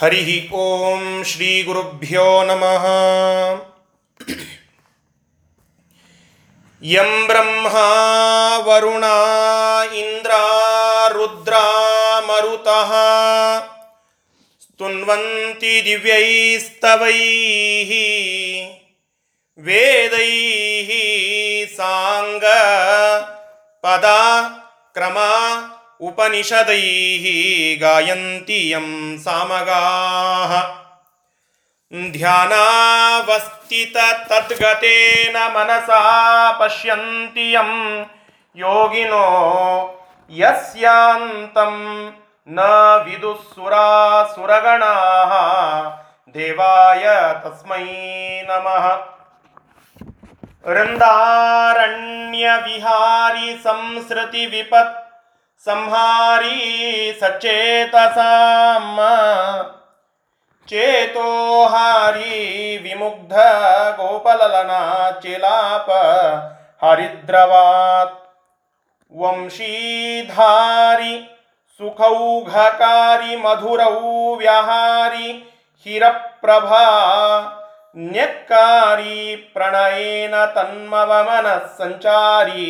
ಹರಿ ಓಂ ಶ್ರೀ ಗುರುಭ್ಯೋ ನಮಃ. ಯಂ ಬ್ರಹ್ಮ ವರುಣ ಇಂದ್ರ ರುದ್ರ ಮರುತಃ. ಸ್ತುನ್ವಂತಿ ದಿವ್ಯೈಸ್ತವೈ ವೇದೈ ಸಾಂಗ ಪದ ಕ್ರಮ ಉಪನಿಷದೈ ಗಾಯಂತಿಯಂ ಸಾಮಗಾ. ಧ್ಯಾನಾವಸ್ಥಿತ ತದ್ಗತೇನ ಮನಸಾ ಪಶ್ಯಂತಿಯಂ. ಯೋಗಿನೋ ಯಸ್ಯಾಂತಂ ನ ವಿದುಸುರಾ ಸುರಗಣಾ. ದೇವಾಯ ತಸ್ಮೈ ನಮಃ. ವೃಂದಾರಣ್ಯ ವಿಹಾರಿ ಸಂಸ್ಕೃತಿ ವಿಪತ್ತು संहारी सचेतसाम्। चेतोहारी विमुग्ध गोपललना चिलाप हरिद्रवात् वंशीधारि सुखौघकारी मधुरौ व्याहारि हिरप्रभा न्यक्कारी प्रणयेन तन्मवमनः सञ्चारी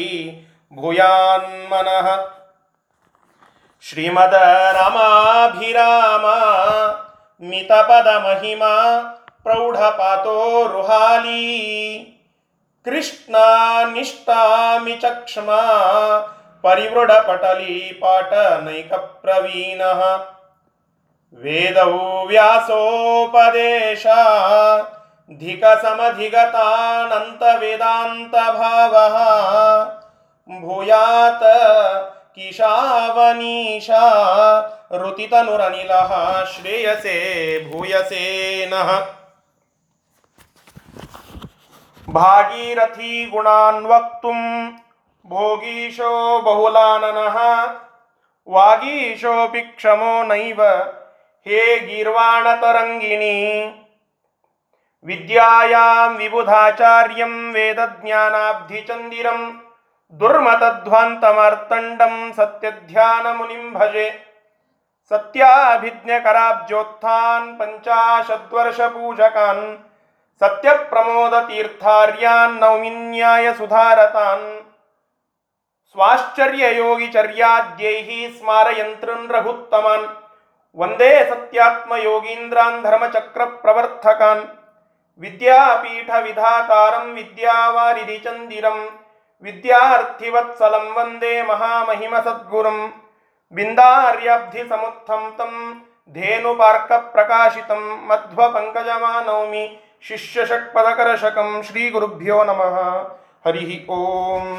भूयान्मनः श्रीमद ಶ್ರೀಮದ ರಮಾಭಿರಾಮ ಮಿತಪದ ಮಹಿಮಾ ಪ್ರೌಢಪಾತೋರುಹಾಲಿ कृष्णानिष्टामि चक्ष्मा परिवृढपटलीपाटनैकप्रवीणः वेदौ व्यासोपदेशा धिकसमधिगतानन्तवेदान्तभावः। भूयात् किशावनीशा ऋतितनुरनिलः श्रेयसे, भूयसे नः। भागीरथी गुणान् वक्तुं भोगीशो बहुलाननः, वागीशोऽपि क्षमो नैव, हे गीर्वाणतरङ्गिणी। विद्यायां विबुधाचार्यं वेदज्ञानाब्धिचन्दिरं दुर्मतध्वान्तमर्तण्डं सत्यध्यानमुनिं भजे। सत्याभिज्ञकराब्जोत्थान् पञ्चाशद्वर्षपूजकान्, सत्यप्रमोदतीर्थार्यान् नौमिन्यायसुधारतान् स्वाश्चर्ययोगिचर्याद्यैः स्मारयन्त्रन् रघुत्तमान्, वंदे सत्यात्मयोगीन्द्रान् धर्मचक्रप्रवर्तकान् विद्यापीठविधातारं विद्यावारिधिचन्दिरं विद्यार्थिवत्सलं वन्दे महामहिमसद्गुरुं बिन्दार्याब्धिसमुत्थं तं धेनुपार्कप्रकाशितं मध्वपङ्कजमानौमि शिष्यषट्पदकरशकं श्रीगुरुभ्यो नमः हरिः ओम्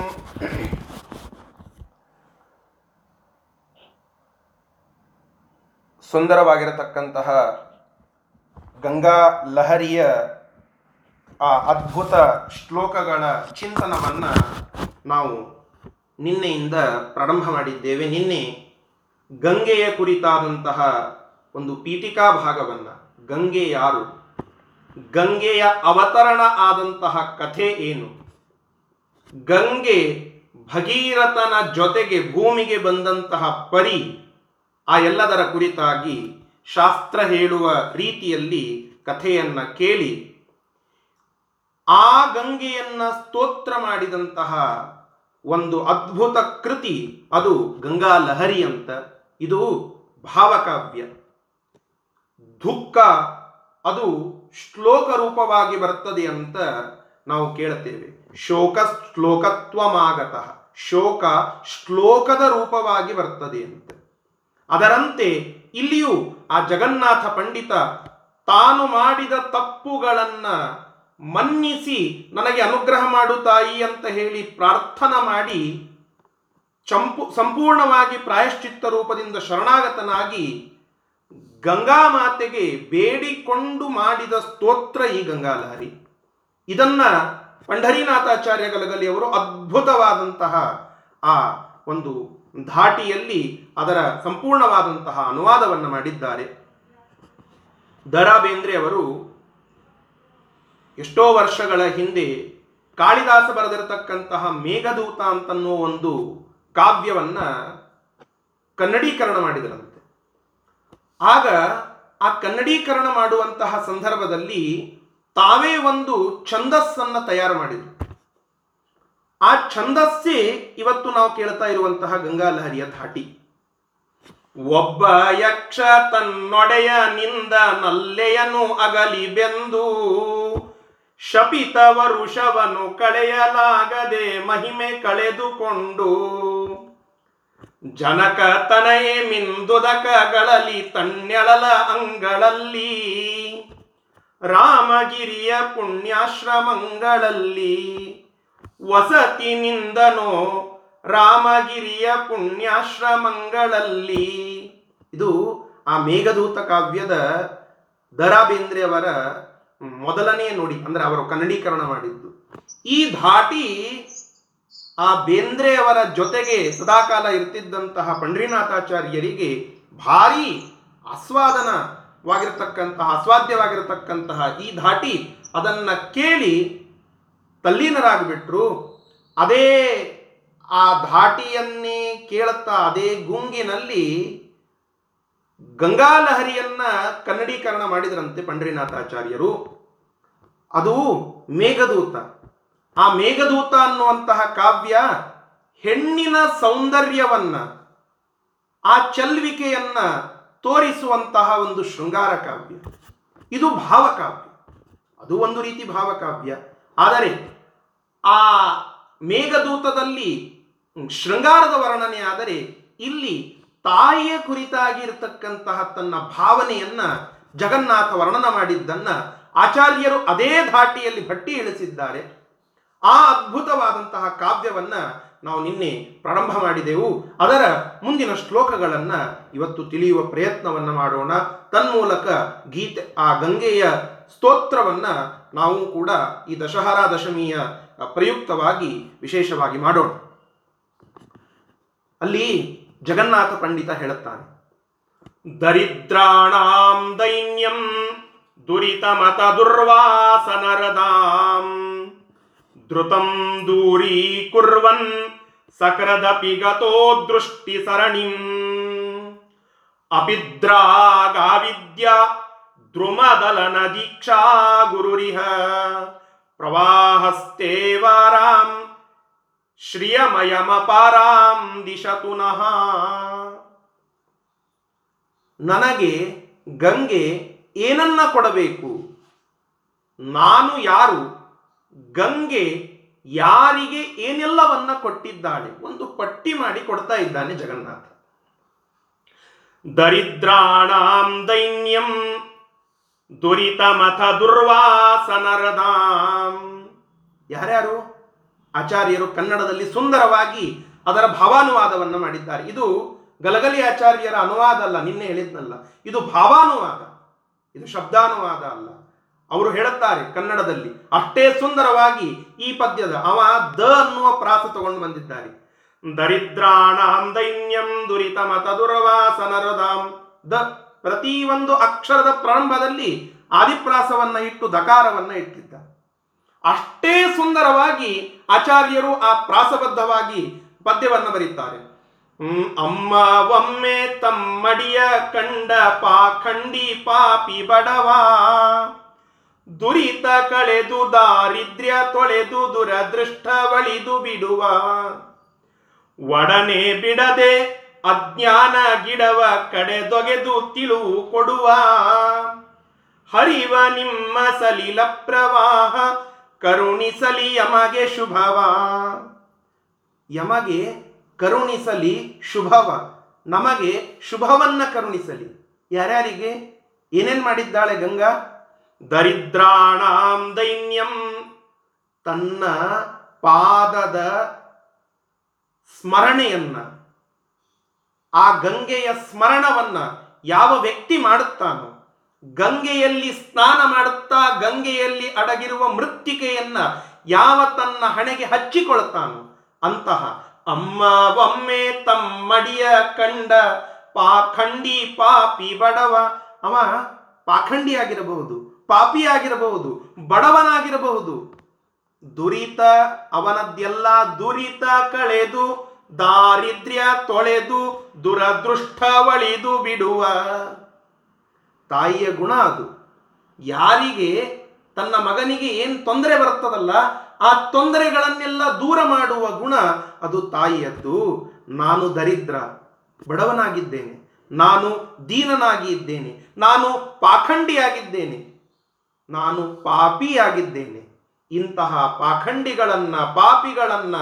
ಸುಂದರವಾಗಿರತಕ್ಕಂತಹ ಗಂಗಾ ಲಹರಿಯ ಆ ಅದ್ಭುತ ಶ್ಲೋಕಗಳ ಚಿಂತನವನ್ನು ನಾವು ನಿನ್ನೆಯಿಂದ ಪ್ರಾರಂಭ ಮಾಡಿದ್ದೇವೆ. ನಿನ್ನೆ ಗಂಗೆಯ ಕುರಿತಾದಂತಹ ಒಂದು ಪೀಠಿಕಾ ಭಾಗವನ್ನು, ಗಂಗೆ ಯಾರು? ಗಂಗೆಯ ಅವತರಣ ಆದಂತಹ ಕಥೆ ಏನು? ಗಂಗೆ ಭಗೀರಥನ ಜೊತೆಗೆ ಭೂಮಿಗೆ ಬಂದಂತಹ ಪರಿ ಆ ಎಲ್ಲದರ ಕುರಿತಾಗಿ ಶಾಸ್ತ್ರ ಹೇಳುವ ರೀತಿಯಲ್ಲಿ ಕಥೆಯನ್ನು ಕೇಳಿ ಆ ಗಂಗೆಯನ್ನ ಸ್ತೋತ್ರ ಮಾಡಿದಂತಹ ಒಂದು ಅದ್ಭುತ ಕೃತಿ ಅದು ಗಂಗಾ ಲಹರಿ ಅಂತ. ಇದು ಭಾವಕಾವ್ಯ. ದುಃಖ ಅದು ಶ್ಲೋಕ ರೂಪವಾಗಿ ಬರ್ತದೆ ಅಂತ ನಾವು ಕೇಳ್ತೇವೆ ಶೋಕ ಶ್ಲೋಕತ್ವಮಾಗತಃ. ಶೋಕ ಶ್ಲೋಕದ ರೂಪವಾಗಿ ಬರ್ತದೆ ಅಂತ. ಅದರಂತೆ ಇಲ್ಲಿಯೂ ಆ ಜಗನ್ನಾಥ ಪಂಡಿತ ತಾನು ಮಾಡಿದ ತಪ್ಪುಗಳನ್ನ ಮನ್ನಿಸಿ ನನಗೆ ಅನುಗ್ರಹ ಮಾಡು ತಾಯಿ ಅಂತ ಹೇಳಿ ಪ್ರಾರ್ಥನಾ ಮಾಡಿ ಚಂಪು ಸಂಪೂರ್ಣವಾಗಿ ಪ್ರಾಯಶ್ಚಿತ್ತ ರೂಪದಿಂದ ಶರಣಾಗತನಾಗಿ ಗಂಗಾ ಮಾತೆಗೆ ಬೇಡಿಕೊಂಡು ಮಾಡಿದ ಸ್ತೋತ್ರ ಈ ಗಂಗಾಲಹರಿ. ಇದನ್ನ ಪಂಢರಿನಾಥಾಚಾರ್ಯ ಗಲಗಲಿ ಅವರು ಅದ್ಭುತವಾದಂತಹ ಆ ಒಂದು ಧಾಟಿಯಲ್ಲಿ ಅದರ ಸಂಪೂರ್ಣವಾದಂತಹ ಅನುವಾದವನ್ನು ಮಾಡಿದ್ದಾರೆ. ದರಾ ಬೇಂದ್ರೆ ಅವರು ಎಷ್ಟೋ ವರ್ಷಗಳ ಹಿಂದೆ ಕಾಳಿದಾಸ ಬರೆದಿರತಕ್ಕಂತಹ ಮೇಘದೂತ ಅಂತನ್ನೋ ಒಂದು ಕಾವ್ಯವನ್ನ ಕನ್ನಡೀಕರಣ ಮಾಡಿದರಂತೆ. ಆಗ ಆ ಕನ್ನಡೀಕರಣ ಮಾಡುವಂತಹ ಸಂದರ್ಭದಲ್ಲಿ ತಾವೇ ಒಂದು ಛಂದಸ್ಸನ್ನ ತಯಾರು ಮಾಡಿದರು. ಆ ಛಂದಸ್ಸೇ ಇವತ್ತು ನಾವು ಕೇಳ್ತಾ ಇರುವಂತಹ ಗಂಗಾಲಹರಿಯ ಧಾಟಿ. ಒಬ್ಬ ಯಕ್ಷ ತನ್ನೊಡೆಯ ನಿಂದ ನಲ್ಲೆಯನು ಅಗಲಿ ಬೆಂದು ಶಪಿತ ವರುಷವನ್ನು ಕಳೆಯಲಾಗದೆ ಮಹಿಮೆ ಕಳೆದುಕೊಂಡು. ಜನಕ ತನಯೇ ಮಿಂದುದಕಗಳಲ್ಲಿ ತಣ್ಣೆಳಲ ಅಂಗಳಲ್ಲಿ. ರಾಮಗಿರಿಯ ಪುಣ್ಯಾಶ್ರಮಗಳಲ್ಲಿ ವಸತಿನಿಂದನೋ ರಾಮಗಿರಿಯ ಪುಣ್ಯಾಶ್ರಮಗಳಲ್ಲಿ. ಇದು ಆ ಮೇಘದೂತ ಕಾವ್ಯದ ದರಾ ಬೇಂದ್ರೆಯವರ ಮೊದಲನೇ ನುಡಿ, ಅಂದ್ರೆ ಅವರು ಕನ್ನಡೀಕರಣ ಮಾಡಿದ್ದು. ಈ ಧಾಟಿ ಆ ಬೇಂದ್ರೆಯವರ ಜೊತೆಗೆ ಸದಾಕಾಲ ಇರ್ತಿದ್ದಂತಹ ಪಂಡ್ರಿನಾಥಾಚಾರ್ಯರಿಗೆ ಭಾರಿ ಆಸ್ವಾದನವಾಗಿರತಕ್ಕಂತಹ ಆಸ್ವಾದ್ಯವಾಗಿರತಕ್ಕಂತಹ ಈ ಧಾಟಿ ಅದನ್ನ ಕೇಳಿ ತಲ್ಲೀನರಾಗಿಬಿಟ್ರು. ಅದೇ ಆ ಧಾಟಿಯನ್ನೇ ಕೇಳುತ್ತಾ ಅದೇ ಗುಂಗಿನಲ್ಲಿ ಗಂಗಾಲಹರಿಯನ್ನ ಕನ್ನಡೀಕರಣ ಮಾಡಿದರಂತೆ ಪಂಡ್ರಿನಾಥಾಚಾರ್ಯರು ಅದು ಮೇಘದೂತ. ಆ ಮೇಘದೂತ ಅನ್ನುವಂತಹ ಕಾವ್ಯ ಹೆಣ್ಣಿನ ಸೌಂದರ್ಯವನ್ನ, ಆ ಚಲ್ವಿಕೆಯನ್ನ ತೋರಿಸುವಂತಹ ಒಂದು ಶೃಂಗಾರ ಕಾವ್ಯ. ಇದು ಭಾವಕಾವ್ಯ. ಅದು ಒಂದು ರೀತಿ ಭಾವಕಾವ್ಯ. ಆದರೆ ಆ ಮೇಘದೂತದಲ್ಲಿ ಶೃಂಗಾರದ ವರ್ಣನೆ ಆದರೆ ಇಲ್ಲಿ ತಾಯಿಯ ಕುರಿತಾಗಿರ್ತಕ್ಕಂತಹ ತನ್ನ ಭಾವನೆಯನ್ನ ಜಗನ್ನಾಥ ವರ್ಣನ ಮಾಡಿದ್ದನ್ನ ಆಚಾರ್ಯರು ಅದೇ ಧಾಟಿಯಲ್ಲಿ ಭಟ್ಟಿ ಇಳಿಸಿದ್ದಾರೆ ಆ ಅದ್ಭುತವಾದಂತಹ ಕಾವ್ಯವನ್ನ ನಾವು ನಿನ್ನೆ ಪ್ರಾರಂಭ ಮಾಡಿದೆವು. ಅದರ ಮುಂದಿನ ಶ್ಲೋಕಗಳನ್ನ ಇವತ್ತು ತಿಳಿಯುವ ಪ್ರಯತ್ನವನ್ನ ಮಾಡೋಣ. ತನ್ಮೂಲಕ ಗೀತೆ ಆ ಗಂಗೆಯ ಸ್ತೋತ್ರವನ್ನ ನಾವು ಕೂಡ ಈ ದಶಹರಾ ದಶಮಿಯ ಪ್ರಯುಕ್ತವಾಗಿ ವಿಶೇಷವಾಗಿ ಮಾಡೋಣ. ಅಲ್ಲಿ ಜಗನ್ನಾಥ ಪಂಡಿತ ಹೇಳುತ್ತಾನೆ ದರಿದ್ರಾಣಾಂ ದೈನ್ಯಂ ದುರಿತಮತ ದುರ್ವಾಸನರದಾಂ ಧೃತಂ ದೂರೀಕುರ್ವನ್ ಸಕರದಪಿ ಗತೋ ದೃಷ್ಟಿ ಸರಣಿಂ ಅಪಿದ್ರಾಗಾವಿದ್ಯ ದ್ರುಮದಲನ ದೀಕ್ಷಾ ಗುರುರಿಹ ಪ್ರವಾಹಸ್ತೇವಾರಾಂ ಶ್ರಿಯಮಯಮಪಾರಾಂ ದಿಶತು ನನಗೆ ಗಂಗೆ ಏನನ್ನ ಕೊಡಬೇಕು? ನಾನು ಯಾರು? ಗಂಗೆ ಯಾರಿಗೆ ಏನೆಲ್ಲವನ್ನ ಕೊಟ್ಟಿದ್ದಾಳೆ? ಒಂದು ಪಟ್ಟಿ ಮಾಡಿ ಕೊಡ್ತಾ ಇದ್ದಾನೆ ಜಗನ್ನಾಥ. ದರಿದ್ರಾಣಾಂ ದೈನ್ಯಂ ದುರಿತಮಥ ದುರ್ವಾಸನರದಾಂ. ಯಾರ್ಯಾರು? ಆಚಾರ್ಯರು ಕನ್ನಡದಲ್ಲಿ ಸುಂದರವಾಗಿ ಅದರ ಭಾವಾನುವಾದವನ್ನು ಮಾಡಿದ್ದಾರೆ. ಇದು ಗಲಗಲಿ ಆಚಾರ್ಯರ ಅನುವಾದ ಅಲ್ಲ, ನಿನ್ನೆ ಹೇಳಿದ್ನಲ್ಲ. ಇದು ಭಾವಾನುವಾದ. ಇದು ಶಬ್ದಾನುವಾದ ಅಲ್ಲ. ಅವರು ಹೇಳುತ್ತಾರೆ ಕನ್ನಡದಲ್ಲಿ, ಅಷ್ಟೇ ಸುಂದರವಾಗಿ ಈ ಪದ್ಯದ ಅವ ದ ಅನ್ನುವ ಪ್ರಾಸ ತಗೊಂಡು ಬಂದಿದ್ದಾರೆ. ದರಿದ್ರಾಣಾಂ ದೈನ್ಯಂ ದುರಿತ ಮತ ದುರ್ವಾಸನರದಾಂ. ದ ಪ್ರತಿಯೊಂದು ಅಕ್ಷರದ ಪ್ರಾರಂಭದಲ್ಲಿ ಆದಿಪ್ರಾಸವನ್ನ ಇಟ್ಟು ದಕಾರವನ್ನ ಇಟ್ಟಿದ್ದ. ಅಷ್ಟೇ ಸುಂದರವಾಗಿ ಆಚಾರ್ಯರು ಆ ಪ್ರಾಸಬದ್ಧವಾಗಿ ಪದ್ಯವನ್ನು ಬರೀತಾರೆ. ಅಮ್ಮ ಒಮ್ಮೆ ತಮ್ಮಡಿಯ ಕಂಡ ಪಾಖಂಡಿ ಪಾಪಿ ಬಡವ. ದುರಿತ ಕಳೆದು ದಾರಿದ್ರ್ಯ ತೊಳೆದು ದುರದೃಷ್ಟ ಬಳಿದು ಬಿಡುವ. ಒಡನೆ ಬಿಡದೆ ಅಜ್ಞಾನ ಗಿಡವ ಕಡೆದೊಗೆದು ತಿಳುವು ಕೊಡುವ. ಹರಿವ ನಿಮ್ಮ ಸಲೀಲ ಪ್ರವಾಹ ಕರುಣಿಸಲಿ ಯಮಗೆ ಶುಭವ. ಯಮಗೆ ಕರುಣಿಸಲಿ ಶುಭವ. ನಮಗೆ ಶುಭವನ್ನ ಕರುಣಿಸಲಿ. ಯಾರ್ಯಾರಿಗೆ? ಏನೇನ್ ಮಾಡಿದ್ದಾಳೆ ಗಂಗಾ? ದರಿದ್ರಾಣಾಂ ದೈನ್ಯಂ. ತನ್ನ ಪಾದದ ಸ್ಮರಣೆಯನ್ನ, ಆ ಗಂಗೆಯ ಸ್ಮರಣವನ್ನ ಯಾವ ವ್ಯಕ್ತಿ ಮಾಡುತ್ತಾನೋ ಗಂಗೆಯಲ್ಲಿ ಸ್ನಾನ ಮಾಡುತ್ತಾ ಗಂಗೆಯಲ್ಲಿ ಅಡಗಿರುವ ಮೃತ್ತಿಕೆಯನ್ನ ಯಾವ ತನ್ನ ಹಣೆಗೆ ಹಚ್ಚಿಕೊಳ್ತಾನೋ ಅಂತಹ ಅಮ್ಮ ಒಮ್ಮೆ ತಮ್ಮಡಿಯ ಕಂಡ ಪಾಖಂಡಿ ಪಾಪಿ ಬಡವ, ಅವ ಪಾಖಂಡಿ ಆಗಿರಬಹುದು, ಪಾಪಿ ಆಗಿರಬಹುದು, ಬಡವನಾಗಿರಬಹುದು. ದುರಿತ ಅವನದ್ದೆಲ್ಲ ದುರಿತ ಕಳೆದು, ದಾರಿದ್ರ್ಯ ತೊಳೆದು, ದುರದೃಷ್ಟ ಒಳಿದು ಬಿಡುವ. ತಾಯಿಯ ಗುಣ ಅದು. ಯಾರಿಗೆ, ತನ್ನ ಮಗನಿಗೆ ಏನು ತೊಂದರೆ ಬರ್ತದಲ್ಲ ಆ ತೊಂದರೆಗಳನ್ನೆಲ್ಲ ದೂರ ಮಾಡುವ ಗುಣ ಅದು ತಾಯಿಯದ್ದು. ನಾನು ದರಿದ್ರ, ಬಡವನಾಗಿದ್ದೇನೆ. ನಾನು ದೀನನಾಗಿ ಇದ್ದೇನೆ. ನಾನು ಪಾಖಂಡಿಯಾಗಿದ್ದೇನೆ. ನಾನು ಪಾಪಿಯಾಗಿದ್ದೇನೆ. ಇಂತಹ ಪಾಖಂಡಿಗಳನ್ನ, ಪಾಪಿಗಳನ್ನ,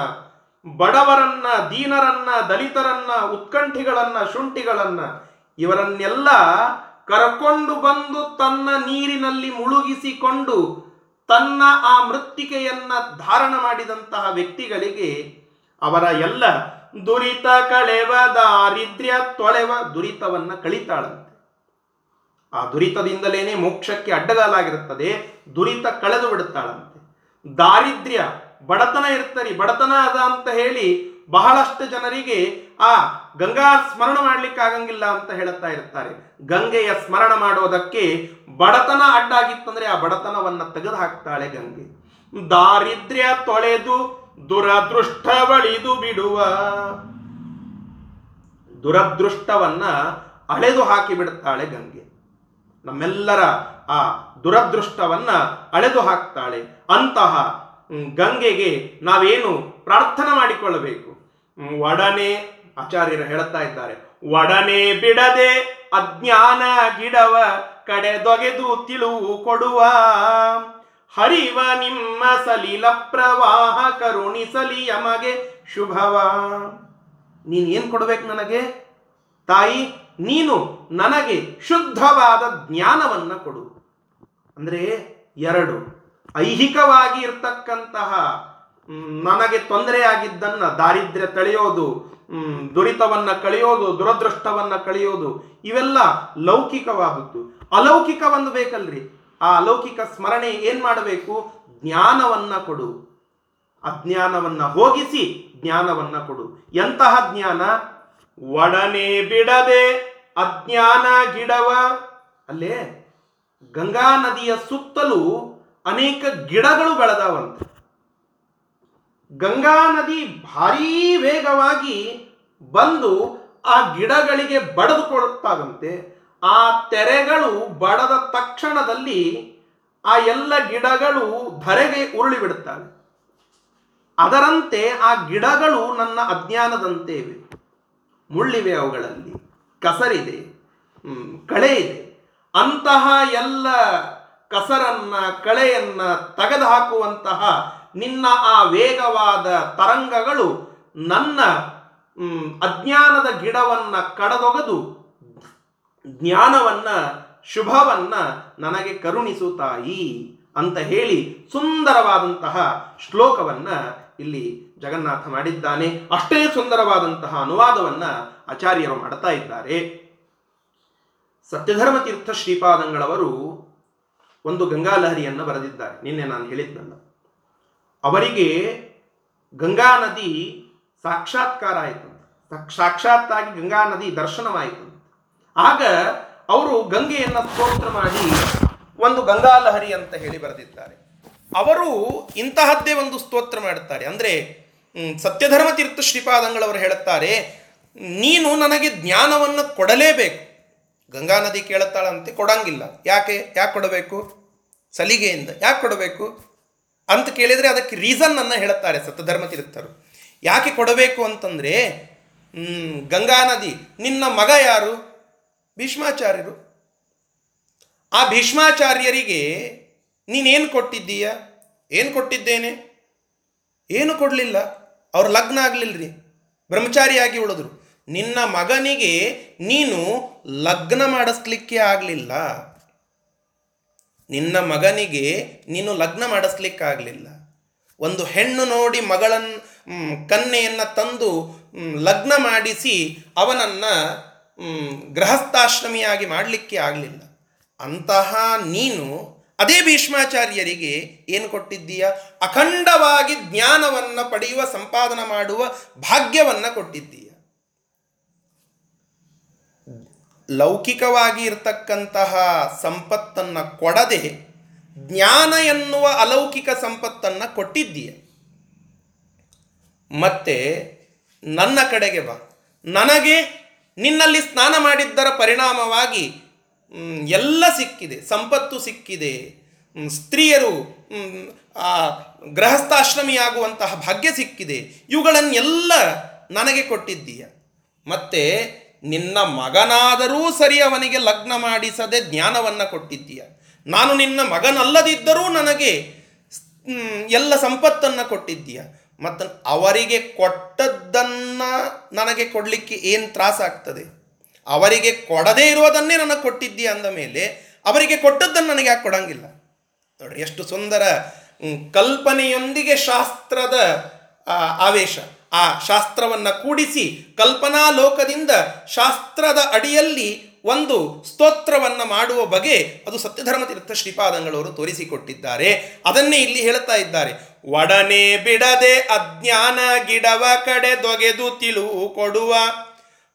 ಬಡವರನ್ನ, ದೀನರನ್ನ, ದಲಿತರನ್ನ, ಉತ್ಕಂಠಿಗಳನ್ನ, ಶುಂಠಿಗಳನ್ನ, ಇವರನ್ನೆಲ್ಲ ಕರ್ಕೊಂಡು ಬಂದು ತನ್ನ ನೀರಿನಲ್ಲಿ ಮುಳುಗಿಸಿಕೊಂಡು ತನ್ನ ಆ ಮೃತ್ತಿಕೆಯನ್ನ ಧಾರಣ ಮಾಡಿದಂತಹ ವ್ಯಕ್ತಿಗಳಿಗೆ ಅವರ ಎಲ್ಲ ದುರಿತ ಕಳೆವ ದಾರಿದ್ರ್ಯ ತೊಳೆವ ದುರಿತವನ್ನ ಕಳಿತಾಳಂತೆ. ಆ ದುರಿತದಿಂದಲೇನೆ ಮೋಕ್ಷಕ್ಕೆ ಅಡ್ಡಗಾಲಾಗಿರುತ್ತದೆ, ದುರಿತ ಕಳೆದು ಬಿಡುತ್ತಾಳಂತೆ. ದಾರಿದ್ರ್ಯ ಬಡತನ ಇರ್ತರಿ ಬಡತನ ಅದ ಅಂತ ಹೇಳಿ ಬಹಳಷ್ಟು ಜನರಿಗೆ ಆ ಗಂಗಾ ಸ್ಮರಣ ಮಾಡಲಿಕ್ಕೆ ಆಗಂಗಿಲ್ಲ ಅಂತ ಹೇಳುತ್ತಾ ಇರ್ತಾರೆ. ಗಂಗೆಯ ಸ್ಮರಣ ಮಾಡೋದಕ್ಕೆ ಬಡತನ ಅಡ್ಡಾಗಿತ್ತಂದ್ರೆ ಆ ಬಡತನವನ್ನ ತೆಗೆದು ಹಾಕ್ತಾಳೆ ಗಂಗೆ. ದಾರಿದ್ರ್ಯ ತೊಳೆದು ದುರದೃಷ್ಟವಳಿದು ಬಿಡುವ ದುರದೃಷ್ಟವನ್ನ ಅಳೆದು ಹಾಕಿ ಬಿಡುತ್ತಾಳೆ ಗಂಗೆ. ನಮ್ಮೆಲ್ಲರ ಆ ದುರದೃಷ್ಟವನ್ನ ಅಳೆದು ಹಾಕ್ತಾಳೆ. ಅಂತಹ ಗಂಗೆಗೆ ನಾವೇನು ಪ್ರಾರ್ಥನೆ ಮಾಡಿಕೊಳ್ಳಬೇಕು? ಒಡನೆ ಆಚಾರ್ಯರು ಹೇಳುತ್ತಾ ಇದ್ದಾರೆ. ಒಡನೆ ಬಿಡದೆ ಅಜ್ಞಾನ ಗಿಡವ ಕಡೆದೊಗೆದು ತಿಳುವು ಕೊಡುವ. ಹರಿವ ನಿಮ್ಮ ಸಲೀಲ ಪ್ರವಾಹ ಕರುಣಿಸಲಿ ಯಮಗೆ ಶುಭವ. ನೀನು ಏನು ಕೊಡ್ಬೇಕು ನನಗೆ? ತಾಯಿ, ನೀನು ನನಗೆ ಶುದ್ಧವಾದ ಜ್ಞಾನವನ್ನ ಕೊಡು. ಅಂದ್ರೆ ಎರಡು ಐಹಿಕವಾಗಿ ಇರ್ತಕ್ಕಂತಹ ಮ್, ತೊಂದರೆ ಆಗಿದ್ದನ್ನು ದಾರಿದ್ರ್ಯ ತಳೆಯೋದು ದುರಿತವನ್ನು ಕಳೆಯೋದು ದುರದೃಷ್ಟವನ್ನ ಕಳೆಯೋದು ಇವೆಲ್ಲ ಲೌಕಿಕವಾದದ್ದು. ಅಲೌಕಿಕವೊಂದು ಬೇಕಲ್ರಿ. ಆ ಅಲೌಕಿಕ ಸ್ಮರಣೆ ಏನ್ ಮಾಡಬೇಕು? ಜ್ಞಾನವನ್ನ ಕೊಡು. ಅಜ್ಞಾನವನ್ನ ಹೋಗಿಸಿ ಜ್ಞಾನವನ್ನ ಕೊಡು. ಎಂತಹ ಜ್ಞಾನ? ಒಡನೆ ಬಿಡದೆ ಅಜ್ಞಾನ ಗಿಡವ. ಅಲ್ಲೇ ಗಂಗಾ ನದಿಯ ಸುತ್ತಲೂ ಅನೇಕ ಗಿಡಗಳು ಬೆಳೆದಾವಂತೆ. ಗಂಗಾ ನದಿ ಭಾರೀ ವೇಗವಾಗಿ ಬಂದು ಆ ಗಿಡಗಳಿಗೆ ಬಡದುಕೊಳ್ಳುತ್ತಾಗಂತೆ, ಆ ತೆರೆಗಳು ಬಡದ ತಕ್ಷಣದಲ್ಲಿ ಆ ಎಲ್ಲ ಗಿಡಗಳು ಧರೆಗೆ ಉರುಳಿ ಬಿಡುತ್ತವೆ ಅದರಂತೆ ಆ ಗಿಡಗಳು ನನ್ನ ಅಜ್ಞಾನದಂತೆ ಇವೆ. ಮುಳ್ಳಿವೆ ಅವುಗಳಲ್ಲಿ, ಕಸರಿದೆ ಕಳೆ ಇದೆ. ಅಂತಹ ಎಲ್ಲ ಕಸರನ್ನ, ಕಳೆಯನ್ನ ತೆಗೆದು ಹಾಕುವಂತಹ ನಿನ್ನ ಆ ವೇಗವಾದ ತರಂಗಗಳು ನನ್ನ ಅಜ್ಞಾನದ ಗಿಡವನ್ನ ಕಡದೊಗೆದು ಜ್ಞಾನವನ್ನ, ಶುಭವನ್ನ ನನಗೆ ಕರುಣಿಸು ತಾಯಿ ಅಂತ ಹೇಳಿ ಸುಂದರವಾದಂತಹ ಶ್ಲೋಕವನ್ನ ಇಲ್ಲಿ ಜಗನ್ನಾಥ ಮಾಡಿದ್ದಾನೆ. ಅಷ್ಟೇ ಸುಂದರವಾದಂತಹ ಅನುವಾದವನ್ನ ಆಚಾರ್ಯರು ಮಾಡ್ತಾ ಇದ್ದಾರೆ. ಸತ್ಯಧರ್ಮ ತೀರ್ಥ ಶ್ರೀಪಾದಂಗಳವರು ಒಂದು ಗಂಗಾಲಹರಿಯನ್ನು ಬರೆದಿದ್ದಾರೆ. ನಿನ್ನೆ ನಾನು ಹೇಳಿದ್ನಲ್ಲ. ಅವರಿಗೆ ಗಂಗಾ ನದಿ ಸಾಕ್ಷಾತ್ಕಾರ ಆಯಿತು. ಸಾಕ್ಷಾತ್ತಾಗಿ ಗಂಗಾ ನದಿ ದರ್ಶನವಾಯಿತು. ಆಗ ಅವರು ಗಂಗೆಯನ್ನು ಸ್ತೋತ್ರ ಮಾಡಿ ಒಂದು ಗಂಗಾಲಹರಿ ಅಂತ ಹೇಳಿ ಬರೆದಿದ್ದಾರೆ. ಅವರು ಇಂತಹದ್ದೇ ಒಂದು ಸ್ತೋತ್ರ ಮಾಡುತ್ತಾರೆ. ಅಂದರೆ ಸತ್ಯಧರ್ಮ ತೀರ್ಥ ಶ್ರೀಪಾದಂಗಳವರು ಹೇಳುತ್ತಾರೆ, ನೀನು ನನಗೆ ಜ್ಞಾನವನ್ನು ಕೊಡಲೇಬೇಕು. ಗಂಗಾ ನದಿ ಕೇಳುತ್ತಾಳಂತೆ, ಕೊಡಂಗಿಲ್ಲ. ಯಾಕೆ? ಯಾಕೆ ಕೊಡಬೇಕು? ಸಲಿಗೆಯಿಂದ ಯಾಕೆ ಕೊಡಬೇಕು? ಅಂತ ಕೇಳಿದರೆ ಅದಕ್ಕೆ ರೀಸನ್ ಅನ್ನ ಹೇಳುತ್ತಾರೆ ಸತ್ಯಧರ್ಮ ತೀರ್ಥರು ಯಾಕೆ ಕೊಡಬೇಕು ಅಂತಂದರೆ ಗಂಗಾ ನದಿ, ನಿನ್ನ ಮಗ ಯಾರು? ಭೀಷ್ಮಾಚಾರ್ಯರು. ಆ ಭೀಷ್ಮಾಚಾರ್ಯರಿಗೆ ನೀನೇನು ಕೊಟ್ಟಿದ್ದೀಯ? ಏನು ಕೊಟ್ಟಿದ್ದೇನೆ? ಏನು ಕೊಡಲಿಲ್ಲ? ಅವ್ರು ಲಗ್ನ ಆಗಲಿಲ್ಲರಿ ಬ್ರಹ್ಮಚಾರಿಯಾಗಿ ಉಳಿದ್ರು. ನಿನ್ನ ಮಗನಿಗೆ ನೀನು ಲಗ್ನ ಮಾಡಿಸ್ಲಿಕ್ಕೆ ಆಗಲಿಲ್ಲ. ನಿನ್ನ ಮಗನಿಗೆ ನೀನು ಲಗ್ನ ಮಾಡಿಸ್ಲಿಕ್ಕಾಗಲಿಲ್ಲ. ಒಂದು ಹೆಣ್ಣು ನೋಡಿ ಮಗಳನ್ನು ಕನ್ನೆಯನ್ನು ತಂದು ಲಗ್ನ ಮಾಡಿಸಿ ಅವನನ್ನು ಗೃಹಸ್ಥಾಶ್ರಮಿಯಾಗಿ ಮಾಡಲಿಕ್ಕೆ ಆಗಲಿಲ್ಲ. ಅಂತಹ ನೀನು ಅದೇ ಭೀಷ್ಮಾಚಾರ್ಯರಿಗೆ ಏನು ಕೊಟ್ಟಿದ್ದೀಯ? ಅಖಂಡವಾಗಿ ಜ್ಞಾನವನ್ನು ಪಡೆಯುವ, ಸಂಪಾದನ ಮಾಡುವ ಭಾಗ್ಯವನ್ನು ಕೊಟ್ಟಿದ್ದೀಯ. ಲೌಕಿಕವಾಗಿ ಇರತಕ್ಕಂತಹ ಸಂಪತ್ತನ್ನು ಕೊಡದೆ ಜ್ಞಾನ ಎನ್ನುವ ಅಲೌಕಿಕ ಸಂಪತ್ತನ್ನು ಕೊಟ್ಟಿದ್ದೀಯ. ಮತ್ತೆ ನನ್ನ ಕಡೆಗೆ ಬಾ. ನನಗೆ ನಿನ್ನಲ್ಲಿ ಸ್ನಾನ ಮಾಡಿದ್ದರ ಪರಿಣಾಮವಾಗಿ ಎಲ್ಲ ಸಿಕ್ಕಿದೆ. ಸಂಪತ್ತು ಸಿಕ್ಕಿದೆ. ಸ್ತ್ರೀಯರು ಗೃಹಸ್ಥಾಶ್ರಮಿಯಾಗುವಂತಹ ಭಾಗ್ಯ ಸಿಕ್ಕಿದೆ. ಇವುಗಳನ್ನೆಲ್ಲ ನನಗೆ ಕೊಟ್ಟಿದ್ದೀಯ. ಮತ್ತೆ ನಿನ್ನ ಮಗನಾದರೂ ಸರಿ ಅವನಿಗೆ ಲಗ್ನ ಮಾಡಿಸದೆ ಜ್ಞಾನವನ್ನು ಕೊಟ್ಟಿದ್ದೀಯ. ನಾನು ನಿನ್ನ ಮಗನಲ್ಲದಿದ್ದರೂ ನನಗೆ ಎಲ್ಲ ಸಂಪತ್ತನ್ನು ಕೊಟ್ಟಿದ್ದೀಯ. ಮತ್ತು ಅವರಿಗೆ ಕೊಟ್ಟದ್ದನ್ನು ನನಗೆ ಕೊಡಲಿಕ್ಕೆ ಏನು ತ್ರಾಸಾಗ್ತದೆ ಅವರಿಗೆ ಕೊಡದೇ ಇರುವುದನ್ನೇ ನನಗೆ ಕೊಟ್ಟಿದ್ದೀಯ ಅಂದ ಮೇಲೆ ಅವರಿಗೆ ಕೊಟ್ಟದ್ದನ್ನು ನನಗೆ ಯಾಕೆ ಕೊಡಂಗಿಲ್ಲ? ನೋಡ್ರಿ, ಎಷ್ಟು ಸುಂದರ ಕಲ್ಪನೆಯೊಂದಿಗೆ ಶಾಸ್ತ್ರದ ಆವೇಶ. ಆ ಶಾಸ್ತ್ರವನ್ನು ಕೂಡಿಸಿ ಕಲ್ಪನಾ ಲೋಕದಿಂದ ಶಾಸ್ತ್ರದ ಅಡಿಯಲ್ಲಿ ಒಂದು ಸ್ತೋತ್ರವನ್ನು ಮಾಡುವ ಬಗೆ ಅದು ಸತ್ಯಧರ್ಮ ತೀರ್ಥ ಶ್ರೀಪಾದಂಗಳವರು ತೋರಿಸಿಕೊಟ್ಟಿದ್ದಾರೆ. ಅದನ್ನೇ ಇಲ್ಲಿ ಹೇಳುತ್ತಾ ಇದ್ದಾರೆ. ಒಡನೆ ಬಿಡದೆ ಅಜ್ಞಾನ ಗಿಡವ ಕಡೆ ದೊಗೆದು ತಿಳುವು ಕೊಡುವ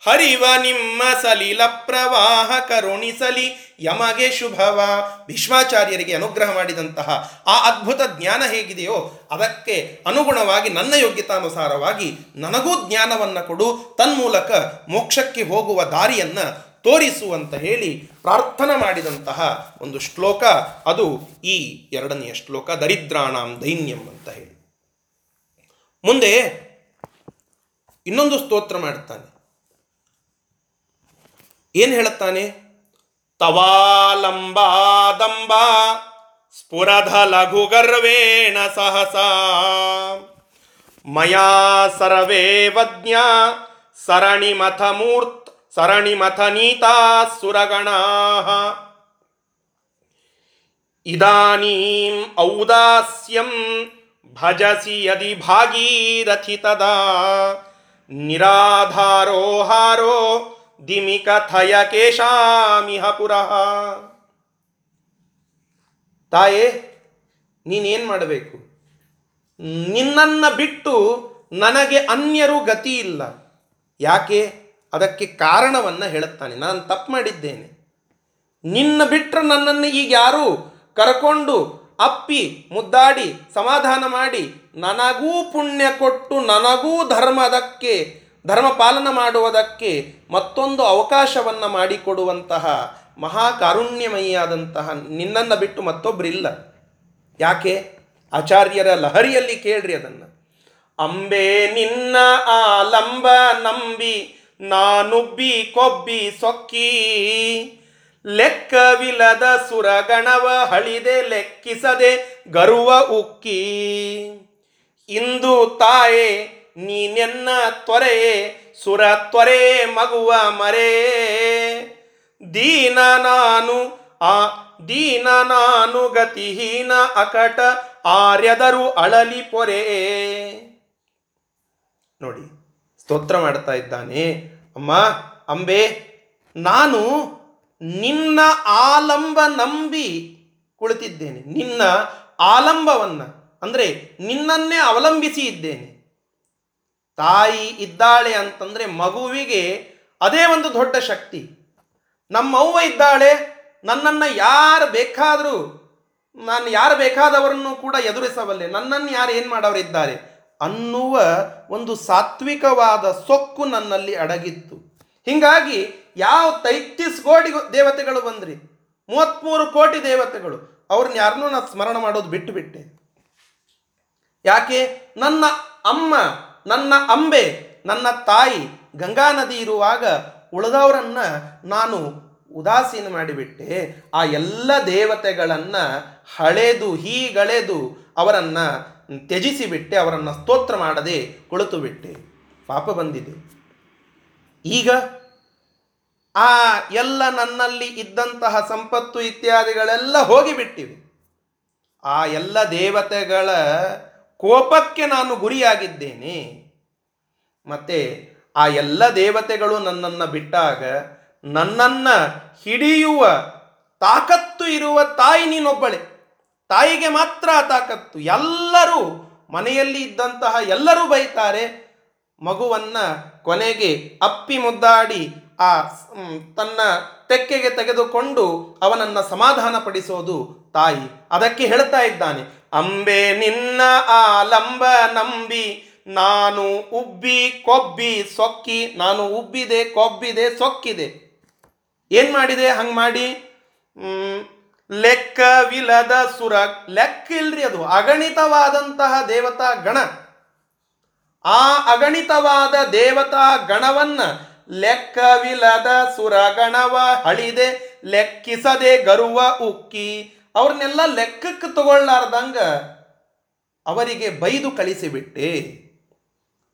ಹರಿವ ನಿಮ್ಮ ಸಲೀಲ ಪ್ರವಾಹ ಕರುಣಿಸಲಿ. ಯಮಗೆ ಶುಭವ. ಭೀಷ್ಮಾಚಾರ್ಯರಿಗೆ ಅನುಗ್ರಹ ಮಾಡಿದಂತಹ ಆ ಅದ್ಭುತ ಜ್ಞಾನ ಹೇಗಿದೆಯೋ ಅದಕ್ಕೆ ಅನುಗುಣವಾಗಿ ನನ್ನ ಯೋಗ್ಯತಾನುಸಾರವಾಗಿ ನನಗೂ ಜ್ಞಾನವನ್ನು ಕೊಡು. ತನ್ಮೂಲಕ ಮೋಕ್ಷಕ್ಕೆ ಹೋಗುವ ದಾರಿಯನ್ನು ತೋರಿಸು ಅಂತ ಹೇಳಿ ಪ್ರಾರ್ಥನೆ ಮಾಡಿದಂತಹ ಒಂದು ಶ್ಲೋಕ. ಅದು ಈ ಎರಡನೆಯ ಶ್ಲೋಕ, ದರಿದ್ರಾಣಾಂ ದೈನ್ಯಂ ಅಂತ ಹೇಳಿ. ಮುಂದೆ ಇನ್ನೊಂದು ಸ್ತೋತ್ರ ಮಾಡುತ್ತಾನೆ ಏನು ಹೇಳುತ್ತಾನೆ? ತವಾಲಂಬಾದಂಬ ಸ್ಫುರಧ ಲಘುಗರ್ವೇಣ ಸಹಸ. ಮಯಾ ಸರ್ವೇ ವಜ್ಞ ಸರಣಿಮಥ ಮೂರ್ತ ಸರಣಿಮಥ ನೀತಾ ಸುರಗಣಾ ಇದಾನೀಂ ಔದಾಸ್ಯಂ ಭಜಸಿ ಯದಿ ಭಾಗೀರಥಿ ತದಾ. ನಿರಾಧಾರೋಹಾರೋ ದಿಮಿ ಕಥಯ ಕೇಶಾಮಿಹ ಪುರಃ. ತಾಯೇ, ನೀನೇನು ಮಾಡಬೇಕು? ನಿನ್ನನ್ನು ಬಿಟ್ಟು ನನಗೆ ಅನ್ಯರು ಗತಿ ಇಲ್ಲ. ಯಾಕೆ? ಅದಕ್ಕೆ ಕಾರಣವನ್ನು ಹೇಳುತ್ತಾನೆ. ನಾನು ತಪ್ಪು ಮಾಡಿದ್ದೇನೆ. ನಿನ್ನ ಬಿಟ್ಟರೆ ನನ್ನನ್ನು ಈಗ ಯಾರು ಕರ್ಕೊಂಡು ಅಪ್ಪಿ, ಮುದ್ದಾಡಿ, ಸಮಾಧಾನ ಮಾಡಿ ನನಗೂ ಪುಣ್ಯ ಕೊಟ್ಟು ನನಗೂ ಧರ್ಮದಕ್ಕೆ ಧರ್ಮ ಪಾಲನ ಮಾಡುವುದಕ್ಕೆ ಮತ್ತೊಂದು ಅವಕಾಶವನ್ನು ಮಾಡಿಕೊಡುವಂತಹ ಮಹಾಕಾರುಣ್ಯಮಯಿಯಾದಂತಹ ನಿನ್ನನ್ನು ಬಿಟ್ಟು ಮತ್ತೊಬ್ಬರಿಲ್ಲ ಯಾಕೆ? ಆಚಾರ್ಯರ ಲಹರಿಯಲ್ಲಿ ಕೇಳ್ರಿ ಅದನ್ನು. ಅಂಬೆ ನಿನ್ನ ಆಲಂಬ ನಂಬಿ ನಾನುಬ್ಬಿ ಕೊಬ್ಬಿ ಸೊಕ್ಕಿ. ಲೆಕ್ಕವಿಲ್ಲದ ಸುರಗಣವ ಹಳಿದೆ ಲೆಕ್ಕಿಸದೆ ಗರುವ ಉಕ್ಕಿ. ಇಂದು ತಾಯೇ ನೀನೆನ್ನ ತ್ವರೆ, ಸುರ ತ್ವರೆ ಮಗುವ ಮರೇ. ದೀನ ನಾನು, ಆ ದೀನ ನಾನು ಗತಿಹೀನ ಅಕಟ ಆರ್ಯದರು ಅಳಲಿ ಪೊರೆ. ನೋಡಿ, ಸ್ತೋತ್ರ ಮಾಡ್ತಾ ಇದ್ದಾನೆ. ಅಮ್ಮ, ಅಂಬೆ, ನಾನು ನಿನ್ನ ಆಲಂಬ ನಂಬಿ ಕುಳಿತಿದ್ದೇನೆ. ನಿನ್ನ ಆಲಂಬವನ್ನು, ಅಂದರೆ ನಿನ್ನನ್ನೇ ಅವಲಂಬಿಸಿ ಇದ್ದೇನೆ. ತಾಯಿ ಇದ್ದಾಳೆ ಅಂತಂದರೆ ಮಗುವಿಗೆ ಅದೇ ಒಂದು ದೊಡ್ಡ ಶಕ್ತಿ. ನಮ್ಮವ್ವ ಇದ್ದಾಳೆ, ನನ್ನನ್ನು ಯಾರು ಬೇಕಾದರೂ, ನಾನು ಯಾರು ಬೇಕಾದವರನ್ನು ಕೂಡ ಎದುರಿಸಬಲ್ಲೆ. ನನ್ನನ್ನು ಯಾರು ಏನು ಮಾಡೋರಿದ್ದಾರೆ ಅನ್ನುವ ಒಂದು ಸಾತ್ವಿಕವಾದ ಸೊಕ್ಕು ನನ್ನಲ್ಲಿ ಅಡಗಿತ್ತು. ಹೀಗಾಗಿ ಯಾವ ತೈತ್ತೀಸ್ ಕೋಟಿ ದೇವತೆಗಳು ಬಂದ್ರಿ? ಮೂವತ್ತ್ಮೂರು ಕೋಟಿ ದೇವತೆಗಳು. ಅವ್ರನ್ನ ಯಾರನ್ನೂ ನಾನು ಸ್ಮರಣ ಮಾಡೋದು ಬಿಟ್ಟು ಬಿಟ್ಟೆ. ಯಾಕೆ? ನನ್ನ ಅಮ್ಮ ನನ್ನ ಅಂಬೆ, ನನ್ನ ತಾಯಿ ಗಂಗಾ ನದಿ ಇರುವಾಗ ಉಳಿದವರನ್ನ ನಾನು ಉದಾಸೀನ ಮಾಡಿಬಿಟ್ಟೆ. ಆ ಎಲ್ಲ ದೇವತೆಗಳನ್ನು ಹಳೆದು, ಹೀಗಳೆದು ಅವರನ್ನು ತ್ಯಜಿಸಿಬಿಟ್ಟೆ, ಅವರನ್ನು ಸ್ತೋತ್ರ ಮಾಡದೆ ಕುಳಿತು ಬಿಟ್ಟೆ ಪಾಪ ಬಂದಿದೆ. ಈಗ ಆ ಎಲ್ಲ ನನ್ನಲ್ಲಿ ಇದ್ದಂತಹ ಸಂಪತ್ತು ಇತ್ಯಾದಿಗಳೆಲ್ಲ ಹೋಗಿಬಿಟ್ಟಿವೆ. ಆ ಎಲ್ಲ ದೇವತೆಗಳ ಕೋಪಕ್ಕೆ ನಾನು ಗುರಿಯಾಗಿದ್ದೇನೆ. ಮತ್ತೆ ಆ ಎಲ್ಲ ದೇವತೆಗಳು ನನ್ನನ್ನು ಬಿಟ್ಟಾಗ ನನ್ನನ್ನು ಹಿಡಿಯುವ ತಾಕತ್ತು ಇರುವ ತಾಯಿ ನೀನೊಬ್ಬಳೆ. ತಾಯಿಗೆ ಮಾತ್ರ ಆ ತಾಕತ್ತು. ಎಲ್ಲರೂ ಮನೆಯಲ್ಲಿ ಇದ್ದಂತಹ ಎಲ್ಲರೂ ಬೈತಾರೆ. ಮಗುವನ್ನ ಕೊನೆಗೆ ಅಪ್ಪಿ ಮುದ್ದಾಡಿ ಆ ತನ್ನ ತೆಕ್ಕೆಗೆ ತೆಗೆದುಕೊಂಡು ಅವನನ್ನು ಸಮಾಧಾನಪಡಿಸೋದು ತಾಯಿ. ಅದಕ್ಕೆ ಹೇಳ್ತಾ ಇದ್ದಾನೆ ಅಂಬೆ ನಿನ್ನ ಆಲಂಬ ನಂಬಿ, ನಾನು ಉಬ್ಬಿ ಕೊಬ್ಬಿ ಸೊಕ್ಕಿ, ನಾನು ಉಬ್ಬಿದೆ, ಕೊಬ್ಬಿದೆ, ಸೊಕ್ಕಿದೆ. ಏನು ಮಾಡಿದೆ? ಹಂಗೆ ಮಾಡಿ. ಲೆಕ್ಕವಿಲ್ಲದ ಸುರ ಲೆಕ್ಕ ಇಲ್ರಿ ಅದು. ಅಗಣಿತವಾದಂತಹ ದೇವತಾ ಗಣ. ಆ ಅಗಣಿತವಾದ ದೇವತಾ ಗಣವನ್ನ ಲೆಕ್ಕವಿಲ್ಲದ ಸುರಗಣವ ಹಳಿದೆ ಲೆಕ್ಕಿಸದೆ ಗರುವ ಉಕ್ಕಿ. ಅವ್ರನ್ನೆಲ್ಲ ಲೆಕ್ಕಕ್ಕೆ ತಗೊಳ್ಳಾರ್ದಂಗ ಅವರಿಗೆ ಬೈದು ಕಳಿಸಿಬಿಟ್ಟೆ.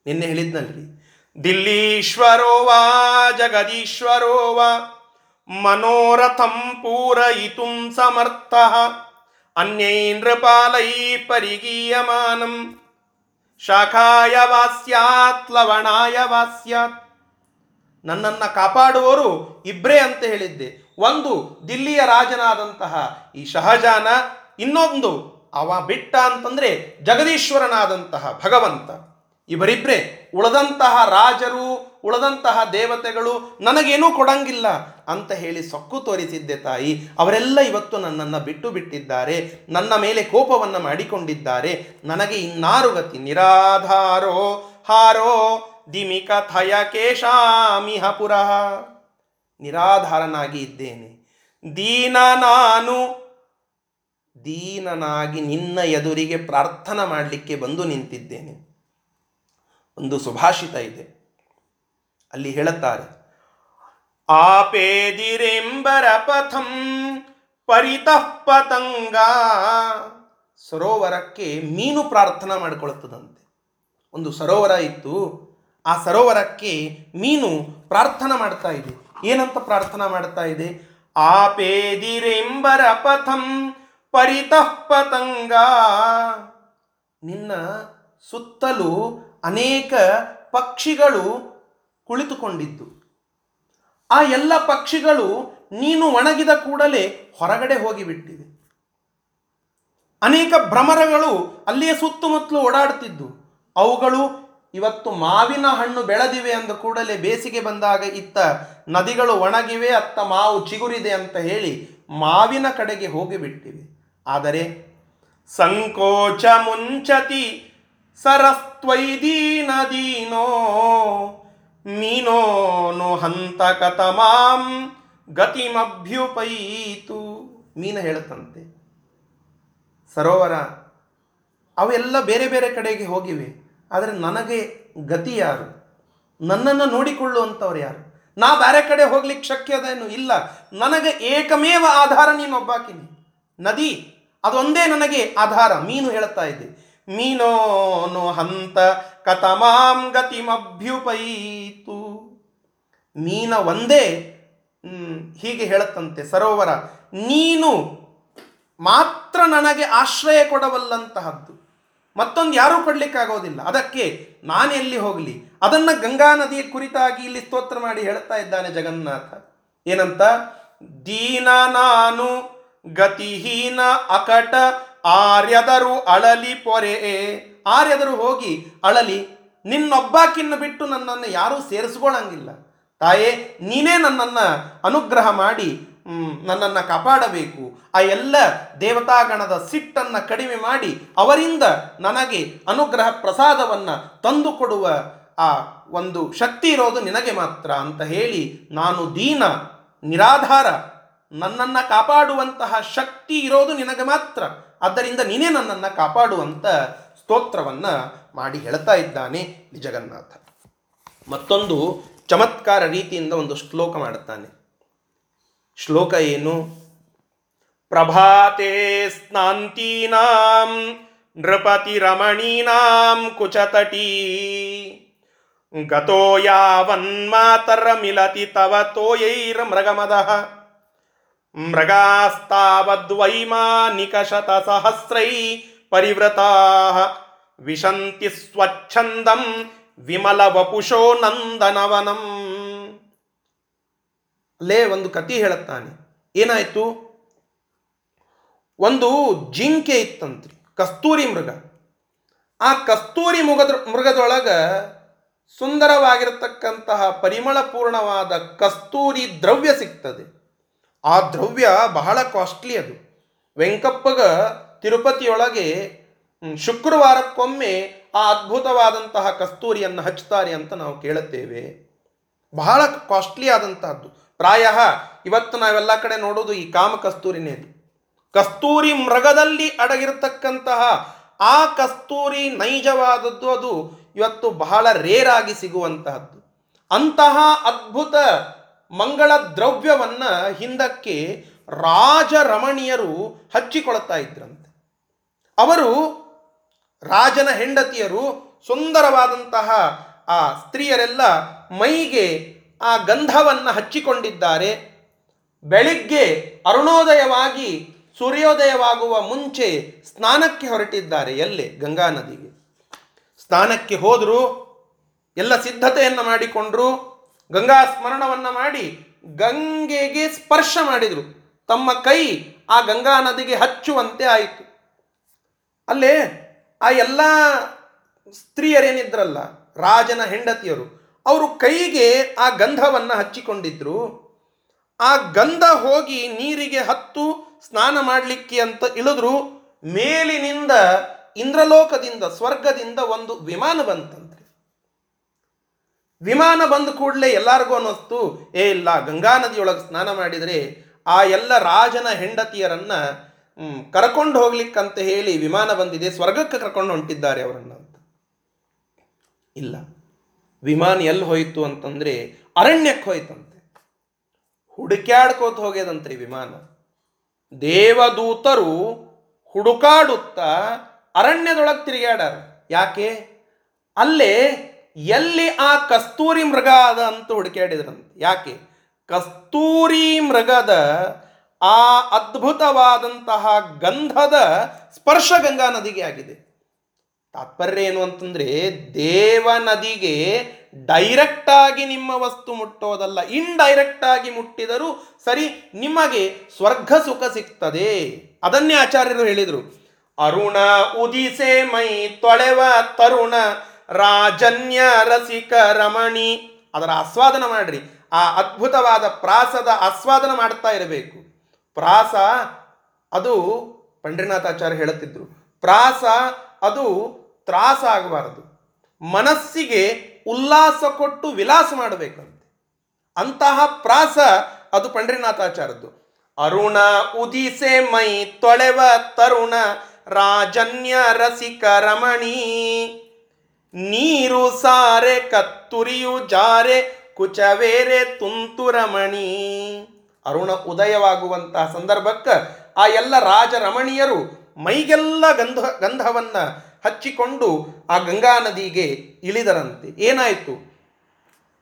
ನಿನ್ನೆ ಹೇಳಿದ್ನಲ್ರಿ, ದಿಲ್ಲೀಶ್ವರೋವಾ, ಜಗದೀಶ್ವರೋವಾ ಮನೋರಥಂ ಪೂರಯಿತು ಸಮರ್ಥ ಅನ್ಯೈ ನೃಪಾಲೈ ಪರಿಗೀಯಮಾನಂ, ಶಾಖಾಯ ವಾಸ್ಯಾತ್, ಲವಣಾಯ ವಾಸ್ಯಾತ್. ನನ್ನನ್ನು ಕಾಪಾಡುವವರು ಇಬ್ಬರೇ ಅಂತ ಹೇಳಿದ್ದೆ. ಒಂದು ದಿಲ್ಲಿಯ ರಾಜನಾದಂತಹ ಈ ಶಹಜಾನ, ಇನ್ನೊಂದು ಅವ ಬಿಟ್ಟ ಅಂತಂದ್ರೆ ಜಗದೀಶ್ವರನಾದಂತಹ ಭಗವಂತ. ಇವರಿಬ್ಬರೇ ಉಳದಂತಹ ರಾಜರು, ಉಳದಂತಹ ದೇವತೆಗಳು ನನಗೇನೂ ಕೊಡಂಗಿಲ್ಲ ಅಂತ ಹೇಳಿ ಸೊಕ್ಕು ತೋರಿಸಿದ್ದೆ ತಾಯಿ. ಅವರೆಲ್ಲ ಇವತ್ತು ನನ್ನನ್ನು ಬಿಟ್ಟು ಬಿಟ್ಟಿದ್ದಾರೆ. ನನ್ನ ಮೇಲೆ ಕೋಪವನ್ನು ಮಾಡಿಕೊಂಡಿದ್ದಾರೆ. ನನಗೆ ಇನ್ನಾರು ಗತಿ ನಿರಾಧಾರೋ ಹಾರೋ ದಿಮಿಕ ಥಯ ಕೇಶಾಮಿಹ ಪುರಃ. ನಿರಾಧಾರನಾಗಿ ಇದ್ದೇನೆ. ದೀನ ನಾನು, ದೀನನಾಗಿ ನಿನ್ನ ಎದುರಿಗೆ ಪ್ರಾರ್ಥನಾ ಮಾಡಲಿಕ್ಕೆ ಬಂದು ನಿಂತಿದ್ದೇನೆ. ಒಂದು ಸುಭಾಷಿತ ಇದೆ. ಅಲ್ಲಿ ಹೇಳುತ್ತಾರೆ ಆಪೇದಿರೆಂಬರ ಪಥಂ ಪರಿತಃ ಪತಂಗ. ಸರೋವರಕ್ಕೆ ಮೀನು ಪ್ರಾರ್ಥನಾ ಮಾಡಿಕೊಳ್ಳುತ್ತದಂತೆ. ಒಂದು ಸರೋವರ ಇತ್ತು. ಆ ಸರೋವರಕ್ಕೆ ಮೀನು ಪ್ರಾರ್ಥನಾ ಮಾಡ್ತಾ ಇದೆ. ಏನಂತ ಪ್ರಾರ್ಥನಾ ಮಾಡ್ತಾ ಇದೆ? ಆಪೇದಿರೆಂಬರ ಪಥಂ ಪರಿತಃ ಪತಂಗ ನಿನ್ನ ಸುತ್ತಲೂ ಅನೇಕ ಪಕ್ಷಿಗಳು ಕುಳಿತುಕೊಂಡಿದ್ದು. ಆ ಎಲ್ಲ ಪಕ್ಷಿಗಳು ನೀನು ಒಣಗಿದ ಕೂಡಲೇ ಹೊರಗಡೆ ಹೋಗಿಬಿಟ್ಟಿವೆ. ಅನೇಕ ಭ್ರಮರಗಳು ಅಲ್ಲಿಯೇ ಸುತ್ತಮುತ್ತಲು ಓಡಾಡ್ತಿದ್ದು. ಅವುಗಳು ಇವತ್ತು ಮಾವಿನ ಹಣ್ಣು ಬೆಳೆದಿವೆ ಅಂದ ಕೂಡಲೇ ಬೇಸಿಗೆ ಬಂದಾಗ ಇತ್ತ ನದಿಗಳು ಒಣಗಿವೆ, ಅತ್ತ ಮಾವು ಚಿಗುರಿದೆ ಅಂತ ಹೇಳಿ ಮಾವಿನ ಕಡೆಗೆ ಹೋಗಿಬಿಟ್ಟಿವೆ ಆದರೆ ಸಂಕೋಚ ಮುಂಚತಿ ಸರಸ್ತ್ವೈದೀನದೀನೋ ಮೀನೋನು ಹಂತ ಕತಮಾಂ ಗತಿಮಭ್ಯುಪೈತು. ಮೀನ ಹೇಳುತ್ತಂತೆ. ಸರೋವರ ಅವೆಲ್ಲ ಬೇರೆ ಬೇರೆ ಕಡೆಗೆ ಹೋಗಿವೆ. ಆದರೆ ನನಗೆ ಗತಿ ಯಾರು? ನನ್ನನ್ನು ನೋಡಿಕೊಳ್ಳುವಂಥವ್ರು ಯಾರು? ನಾ ಬೇರೆ ಕಡೆ ಹೋಗ್ಲಿಕ್ಕೆ ಶಕ್ಯದೇನು ಇಲ್ಲ. ನನಗೆ ಏಕಮೇವ ಆಧಾರ ನೀನೊಬ್ಬಾಕಿನಿ. ನದಿ, ಅದೊಂದೇ ನನಗೆ ಆಧಾರ. ಮೀನು ಹೇಳುತ್ತಾ ಇದೆ ಮೀನೋನು ಹಂತ ಕತಮಾಂ ಗತಿಮಭ್ಯುಪೈತು ಮೀನ ಒಂದೇ ಹೀಗೆ ಹೇಳುತ್ತಂತೆ ಸರೋವರ. ನೀನು ಮಾತ್ರ ನನಗೆ ಆಶ್ರಯ ಕೊಡಬಲ್ಲಂತಹದ್ದು ಮತ್ತೊಂದು ಯಾರೂ ಕೊಡ್ಲಿಕ್ಕಾಗೋದಿಲ್ಲ ಅದಕ್ಕೆ ನಾನು ಎಲ್ಲಿ ಹೋಗಲಿ? ಅದನ್ನು ಗಂಗಾ ನದಿಯ ಕುರಿತಾಗಿ ಇಲ್ಲಿ ಸ್ತೋತ್ರ ಮಾಡಿ ಹೇಳ್ತಾ ಇದ್ದಾನೆ ಜಗನ್ನಾಥ. ಏನಂತ? ದೀನ ನಾನು ಗತಿಹೀನ ಅಕಟ ಆರ್ಯದರು ಅಳಲಿ ಪೊರೆ. ಆರ್ಯದರು ಹೋಗಿ ಅಳಲಿ, ನಿನ್ನೊಬ್ಬಾಕಿನ್ನು ಬಿಟ್ಟು ನನ್ನನ್ನು ಯಾರೂ ಸೇರಿಸ್ಕೊಳ್ಳಂಗಿಲ್ಲ ತಾಯೇ, ನೀನೇ ನನ್ನನ್ನು ಅನುಗ್ರಹ ಮಾಡಿ ನನ್ನನ್ನು ಕಾಪಾಡಬೇಕು. ಆ ಎಲ್ಲ ದೇವತಾಗಣದ ಸಿಟ್ಟನ್ನು ಕಡಿಮೆ ಮಾಡಿ ಅವರಿಂದ ನನಗೆ ಅನುಗ್ರಹ ಪ್ರಸಾದವನ್ನು ತಂದುಕೊಡುವ, ಆ, ಒಂದು ಶಕ್ತಿ ಇರೋದು ನಿನಗೆ ಮಾತ್ರ ಅಂತ ಹೇಳಿ ನಾನು ದೀನ, ನಿರಾಧಾರ, ನನ್ನನ್ನು ಕಾಪಾಡುವಂತಹ ಶಕ್ತಿ ಇರೋದು ನಿನಗೆ ಮಾತ್ರ. ಆದ್ದರಿಂದ ನೀನೇ ನನ್ನನ್ನು ಕಾಪಾಡುವಂಥ ಸ್ತೋತ್ರವನ್ನು ಮಾಡಿ ಹೇಳ್ತಾ ಇದ್ದಾನೆ ಜಗನ್ನಾಥ ಮತ್ತೊಂದು ಚಮತ್ಕಾರ ರೀತಿಯಿಂದ ಒಂದು ಶ್ಲೋಕ ಮಾಡುತ್ತಾನೆ. ಶ್ಲೋಕ ಏನು? ಪ್ರಭಾತೆ ಸ್ನಾಂತೀನಾಂ ನೃಪತಿ ರಮಣೀನಾಂ ಕುಚತಟೀ. ಗತೋ ಯಾವನ್ಮಾತರ ಮಿಲತಿ ತವ ತೋಯೈರ್ಮೃಗಮದಃ ಮೃಗಾಸ್ತಾವದ್ವೈಮಾನಿಕಶತ ಸಹಸ್ರೈ ಪರಿವೃತಾ. ವಿಶಂತಿ ಸ್ವಚ್ಛಂದಂ ವಿಮಲ ವಪುಷೋ ನಂದನವನಂ. ಅಲ್ಲೇ ಒಂದು ಕತಿ ಹೇಳುತ್ತಾನೆ. ಏನಾಯಿತು? ಒಂದು ಜಿಂಕೆ ಇತ್ತಂತ್ರಿ ಕಸ್ತೂರಿ ಮೃಗ. ಆ ಕಸ್ತೂರಿ ಮೃಗದ ಮೃಗದೊಳಗೆ ಸುಂದರವಾಗಿರತಕ್ಕಂತಹ ಪರಿಮಳಪೂರ್ಣವಾದ ಕಸ್ತೂರಿ ದ್ರವ್ಯ ಸಿಗ್ತದೆ. ಆ ದ್ರವ್ಯ ಬಹಳ ಕಾಸ್ಟ್ಲಿ ಅದು. ವೆಂಕಪ್ಪಗ ತಿರುಪತಿಯೊಳಗೆ ಶುಕ್ರವಾರಕ್ಕೊಮ್ಮೆ ಆ ಅದ್ಭುತವಾದಂತಹ ಕಸ್ತೂರಿಯನ್ನು ಹಚ್ತಾರೆ ಅಂತ ನಾವು ಕೇಳುತ್ತೇವೆ. ಬಹಳ ಕಾಸ್ಟ್ಲಿ ಆದಂತಹದ್ದು. ಪ್ರಾಯ ಇವತ್ತು ನಾವೆಲ್ಲ ಕಡೆ ನೋಡೋದು ಈ ಕಾಮ ಕಸ್ತೂರಿನೇ ಕಸ್ತೂರಿ ಮೃಗದಲ್ಲಿ ಅಡಗಿರತಕ್ಕಂತಹ ಆ ಕಸ್ತೂರಿ ನೈಜವಾದದ್ದು ಅದು ಇವತ್ತು ಬಹಳ ರೇರಾಗಿ ಸಿಗುವಂತಹದ್ದು. ಅಂತಹ ಅದ್ಭುತ ಮಂಗಳ ದ್ರವ್ಯವನ್ನು ಹಿಂದಕ್ಕೆ ರಾಜರಮಣಿಯರು ಹಚ್ಚಿಕೊಳ್ತಾ ಇದ್ರಂತೆ. ಅವರು ರಾಜನ ಹೆಂಡತಿಯರು ಸುಂದರವಾದಂತಹ ಆ ಸ್ತ್ರೀಯರೆಲ್ಲ ಮೈಗೆ ಆ ಗಂಧವನ್ನು ಹಚ್ಚಿಕೊಂಡಿದ್ದಾರೆ. ಬೆಳಿಗ್ಗೆ ಅರುಣೋದಯವಾಗಿ ಸೂರ್ಯೋದಯವಾಗುವ ಮುಂಚೆ ಸ್ನಾನಕ್ಕೆ ಹೊರಟಿದ್ದಾರೆ. ಎಲ್ಲೇ? ಗಂಗಾ ನದಿಗೆ. ಸ್ನಾನಕ್ಕೆ ಹೋದರೂ, ಎಲ್ಲ ಸಿದ್ಧತೆಯನ್ನು ಮಾಡಿಕೊಂಡ್ರು, ಗಂಗಾ ಸ್ಮರಣವನ್ನು ಮಾಡಿ ಗಂಗೆಗೆ ಸ್ಪರ್ಶ ಮಾಡಿದರು. ತಮ್ಮ ಕೈ ಆ ಗಂಗಾ ನದಿಗೆ ಹಚ್ಚುವಂತೆ ಆಯಿತು. ಅಲ್ಲೇ ಆ ಎಲ್ಲ ಸ್ತ್ರೀಯರೇನಿದ್ರಲ್ಲ, ರಾಜನ ಹೆಂಡತಿಯರು ಅವರು ಕೈಗೆ ಆ ಗಂಧವನ್ನು ಹಚ್ಚಿಕೊಂಡಿದ್ರು. ಆ ಗಂಧ ಹೋಗಿ ನೀರಿಗೆ ಹತ್ತು ಸ್ನಾನ ಮಾಡಲಿಕ್ಕೆ ಅಂತ ಇಳಿದ್ರು. ಮೇಲಿನಿಂದ ಇಂದ್ರಲೋಕದಿಂದ, ಸ್ವರ್ಗದಿಂದ ಒಂದು ವಿಮಾನ ಬಂತಂತೆ. ವಿಮಾನ ಬಂದ ಕೂಡಲೇ ಎಲ್ಲರಿಗೂ ಅನ್ನಿಸ್ತು, ಏ ಇಲ್ಲ, ಗಂಗಾ ನದಿಯೊಳಗೆ ಸ್ನಾನ ಮಾಡಿದರೆ ಆ ಎಲ್ಲ ರಾಜನ ಹೆಂಡತಿಯರನ್ನ ಕರ್ಕೊಂಡು ಹೋಗ್ಲಿಕ್ಕಂತ ಹೇಳಿ ವಿಮಾನ ಬಂದಿದೆ, ಸ್ವರ್ಗಕ್ಕೆ ಕರ್ಕೊಂಡು ಹೊಂಟಿದ್ದಾರೆ ಅವರನ್ನು ಅಂತ. ಇಲ್ಲ. ವಿಮಾನ ಎಲ್ಲಿ ಹೋಯಿತು ಅಂತಂದ್ರೆ ಅರಣ್ಯಕ್ಕೆ ಹೋಯ್ತಂತೆ. ಹುಡುಕ್ಯಾಡ್ಕೋತ ಹೋಗ್ಯದಂತ್ರಿ ವಿಮಾನ. ದೇವದೂತರು ಹುಡುಕಾಡುತ್ತಾ ಅರಣ್ಯದೊಳಗೆ ತಿರುಗಾಡಾರ ಯಾಕೆ? ಅಲ್ಲೇ ಎಲ್ಲಿ ಆ ಕಸ್ತೂರಿ ಮೃಗ ಅದ ಅಂತ ಹುಡುಕ್ಯಾಡಿದ್ರಂತೆ. ಯಾಕೆ? ಕಸ್ತೂರಿ ಮೃಗದ ಆ ಅದ್ಭುತವಾದಂತಹ ಗಂಧದ ಸ್ಪರ್ಶ ಗಂಗಾ ನದಿಗೆ ಆಗಿದೆ. ತಾತ್ಪರ್ಯ ಏನು ಅಂತಂದ್ರೆ ದೇವ ನದಿಗೆ ಡೈರೆಕ್ಟ್ ಆಗಿ ನಿಮ್ಮ ವಸ್ತು ಮುಟ್ಟೋದಲ್ಲ ಇಂಡೈರೆಕ್ಟ್ ಆಗಿ ಮುಟ್ಟಿದರೂ ಸರಿ ನಿಮಗೆ ಸ್ವರ್ಗ ಸುಖ ಸಿಗ್ತದೆ. ಅದನ್ನೇ ಆಚಾರ್ಯರು ಹೇಳಿದರು. ಅರುಣ ಉದಿಸೆ ಮೈ ತೊಳೆವ ತರುಣ, ರಾಜನ್ಯ ರಸಿಕ ರಮಣಿ. ಅದರ ಆಸ್ವಾದನ ಮಾಡ್ರಿ. ಆ ಅದ್ಭುತವಾದ ಪ್ರಾಸದ ಆಸ್ವಾದನ ಮಾಡ್ತಾ ಇರಬೇಕು. ಪ್ರಾಸ ಅದು ಪಂಡ್ರಿನಾಥಾಚಾರ್ಯ ಹೇಳುತ್ತಿದ್ರು. ಪ್ರಾಸ ಅದು ತ್ರಾಸ ಆಗಬಾರದು. ಮನಸ್ಸಿಗೆ ಉಲ್ಲಾಸ ಕೊಟ್ಟು ವಿಲಾಸ ಮಾಡಬೇಕಂತೆ. ಅಂತಹ ಪ್ರಾಸ ಅದು ಪಂಡ್ರಿನಾಥಾಚಾರ್ಯದ್ದು ಅರುಣ ಉದಿಸೆ ಮೈ ತೊಳೆವ ತರುಣ ರಾಜನ್ಯ ರಸಿಕ ರಮಣಿ. ನೀರು ಸಾರೆ ಕತ್ತುರಿಯು ಜಾರೆ ಕುಚವೇರೆ ತುಂತುರಮಣಿ ಅರುಣ ಉದಯವಾಗುವಂತಹ ಸಂದರ್ಭಕ್ಕೆ ಆ ಎಲ್ಲ ರಾಜ ರಮಣೀಯರು ಮೈಗೆಲ್ಲ ಗಂಧ, ಗಂಧವನ್ನ ಹಚ್ಚಿಕೊಂಡು ಆ ಗಂಗಾ ನದಿಗೆ ಇಳಿದರಂತೆ. ಏನಾಯಿತು?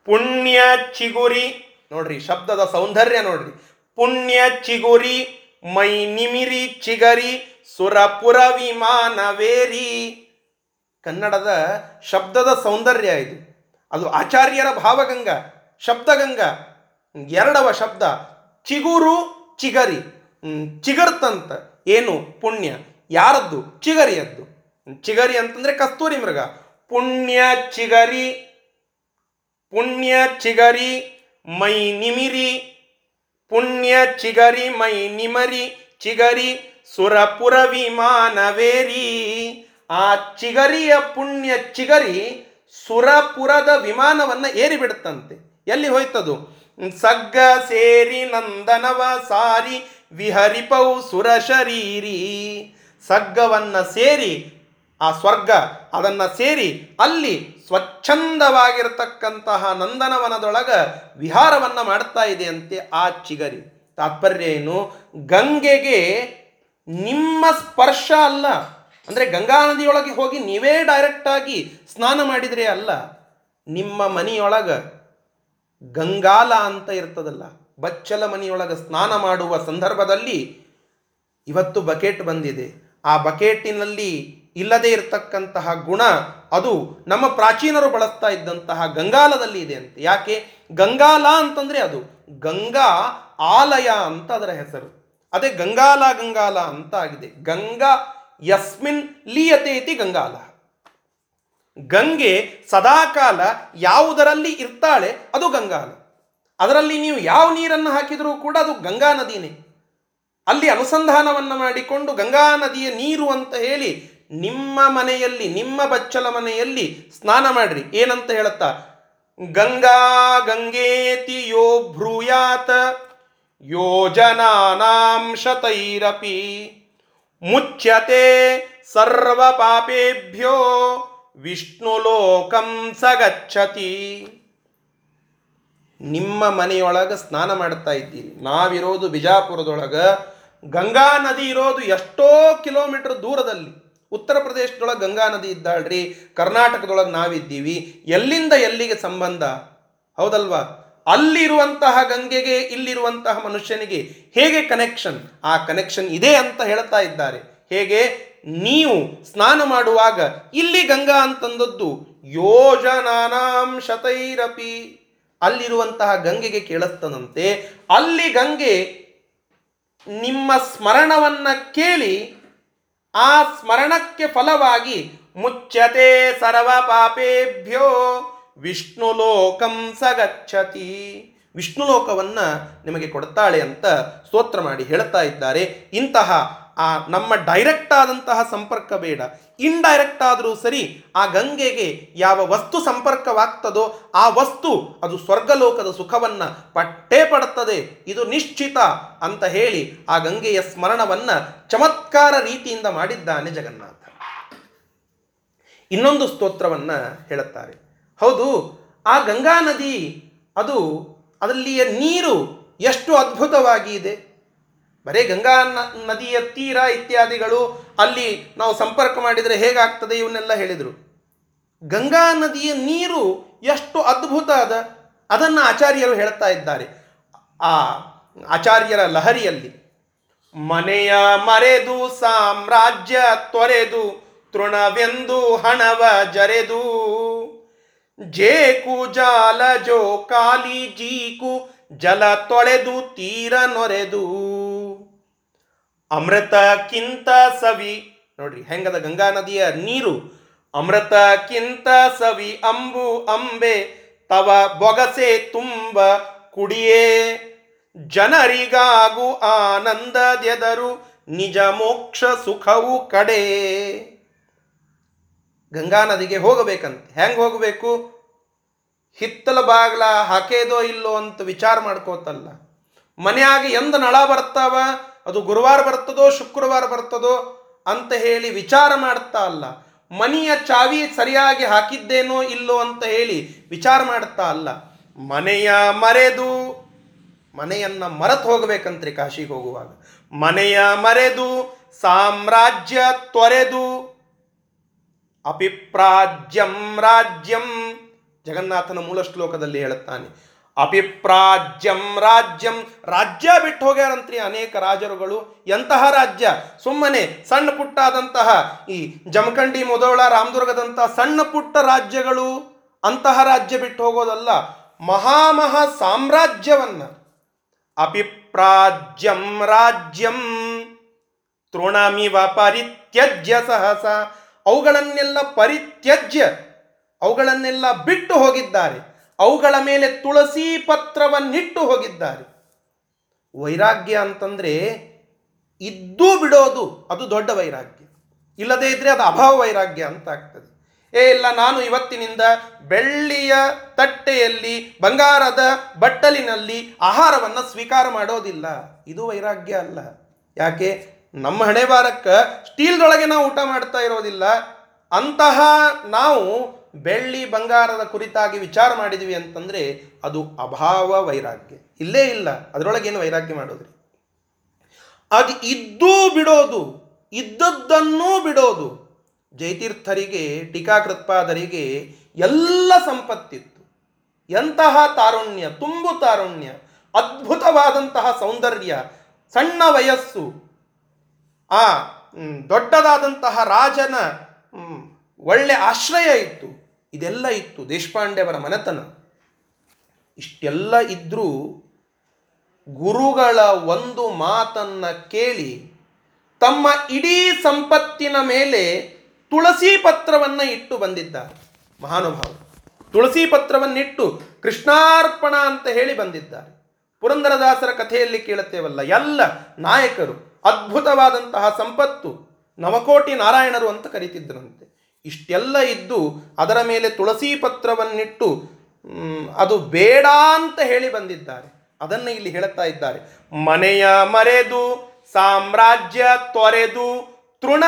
ಪುಣ್ಯ ಚಿಗುರಿ. ನೋಡ್ರಿ ಶಬ್ದದ ಸೌಂದರ್ಯ ನೋಡ್ರಿ. ಪುಣ್ಯ ಚಿಗುರಿ ಮೈ ನಿಮಿರಿ ಚಿಗರಿ ಸುರಪುರ ವಿಮಾನವೇರಿ. ಕನ್ನಡದ ಶಬ್ದದ ಸೌಂದರ್ಯ ಇದು. ಅದು ಆಚಾರ್ಯರ ಭಾವಗಂಗ ಶಬ್ದಗಂಗಾ. ಎರಡವ ಶಬ್ದ ಚಿಗುರು ಚಿಗರಿ. ಚಿಗರ್ತಂತ ಏನು? ಪುಣ್ಯ. ಯಾರದ್ದು? ಚಿಗರಿಯದ್ದು. ಚಿಗರಿ ಅಂತಂದ್ರೆ ಕಸ್ತೂರಿ ಮೃಗ. ಪುಣ್ಯ ಚಿಗರಿ ಪುಣ್ಯ ಚಿಗರಿ, ಮೈ ನಿಮಿರಿ. ಪುಣ್ಯ ಚಿಗರಿ, ಮೈ ನಿಮರಿ, ಚಿಗರಿ ಸುರಪುರ ವಿಮಾನವೇರಿ. ಆ ಚಿಗರಿಯ ಪುಣ್ಯ ಚಿಗರಿ ಸುರಪುರದ ವಿಮಾನವನ್ನ ಏರಿ ಬಿಡುತ್ತಂತೆ ಎಲ್ಲಿ ಹೋಯ್ತದು? ಸಗ್ಗ ಸೇರಿ ನಂದನವ ಸಾರಿ, ವಿಹರಿಪೌ ಸುರ ಶರೀರಿ. ಸಗ್ಗವನ್ನ ಸೇರಿ ಆ ಸ್ವರ್ಗ ಅದನ್ನು ಸೇರಿ ಅಲ್ಲಿ ಸ್ವಚ್ಛಂದವಾಗಿರತಕ್ಕಂತಹ ನಂದನವನದೊಳಗ ವಿಹಾರವನ್ನ ಮಾಡ್ತಾ ಇದೆ ಅಂತೆ ಆ ಚಿಗರಿ. ತಾತ್ಪರ್ಯ ಏನು? ಗಂಗೆಗೆ ನಿಮ್ಮ ಸ್ಪರ್ಶ ಅಲ್ಲ. ಅಂದರೆ ಗಂಗಾ ನದಿಯೊಳಗೆ ಹೋಗಿ ನೀವೇ ಡೈರೆಕ್ಟ್ ಆಗಿ ಸ್ನಾನ ಮಾಡಿದ್ರೆ ಅಲ್ಲ. ನಿಮ್ಮ ಮನೆಯೊಳಗ ಗಂಗಾಲ ಅಂತ ಇರ್ತದಲ್ಲ. ಬಚ್ಚಲ ಮನೆಯೊಳಗೆ ಸ್ನಾನ ಮಾಡುವ ಸಂದರ್ಭದಲ್ಲಿ ಇವತ್ತು ಬಕೆಟ್ ಬಂದಿದೆ. ಆ ಬಕೆಟಿನಲ್ಲಿ ಇಲ್ಲದೇ ಇರತಕ್ಕಂತಹ ಗುಣ ಅದು ನಮ್ಮ ಪ್ರಾಚೀನರು ಬಳಸ್ತಾ ಇದ್ದಂತಹ ಗಂಗಾಲದಲ್ಲಿ ಇದೆ ಅಂತ. ಯಾಕೆ? ಗಂಗಾಲ ಅಂತಂದ್ರೆ ಅದು ಗಂಗಾ ಆಲಯ ಅಂತ ಅದರ ಹೆಸರು. ಅದೇ ಗಂಗಾಲ ಗಂಗಾಲ ಅಂತ ಆಗಿದೆ. ಗಂಗಾ ಯಸ್ಮಿನ್ ಲೀಯತೆ ಇತಿ ಗಂಗಾಲ. ಗಂಗೆ ಸದಾಕಾಲ ಯಾವುದರಲ್ಲಿ ಇರ್ತಾಳೆ ಅದು ಗಂಗಾಲ. ಅದರಲ್ಲಿ ನೀವು ಯಾವ ನೀರನ್ನು ಹಾಕಿದರೂ ಕೂಡ ಅದು ಗಂಗಾ ನದಿನೇ. ಅಲ್ಲಿ ಅನುಸಂಧಾನವನ್ನು ಮಾಡಿಕೊಂಡು ಗಂಗಾ ನದಿಯ ನೀರು ಅಂತ ಹೇಳಿ ನಿಮ್ಮ ಮನೆಯಲ್ಲಿ, ನಿಮ್ಮ ಬಚ್ಚಲ ಮನೆಯಲ್ಲಿ ಸ್ನಾನ ಮಾಡ್ರಿ. ಏನಂತ ಹೇಳುತ್ತಾ? ಗಂಗಾ ಗಂಗೇತಿ ಯೋ ಭ್ರೂಯಾತ ಯೋಜನಾನಾಂ ಶತೈರಪಿ, ಮುಚ್ಯತೆ ಸರ್ವ ಪಾಪೇಭ್ಯೋ ವಿಷ್ಣುಲೋಕಂ ಸಗಚ್ಚತಿ. ನಿಮ್ಮ ಮನೆಯೊಳಗೆ ಸ್ನಾನ ಮಾಡ್ತಾ ಇದ್ದೀರಿ. ನಾವಿರೋದು ಬಿಜಾಪುರದೊಳಗೆ. ಗಂಗಾ ನದಿ ಇರೋದು ಎಷ್ಟೋ ಕಿಲೋಮೀಟರ್ ದೂರದಲ್ಲಿ. ಉತ್ತರ ಪ್ರದೇಶದೊಳಗೆ ಗಂಗಾ ನದಿ ಇದ್ದಾಳ್ರಿ, ಕರ್ನಾಟಕದೊಳಗೆ ನಾವಿದ್ದೀವಿ, ಎಲ್ಲಿಂದ ಎಲ್ಲಿಗೆ ಸಂಬಂಧ? ಹೌದಲ್ವಾ? ಅಲ್ಲಿರುವಂತಹ ಗಂಗೆಗೆ, ಇಲ್ಲಿರುವಂತಹ ಮನುಷ್ಯನಿಗೆ ಹೇಗೆ ಕನೆಕ್ಷನ್ ಆ ಕನೆಕ್ಷನ್ ಇದೆ ಅಂತ ಹೇಳ್ತಾ ಇದ್ದಾರೆ. ಹೇಗೆ? ನೀವು ಸ್ನಾನ ಮಾಡುವಾಗ ಇಲ್ಲಿ ಗಂಗಾ ಅಂತಂದದ್ದು, ಯೋಜನಾನಾಂ ಶತೈರಪಿ. ಅಲ್ಲಿರುವಂತಹ ಗಂಗೆಗೆ ಕೇಳಿಸ್ತದಂತೆ, ಅಲ್ಲಿ ಗಂಗೆ ನಿಮ್ಮ ಸ್ಮರಣವನ್ನ ಕೇಳಿ ಆ ಸ್ಮರಣಕ್ಕೆ ಫಲವಾಗಿ ಮುಚ್ಚತೆ ಸರ್ವ ಪಾಪೇಭ್ಯೋ. ವಿಷ್ಣು ಲೋಕಂ ಸಗಚ್ಚತಿ ವಿಷ್ಣು ಲೋಕವನ್ನು ನಿಮಗೆ ಕೊಡ್ತಾಳೆ ಅಂತ ಸ್ತೋತ್ರ ಮಾಡಿ ಹೇಳ್ತಾ ಇದ್ದಾರೆ. ಇಂತಹ ಆ ನಮ್ಮ ಡೈರೆಕ್ಟ್ ಆದಂತಹ ಸಂಪರ್ಕ ಬೇಡ. ಇಂಡೈರೆಕ್ಟ್ ಆದರೂ ಸರಿ ಆ ಗಂಗೆಗೆ ಯಾವ ವಸ್ತು ಸಂಪರ್ಕವಾಗ್ತದೋ ಆ ವಸ್ತು ಅದು ಸ್ವರ್ಗಲೋಕದ ಸುಖವನ್ನು ಪಟ್ಟೇ ಪಡುತ್ತದೆ ಇದು ನಿಶ್ಚಿತ ಅಂತ ಹೇಳಿ ಆ ಗಂಗೆಯ ಸ್ಮರಣವನ್ನು ಚಮತ್ಕಾರ ರೀತಿಯಿಂದ ಮಾಡಿದ್ದಾನೆ ಜಗನ್ನಾಥ. ಇನ್ನೊಂದು ಸ್ತೋತ್ರವನ್ನು ಹೇಳುತ್ತಾರೆ. ಹೌದು, ಆ ಗಂಗಾ ನದಿ ಅದು ಅದರಲ್ಲಿಯ ನೀರು ಎಷ್ಟು ಅದ್ಭುತವಾಗಿ ಇದೆ. ಬರೇ ಗಂಗಾ ನದಿಯ ತೀರ ಇತ್ಯಾದಿಗಳು ಅಲ್ಲಿ ನಾವು ಸಂಪರ್ಕ ಮಾಡಿದರೆ ಹೇಗಾಗ್ತದೆ ಇವನ್ನೆಲ್ಲ ಹೇಳಿದರು. ಗಂಗಾ ನದಿಯ ನೀರು ಎಷ್ಟು ಅದ್ಭುತ ಅದ, ಅದನ್ನು ಆಚಾರ್ಯರು ಹೇಳ್ತಾ ಇದ್ದಾರೆ. ಆ ಆಚಾರ್ಯರ ಲಹರಿಯಲ್ಲಿ, ಮನೆಯ ಮರೆದು ಸಾಮ್ರಾಜ್ಯ ತೊರೆದು, ತೃಣವೆಂದು ಹಣವ ಜರೆದು, ಜೇಕು ಜಾಲ ಜೋ ಕಾಲಿ ಜೀಕು ಜಲ ತೊಳೆದು ತೀರ ನೊರೆದು. ಅಮೃತಕ್ಕಿಂತ ಸವಿ, ನೋಡ್ರಿ, ಹೆಂಗದ ಗಂಗಾ ನದಿಯ ನೀರು? ಅಮೃತಕ್ಕಿಂತ ಸವಿ, ಅಂಬು, ಅಂಬೆ, ತವ ಬೊಗಸೆ ತುಂಬ ಕುಡಿಯೇ. ಜನರಿಗಾಗು ಆನಂದದೆದರು, ನಿಜ ಮೋಕ್ಷ ಸುಖವು ಕಡೆ. ಗಂಗಾ ನದಿಗೆ ಹೋಗಬೇಕಂತ. ಹೆಂಗೆ ಹೋಗಬೇಕು? ಹಿತ್ತಲ ಬಾಗ್ಲ ಹಾಕೇದೋ ಇಲ್ಲೋ ಅಂತ ವಿಚಾರ ಮಾಡ್ಕೋತಲ್ಲ. ಮನ್ಯಾಗ ಎಂದ ನಳ ಬರ್ತಾವ? ಅದು ಗುರುವಾರ ಬರ್ತದೋ ಶುಕ್ರವಾರ ಬರ್ತದೋ ಅಂತ ಹೇಳಿ ವಿಚಾರ ಮಾಡ್ತಾ ಅಲ್ಲ. ಮನೆಯ ಚಾವಿ ಸರಿಯಾಗಿ ಹಾಕಿದ್ದೇನೋ ಇಲ್ಲೋ ಅಂತ ಹೇಳಿ ವಿಚಾರ ಮಾಡ್ತಾ ಅಲ್ಲ. ಮನೆಯ ಮರೆದು, ಮನೆಯನ್ನ ಮರೆತು ಹೋಗಬೇಕಂತ್ರಿ ಕಾಶಿಗೆ ಹೋಗುವಾಗ. ಮನೆಯ ಮರೆದು, ಸಾಮ್ರಾಜ್ಯ ತೊರೆದು, ಅಪಿಪ್ರಾಜ್ಯಂ ರಾಜ್ಯಂ. ಜಗನ್ನಾಥನ ಮೂಲ ಶ್ಲೋಕದಲ್ಲಿ ಹೇಳುತ್ತಾನೆ ಅಪಿಪ್ರಾಜ್ಯಂ ರಾಜ್ಯಂ. ರಾಜ್ಯ ಬಿಟ್ಟು ಹೋಗ್ಯಾರಂತ್ರಿ ಅನೇಕ ರಾಜರುಗಳು. ಎಂತಹ ರಾಜ್ಯ? ಸುಮ್ಮನೆ ಸಣ್ಣ ಪುಟ್ಟಾದಂತಹ ಈ ಜಮಖಂಡಿ, ಮೊದೋಳ, ರಾಮದುರ್ಗದಂತಹ ಸಣ್ಣ ಪುಟ್ಟ ರಾಜ್ಯಗಳು. ಅಂತಹ ರಾಜ್ಯ ಬಿಟ್ಟು ಹೋಗೋದಲ್ಲ. ಮಹಾಮಹಾ ಸಾಮ್ರಾಜ್ಯವನ್ನ. ಅಪಿಪ್ರಾಜ್ಯಂ ರಾಜ್ಯಂ. ತೃಣಮಿವ ಪರಿತ್ಯಜ್ಯ ಸಹಸ. ಅವುಗಳನ್ನೆಲ್ಲ ಪರಿತ್ಯಜ್ಯ. ಅವುಗಳನ್ನೆಲ್ಲ ಬಿಟ್ಟು ಹೋಗಿದ್ದಾರೆ. ಅವುಗಳ ಮೇಲೆ ತುಳಸಿ ಪತ್ರವನ್ನಿಟ್ಟು ಹೋಗಿದ್ದಾರೆ. ವೈರಾಗ್ಯ ಅಂತಂದರೆ ಇದ್ದೂ ಬಿಡೋದು, ಅದು ದೊಡ್ಡ ವೈರಾಗ್ಯ. ಇಲ್ಲದೇ ಇದ್ದರೆ ಅದು ಅಭಾವ ವೈರಾಗ್ಯ ಅಂತ ಆಗ್ತದೆ. ಏ, ಇಲ್ಲ, ನಾನು ಇವತ್ತಿನಿಂದ ಬೆಳ್ಳಿಯ ತಟ್ಟೆಯಲ್ಲಿ, ಬಂಗಾರದ ಬಟ್ಟಲಿನಲ್ಲಿ ಆಹಾರವನ್ನು ಸ್ವೀಕಾರ ಮಾಡೋದಿಲ್ಲ. ಇದು ವೈರಾಗ್ಯ ಅಲ್ಲ. ಯಾಕೆ? ನಮ್ಮ ಹಣೆ ಬಾರಕ್ಕೆ ಸ್ಟೀಲ್ದೊಳಗೆ ನಾವು ಊಟ ಮಾಡ್ತಾ ಇರೋದಿಲ್ಲ. ಅಂತಹ ನಾವು ಬೆಳ್ಳಿ ಬಂಗಾರದ ಕುರಿತಾಗಿ ವಿಚಾರ ಮಾಡಿದ್ವಿ ಅಂತಂದರೆ ಅದು ಅಭಾವ ವೈರಾಗ್ಯ. ಇಲ್ಲೇ ಇಲ್ಲ. ಅದರೊಳಗೇನು ವೈರಾಗ್ಯ ಮಾಡೋದ್ರಿ? ಅದು ಇದ್ದೂ ಬಿಡೋದು, ಇದ್ದದ್ದನ್ನೂ ಬಿಡೋದು. ಜಯತೀರ್ಥರಿಗೆ ಟೀಕಾಕೃತ್ಪಾದರಿಗೆ ಎಲ್ಲ ಸಂಪತ್ತಿತ್ತು. ಎಂತಹ ತಾರುಣ್ಯ, ತುಂಬು ತಾರುಣ್ಯ, ಅದ್ಭುತವಾದಂತಹ ಸೌಂದರ್ಯ, ಸಣ್ಣ ವಯಸ್ಸು, ಆ ದೊಡ್ಡದಾದಂತಹ ರಾಜನ ಒಳ್ಳೆ ಆಶ್ರಯ ಇತ್ತು. ಇದೆಲ್ಲ ಇತ್ತು ದೇಶಪಾಂಡೆಯವರ ಮನೆತನ. ಇಷ್ಟೆಲ್ಲ ಇದ್ದರೂ ಗುರುಗಳ ಒಂದು ಮಾತನ್ನ ಕೇಳಿ ತಮ್ಮ ಇಡೀ ಸಂಪತ್ತಿನ ಮೇಲೆ ತುಳಸಿ ಪತ್ರವನ್ನ ಇಟ್ಟು ಬಂದಿದ್ದಾರೆ ಮಹಾನುಭಾವರು. ತುಳಸಿ ಪತ್ರವನ್ನಿಟ್ಟು ಕೃಷ್ಣಾರ್ಪಣ ಅಂತ ಹೇಳಿ ಬಂದಿದ್ದಾರೆ. ಪುರಂದರದಾಸರ ಕಥೆಯಲ್ಲಿ ಕೇಳುತ್ತೇವಲ್ಲ, ಎಲ್ಲ ನಾಯಕರು ಅದ್ಭುತವಾದಂತಹ ಸಂಪತ್ತು ನವಕೋಟಿ ನಾರಾಯಣರು ಅಂತ ಕರೀತಿದ್ದರಂತೆ ಇಷ್ಟೆಲ್ಲ ಇದ್ದು ಅದರ ಮೇಲೆ ತುಳಸಿ ಪತ್ರವನ್ನಿಟ್ಟು ಅದು ಬೇಡ ಅಂತ ಹೇಳಿ ಬಂದಿದ್ದಾರೆ. ಅದನ್ನು ಇಲ್ಲಿ ಹೇಳುತ್ತಾ ಇದ್ದಾರೆ. ಮನೆಯ ಮರೆದು, ಸಾಮ್ರಾಜ್ಯ ತೊರೆದು, ತೃಣ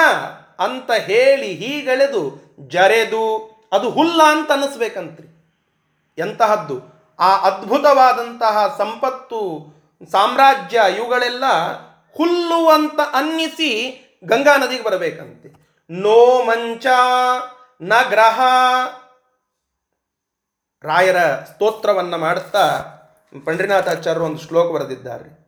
ಅಂತ ಹೇಳಿ ಹೀಗೆಳೆದು, ಜರೆದು, ಅದು ಹುಲ್ಲ ಅಂತ ಅನ್ನಿಸ್ಬೇಕಂತ್ರಿ. ಎಂತಹದ್ದು? ಆ ಅದ್ಭುತವಾದಂತಹ ಸಂಪತ್ತು, ಸಾಮ್ರಾಜ್ಯ ಇವುಗಳೆಲ್ಲ ಹುಲ್ಲು ಅಂತ ಅನ್ನಿಸಿ ಗಂಗಾ ನದಿಗೆ ಬರಬೇಕಂತೆ. ನೋ ಮಂಚ, ನ ಗ್ರಹ. ರಾಯರ ಸ್ತೋತ್ರವನ್ನು ಮಾಡುತ್ತಾ ಪಂಡ್ರಿನಾಥಾಚಾರ್ಯರು ಒಂದು ಶ್ಲೋಕ ಬರೆದಿದ್ದಾರೆ.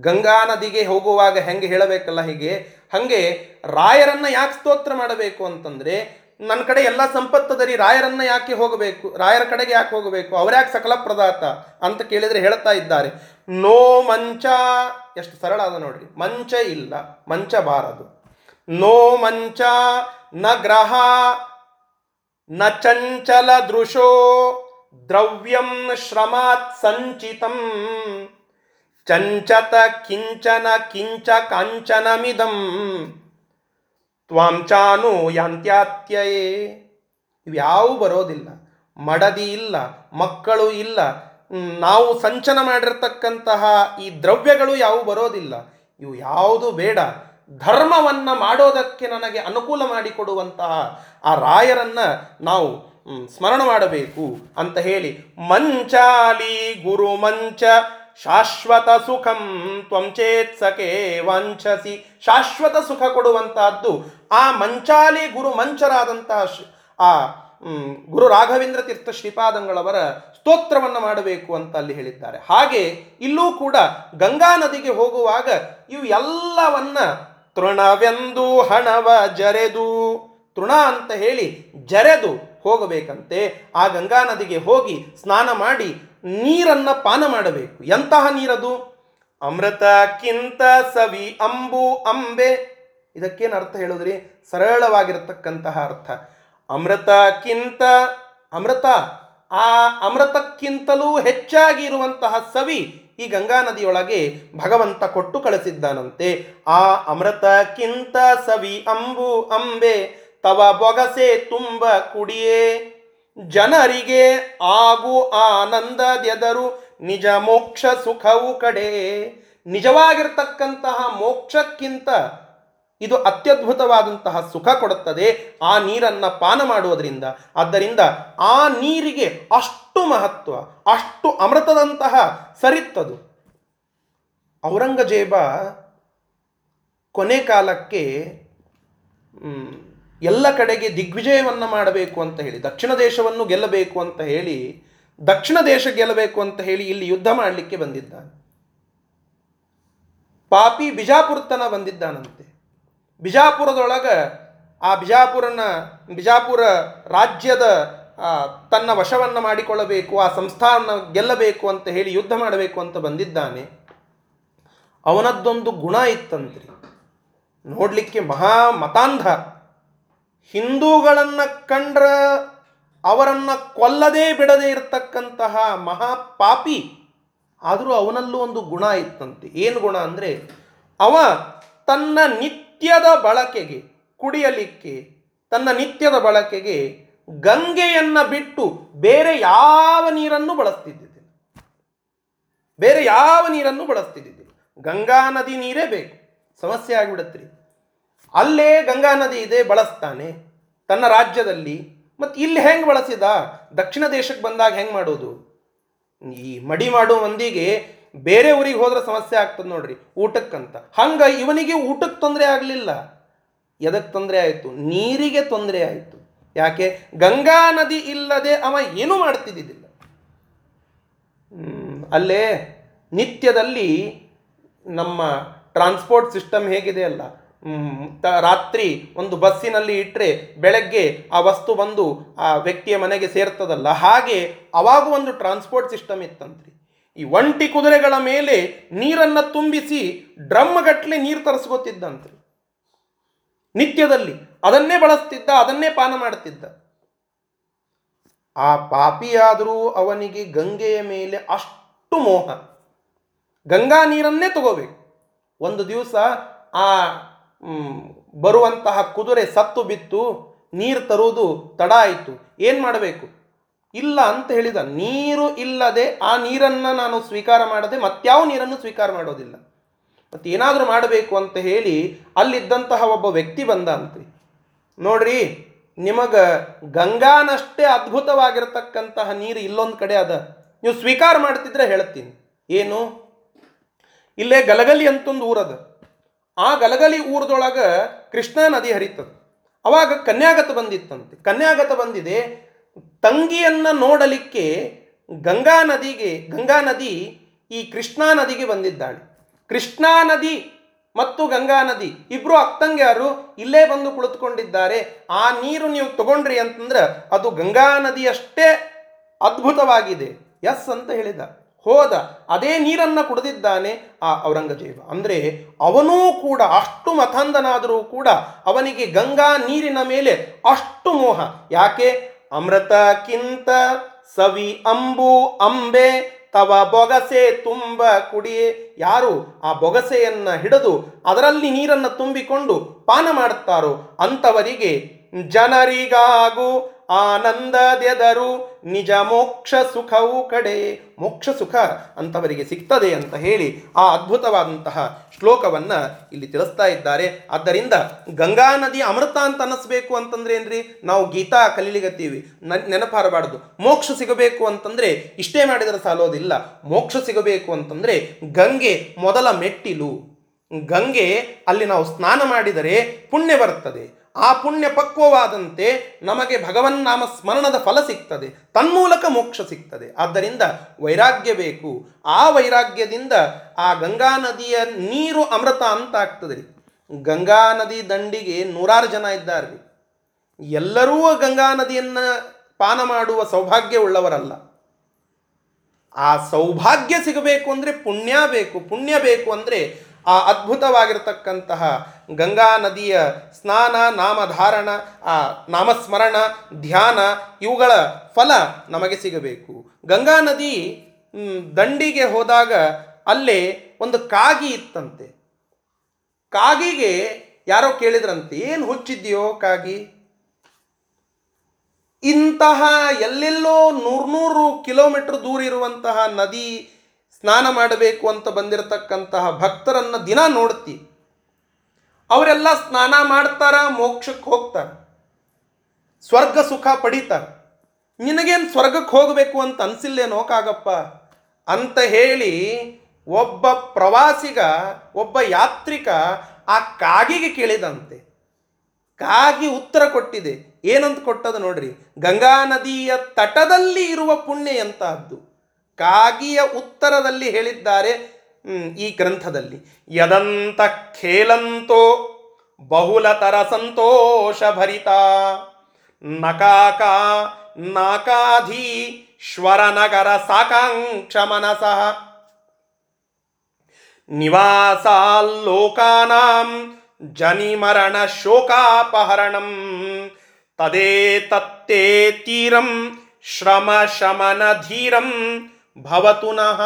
ಗಂಗಾ ನದಿಗೆ ಹೋಗುವಾಗ ಹೆಂಗೆ ಹೇಳಬೇಕಲ್ಲ ಹೀಗೆ, ಹಾಗೆ ರಾಯರನ್ನು ಯಾಕೆ ಸ್ತೋತ್ರ ಮಾಡಬೇಕು ಅಂತಂದರೆ ನನ್ನ ಕಡೆ ಎಲ್ಲ ಸಂಪತ್ತದರಿ ರಾಯರನ್ನು ಯಾಕೆ ಹೋಗಬೇಕು, ರಾಯರ ಕಡೆಗೆ ಯಾಕೆ ಹೋಗಬೇಕು ಅವರ್ಯಾಕೆ ಸಕಲ ಪ್ರದಾತ ಅಂತ ಕೇಳಿದರೆ ಹೇಳ್ತಾ ಇದ್ದಾರೆ. ನೋ ಮಂಚ, ಎಷ್ಟು ಸರಳ ಅದ ನೋಡ್ರಿ. ಮಂಚ ಇಲ್ಲ, ಮಂಚ ಬಾರದು. ನೋ ಮಂಚ, ನ ಗ್ರಹ, ನ ಚಂಚಲ ದೃಶೋ ದ್ರವ್ಯಂ ಶ್ರಮಾತ್ ಸಂಚಿತಂ. ಚಂಚತ ಕಿಂಚನ ಕಿಂಚ ಕಾಂಚನಮಿದಂ. ತ್ವಾಂಚಾನು ಯಾಂತ್ಯಾತ್ಯಯೇ. ಇವ್ಯಾವು ಬರೋದಿಲ್ಲ, ಮಡದಿ ಇಲ್ಲ, ಮಕ್ಕಳು ಇಲ್ಲ, ನಾವು ಸಂಚನ ಮಾಡಿರ್ತಕ್ಕಂತಹ ಈ ದ್ರವ್ಯಗಳು ಯಾವು ಬರೋದಿಲ್ಲ. ಇವು ಯಾವುದು ಬೇಡ ಧರ್ಮವನ್ನು ಮಾಡೋದಕ್ಕೆ ನನಗೆ ಅನುಕೂಲ ಮಾಡಿಕೊಡುವಂತಹ ಆ ರಾಯರನ್ನು ನಾವು ಸ್ಮರಣ ಮಾಡಬೇಕು ಅಂತ ಹೇಳಿ, ಮಂಚಾಲಿ ಗುರು ಮಂಚ, ಶಾಶ್ವತ ಸುಖಂ ತ್ವಂಚೇತ್ಸಕೆ ವಂಚಸಿ ಶಾಶ್ವತ ಸುಖ ಕೊಡುವಂತಹದ್ದು ಆ ಮಂಚಾಲಿ ಗುರು ಮಂಚರಾದಂತಹ ಆ ಗುರು ರಾಘವೇಂದ್ರ ತೀರ್ಥ ಶ್ರೀಪಾದಂಗಳವರ ಸ್ತೋತ್ರವನ್ನು ಮಾಡಬೇಕು ಅಂತ ಅಲ್ಲಿ ಹೇಳಿದ್ದಾರೆ. ಹಾಗೆ ಇಲ್ಲೂ ಕೂಡ ಗಂಗಾ ನದಿಗೆ ಹೋಗುವಾಗ ಇವು ಎಲ್ಲವನ್ನ ತೃಣವೆಂದು ಹಣವ ಜರೆದು. ತೃಣ ಅಂತ ಹೇಳಿ ಜರೆದು ಹೋಗಬೇಕಂತೆ. ಆ ಗಂಗಾ ನದಿಗೆ ಹೋಗಿ ಸ್ನಾನ ಮಾಡಿ ನೀರನ್ನು ಪಾನ ಮಾಡಬೇಕು. ಎಂತಹ ನೀರದು? ಅಮೃತಕ್ಕಿಂತ ಸವಿ ಅಂಬು ಅಂಬೆ. ಇದಕ್ಕೇನು ಅರ್ಥ ಹೇಳಿದ್ರಿ? ಸರಳವಾಗಿರತಕ್ಕಂತಹ ಅರ್ಥ. ಅಮೃತಕ್ಕಿಂತ, ಅಮೃತ, ಆ ಅಮೃತಕ್ಕಿಂತಲೂ ಹೆಚ್ಚಾಗಿ ಇರುವಂತಹ ಸವಿ ಈ ಗಂಗಾ ನದಿಯೊಳಗೆ ಭಗವಂತ ಕೊಟ್ಟು ಕಳಿಸಿದ್ದಾನಂತೆ. ಆ ಅಮೃತಕ್ಕಿಂತ ಸವಿ ಅಂಬು ಅಂಬೆ, ತವ ಬೊಗಸೆ ತುಂಬ ಕುಡಿಯೇ. ಜನರಿಗೆ ಆಗು ಆನಂದದೆದರು ನಿಜ ಮೋಕ್ಷ ಸುಖವು ಕಡೆ. ನಿಜವಾಗಿರ್ತಕ್ಕಂತಹ ಮೋಕ್ಷಕ್ಕಿಂತ ಇದು ಅತ್ಯದ್ಭುತವಾದಂತಹ ಸುಖ ಕೊಡುತ್ತದೆ. ಆ ನೀರನ್ನು ಪಾನ ಮಾಡುವುದರಿಂದ. ಆದ್ದರಿಂದ ಆ ನೀರಿಗೆ ಅಷ್ಟು ಮಹತ್ವ, ಅಷ್ಟು ಅಮೃತದಂತಹ ಸರಿತ್ತದು. ಔರಂಗಜೇಬ ಕೊನೆ ಕಾಲಕ್ಕೆ ಎಲ್ಲ ಕಡೆಗೆ ದಿಗ್ವಿಜಯವನ್ನು ಮಾಡಬೇಕು ಅಂತ ಹೇಳಿ, ದಕ್ಷಿಣ ದೇಶವನ್ನು ಗೆಲ್ಲಬೇಕು ಅಂತ ಹೇಳಿ, ದಕ್ಷಿಣ ದೇಶ ಗೆಲ್ಲಬೇಕು ಅಂತ ಹೇಳಿ ಇಲ್ಲಿ ಯುದ್ಧ ಮಾಡಲಿಕ್ಕೆ ಬಂದಿದ್ದಾನೆ. ಪಾಪಿ ಬಿಜಾಪುರ್ತನ ಬಂದಿದ್ದಾನಂತೆ. ಬಿಜಾಪುರದೊಳಗ ಆ ಬಿಜಾಪುರನ ಬಿಜಾಪುರ ರಾಜ್ಯದ ತನ್ನ ವಶವನ್ನು ಮಾಡಿಕೊಳ್ಳಬೇಕು, ಆ ಸಂಸ್ಥಾನ ಗೆಲ್ಲಬೇಕು ಅಂತ ಹೇಳಿ ಯುದ್ಧ ಮಾಡಬೇಕು ಅಂತ ಬಂದಿದ್ದಾನೆ. ಅವನದ್ದೊಂದು ಗುಣ ಇತ್ತಂತ್ರಿ. ನೋಡಲಿಕ್ಕೆ ಮಹಾ ಮತಾಂಧ. ಹಿಂದೂಗಳನ್ನು ಕಂಡ್ರ ಅವರನ್ನು ಕೊಲ್ಲದೇ ಬಿಡದೇ ಇರತಕ್ಕಂತಹ ಮಹಾ ಪಾಪಿ. ಆದರೂ ಅವನಲ್ಲೂ ಒಂದು ಗುಣ ಇತ್ತಂತೆ. ಏನು ಗುಣ ಅಂದರೆ, ಅವ ತನ್ನ ನಿತ್ಯದ ಬಳಕೆಗೆ, ಕುಡಿಯಲಿಕ್ಕೆ, ತನ್ನ ನಿತ್ಯದ ಬಳಕೆಗೆ ಗಂಗೆಯನ್ನ ಬಿಟ್ಟು ಬೇರೆ ಯಾವ ನೀರನ್ನು ಬಳಸ್ತಿದ್ದಿದ್ದಿಲ್ಲ. ಬೇರೆ ಯಾವ ನೀರನ್ನು ಬಳಸ್ತಿದ್ದಿದ್ದಿಲ್ಲ. ಗಂಗಾ ನದಿ ನೀರೇ ಬೇಕು. ಸಮಸ್ಯೆ ಆಗಿಬಿಡತ್ರಿ. ಅಲ್ಲೇ ಗಂಗಾ ನದಿ ಇದೆ, ಬಳಸ್ತಾನೆ. ತನ್ನ ರಾಜ್ಯದಲ್ಲಿ. ಮತ್ತು ಇಲ್ಲಿ ಹೆಂಗೆ ಬಳಸಿದ? ದಕ್ಷಿಣ ದೇಶಕ್ಕೆ ಬಂದಾಗ ಹೆಂಗೆ ಮಾಡೋದು? ಈ ಮಡಿ ಮಾಡೋ ಮಂದಿಗೆ ಬೇರೆ ಊರಿಗೆ ಹೋದ್ರೆ ಸಮಸ್ಯೆ ಆಗ್ತದೆ ನೋಡ್ರಿ ಊಟಕ್ಕಂತ. ಹಂಗ ಇವನಿಗೆ ಊಟಕ್ಕೆ ತೊಂದರೆ ಆಗಲಿಲ್ಲ. ಎದಕ್ಕೆ ತೊಂದರೆ ಆಯಿತು? ನೀರಿಗೆ ತೊಂದರೆ ಆಯಿತು. ಯಾಕೆ? ಗಂಗಾ ನದಿ ಇಲ್ಲದೆ ಅವ ಏನೂ ಮಾಡ್ತಿದ್ದಿದ್ದಿಲ್ಲ. ಹ್ಮ್, ಅಲ್ಲೇ ನಿತ್ಯದಲ್ಲಿ ನಮ್ಮ ಟ್ರಾನ್ಸ್ಪೋರ್ಟ್ ಸಿಸ್ಟಮ್ ಹೇಗಿದೆ ಅಲ್ಲ? ರಾತ್ರಿ ಒಂದು ಬಸ್ಸಿನಲ್ಲಿ ಇಟ್ಟರೆ ಬೆಳಗ್ಗೆ ಆ ವಸ್ತು ಬಂದು ಆ ವ್ಯಕ್ತಿಯ ಮನೆಗೆ ಸೇರ್ತದಲ್ಲ? ಹಾಗೆ ಅವಾಗೂ ಒಂದು ಟ್ರಾನ್ಸ್ಪೋರ್ಟ್ ಸಿಸ್ಟಮ್ ಇತ್ತಂತ್ರಿ. ಈ ಒಂಟಿ ಕುದುರೆಗಳ ಮೇಲೆ ನೀರನ್ನು ತುಂಬಿಸಿ ಡ್ರಮ್ಗಟ್ಟಲೆ ನೀರು ತರಿಸ್ಕೋತಿದ್ದಂತೆ. ನಿತ್ಯದಲ್ಲಿ ಅದನ್ನೇ ಬಳಸ್ತಿದ್ದ, ಅದನ್ನೇ ಪಾನ ಮಾಡ್ತಿದ್ದ. ಆ ಪಾಪಿಯಾದರೂ ಅವನಿಗೆ ಗಂಗೆಯ ಮೇಲೆ ಅಷ್ಟು ಮೋಹ. ಗಂಗಾ ನೀರನ್ನೇ ತಗೋಬೇಕು. ಒಂದು ದಿವಸ ಆ ಬರುವಂತಹ ಕುದುರೆ ಸತ್ತು ಬಿತ್ತು, ನೀರು ತರುವುದು ತಡ ಆಯಿತು. ಏನು ಮಾಡಬೇಕು? ಇಲ್ಲ ಅಂತ ಹೇಳಿದ, ನೀರು ಇಲ್ಲದೆ ಆ ನೀರನ್ನು ನಾನು ಸ್ವೀಕಾರ ಮಾಡದೆ ಮತ್ಯಾವ ನೀರನ್ನು ಸ್ವೀಕಾರ ಮಾಡೋದಿಲ್ಲ. ಮತ್ತೆ ಏನಾದರೂ ಮಾಡಬೇಕು ಅಂತ ಹೇಳಿ ಅಲ್ಲಿದ್ದಂತಹ ಒಬ್ಬ ವ್ಯಕ್ತಿ ಬಂದ ಅಂತೆ ನೋಡ್ರಿ, ನಿಮಗ ಗಂಗಾನಷ್ಟೇ ಅದ್ಭುತವಾಗಿರತಕ್ಕಂತಹ ನೀರು ಇಲ್ಲೊಂದು ಕಡೆ ಅದ. ನೀವು ಸ್ವೀಕಾರ ಮಾಡ್ತಿದ್ರೆ ಹೇಳ್ತೀನಿ. ಏನು? ಇಲ್ಲೇ ಗಲಗಲಿ ಅಂತೊಂದು ಊರದ. ಆ ಗಲಗಲಿ ಊರದೊಳಗ ಕೃಷ್ಣಾ ನದಿ ಹರಿತದ. ಅವಾಗ ಕನ್ಯಾಗತ ಬಂದಿತ್ತಂತೆ. ಕನ್ಯಾಗತ ಬಂದಿದೆ ತಂಗಿಯನ್ನ ನೋಡಲಿಕ್ಕೆ ಗಂಗಾ ನದಿಗೆ, ಗಂಗಾ ನದಿ ಈ ಕೃಷ್ಣಾ ನದಿಗೆ ಬಂದಿದ್ದಾಳೆ. ಕೃಷ್ಣಾ ನದಿ ಮತ್ತು ಗಂಗಾ ನದಿ ಇಬ್ಬರು ಅಕ್ತಂಗ್ಯಾರು ಇಲ್ಲೇ ಬಂದು ಕುಳಿತುಕೊಂಡಿದ್ದಾರೆ. ಆ ನೀರು ನೀವು ತಗೊಂಡ್ರಿ ಅಂತಂದ್ರೆ ಅದು ಗಂಗಾ ನದಿಯಷ್ಟೇ ಅದ್ಭುತವಾಗಿದೆ. ಎಸ್ ಅಂತ ಹೇಳಿದ. ಹೋದ. ಅದೇ ನೀರನ್ನು ಕುಡಿದಿದ್ದಾನೆ ಆ ಔರಂಗಜೇಬ. ಅಂದರೆ ಅವನೂ ಕೂಡ ಅಷ್ಟು ಮತಾಂಧನಾದರೂ ಕೂಡ ಅವನಿಗೆ ಗಂಗಾ ನೀರಿನ ಮೇಲೆ ಅಷ್ಟು ಮೋಹ. ಯಾಕೆ? ಅಮೃತಕ್ಕಿಂತ ಸವಿ ಅಂಬು ಅಂಬೆ, ತವ ಬೊಗಸೆ ತುಂಬ ಕುಡಿಯೇ. ಯಾರು ಆ ಬೊಗಸೆಯನ್ನು ಹಿಡಿದು ಅದರಲ್ಲಿ ನೀರನ್ನು ತುಂಬಿಕೊಂಡು ಪಾನ ಮಾಡುತ್ತಾರೋ ಅಂಥವರಿಗೆ ಜನರಿಗಾಗೂ ಆನಂದದೆದರು ನಿಜ ಮೋಕ್ಷ ಸುಖವು ಕಡೆ. ಮೋಕ್ಷ ಸುಖ ಅಂತವರಿಗೆ ಸಿಗ್ತದೆ ಅಂತ ಹೇಳಿ ಆ ಅದ್ಭುತವಾದಂತಹ ಶ್ಲೋಕವನ್ನ ಇಲ್ಲಿ ತಿಳಿಸ್ತಾ ಇದ್ದಾರೆ. ಆದ್ದರಿಂದ ಗಂಗಾ ನದಿ ಅಮೃತ ಅಂತ ಅನ್ನಿಸ್ಬೇಕು ಅಂತಂದ್ರೆ ಏನ್ರಿ? ನಾವು ಗೀತಾ ಕಲೀಲಿಗತ್ತೀವಿ ನೆನಪಾರಬಾರ್ದು. ಮೋಕ್ಷ ಸಿಗಬೇಕು ಅಂತಂದ್ರೆ ಇಷ್ಟೇ ಮಾಡಿದರೆ ಸಾಲೋದಿಲ್ಲ. ಮೋಕ್ಷ ಸಿಗಬೇಕು ಅಂತಂದ್ರೆ ಗಂಗೆ ಮೊದಲ ಮೆಟ್ಟಿಲು. ಗಂಗೆ ಅಲ್ಲಿ ನಾವು ಸ್ನಾನ ಮಾಡಿದರೆ ಪುಣ್ಯ ಬರ್ತದೆ. ಆ ಪುಣ್ಯ ಪಕ್ವವಾದಂತೆ ನಮಗೆ ಭಗವನ್ನಾಮ ಸ್ಮರಣದ ಫಲ ಸಿಗ್ತದೆ, ತನ್ಮೂಲಕ ಮೋಕ್ಷ ಸಿಗ್ತದೆ. ಆದ್ದರಿಂದ ವೈರಾಗ್ಯ ಬೇಕು. ಆ ವೈರಾಗ್ಯದಿಂದ ಆ ಗಂಗಾ ನದಿಯ ನೀರು ಅಮೃತ ಅಂತ ಆಗ್ತದೆ. ರೀ ಗಂಗಾ ನದಿ ದಂಡಿಗೆ ನೂರಾರು ಜನ ಇದ್ದಾರೆ. ರೀ ಎಲ್ಲರೂ ಗಂಗಾ ನದಿಯನ್ನು ಪಾನ ಮಾಡುವ ಸೌಭಾಗ್ಯ ಉಳ್ಳವರಲ್ಲ. ಆ ಸೌಭಾಗ್ಯ ಸಿಗಬೇಕು ಅಂದರೆ ಪುಣ್ಯ ಬೇಕು. ಪುಣ್ಯ ಬೇಕು ಅಂದರೆ ಆ ಅದ್ಭುತವಾಗಿರತಕ್ಕಂತಹ ಗಂಗಾ ನದಿಯ ಸ್ನಾನ, ನಾಮಧಾರಣ, ಆ ನಾಮಸ್ಮರಣ, ಧ್ಯಾನ, ಇವುಗಳ ಫಲ ನಮಗೆ ಸಿಗಬೇಕು. ಗಂಗಾ ನದಿ ದಂಡಿಗೆ ಹೋದಾಗ ಅಲ್ಲೇ ಒಂದು ಕಾಗಿ ಇತ್ತಂತೆ. ಕಾಗಿಗೆ ಯಾರೋ ಕೇಳಿದ್ರಂತೆ, ಏನು ಹುಚ್ಚಿದ್ಯೋ ಕಾಗಿ? ಇಂತಹ ಎಲ್ಲೆಲ್ಲೋ ನೂರ್ನೂರು ಕಿಲೋಮೀಟರ್ ದೂರ ಇರುವಂತಹ ನದಿ ಸ್ನಾನ ಮಾಡಬೇಕು ಅಂತ ಬಂದಿರತಕ್ಕಂತಹ ಭಕ್ತರನ್ನ ದಿನ ನೋಡ್ತಿ. ಅವರೆಲ್ಲ ಸ್ನಾನ ಮಾಡ್ತಾರ, ಮೋಕ್ಷಕ್ಕೆ ಹೋಗ್ತಾರ. ಸ್ವರ್ಗ ಸುಖ ಪಡೀತಾರ. ನಿನಗೇನು ಸ್ವರ್ಗಕ್ಕೆ ಹೋಗಬೇಕು ಅಂತ ಅನ್ಸಿಲ್ಲೇ ಕಾಗಪ್ಪ ಅಂತ ಹೇಳಿ ಒಬ್ಬ ಪ್ರವಾಸಿಗ, ಒಬ್ಬ ಯಾತ್ರಿಕ ಆ ಕಾಗಿಗೆ ಕೇಳಿದಂತೆ. ಕಾಗಿ ಉತ್ತರ ಕೊಟ್ಟಿದೆ. ಏನಂತ ಕೊಟ್ಟದ ನೋಡ್ರಿ? ಗಂಗಾ ನದಿಯ ತಟದಲ್ಲಿ ಇರುವ ಪುಣ್ಯ ಎಂತಹದ್ದು? ಕಾಗಿಯ ಉತ್ತರದಲ್ಲಿ ಹೇಳಿದ್ದಾರೆ ಈ ಗ್ರಂಥದಲ್ಲಿ. ಯದಂತ ಖೇಲಂತೋ, ಬಹುಲತರ ಸಂತೋಷ ಭರಿತ. ನಕಾಕ, ನಾಕಾಧಿ, ಶ್ವರನಗರ ಸಾಕಾಂಕ್ಷ ಮನಸಃ. ನಿವಾಸಾಲ್ಲೋಕಾನಾಂ ಜನಿಮರಣ ಶೋಕಾಪಹರಣಂ. ತದೇ ತತ್ತೇ ತೀರಂ, ಶ್ರಮ ಶಮನ ಧೀರಂ. ಭವತುನಃ.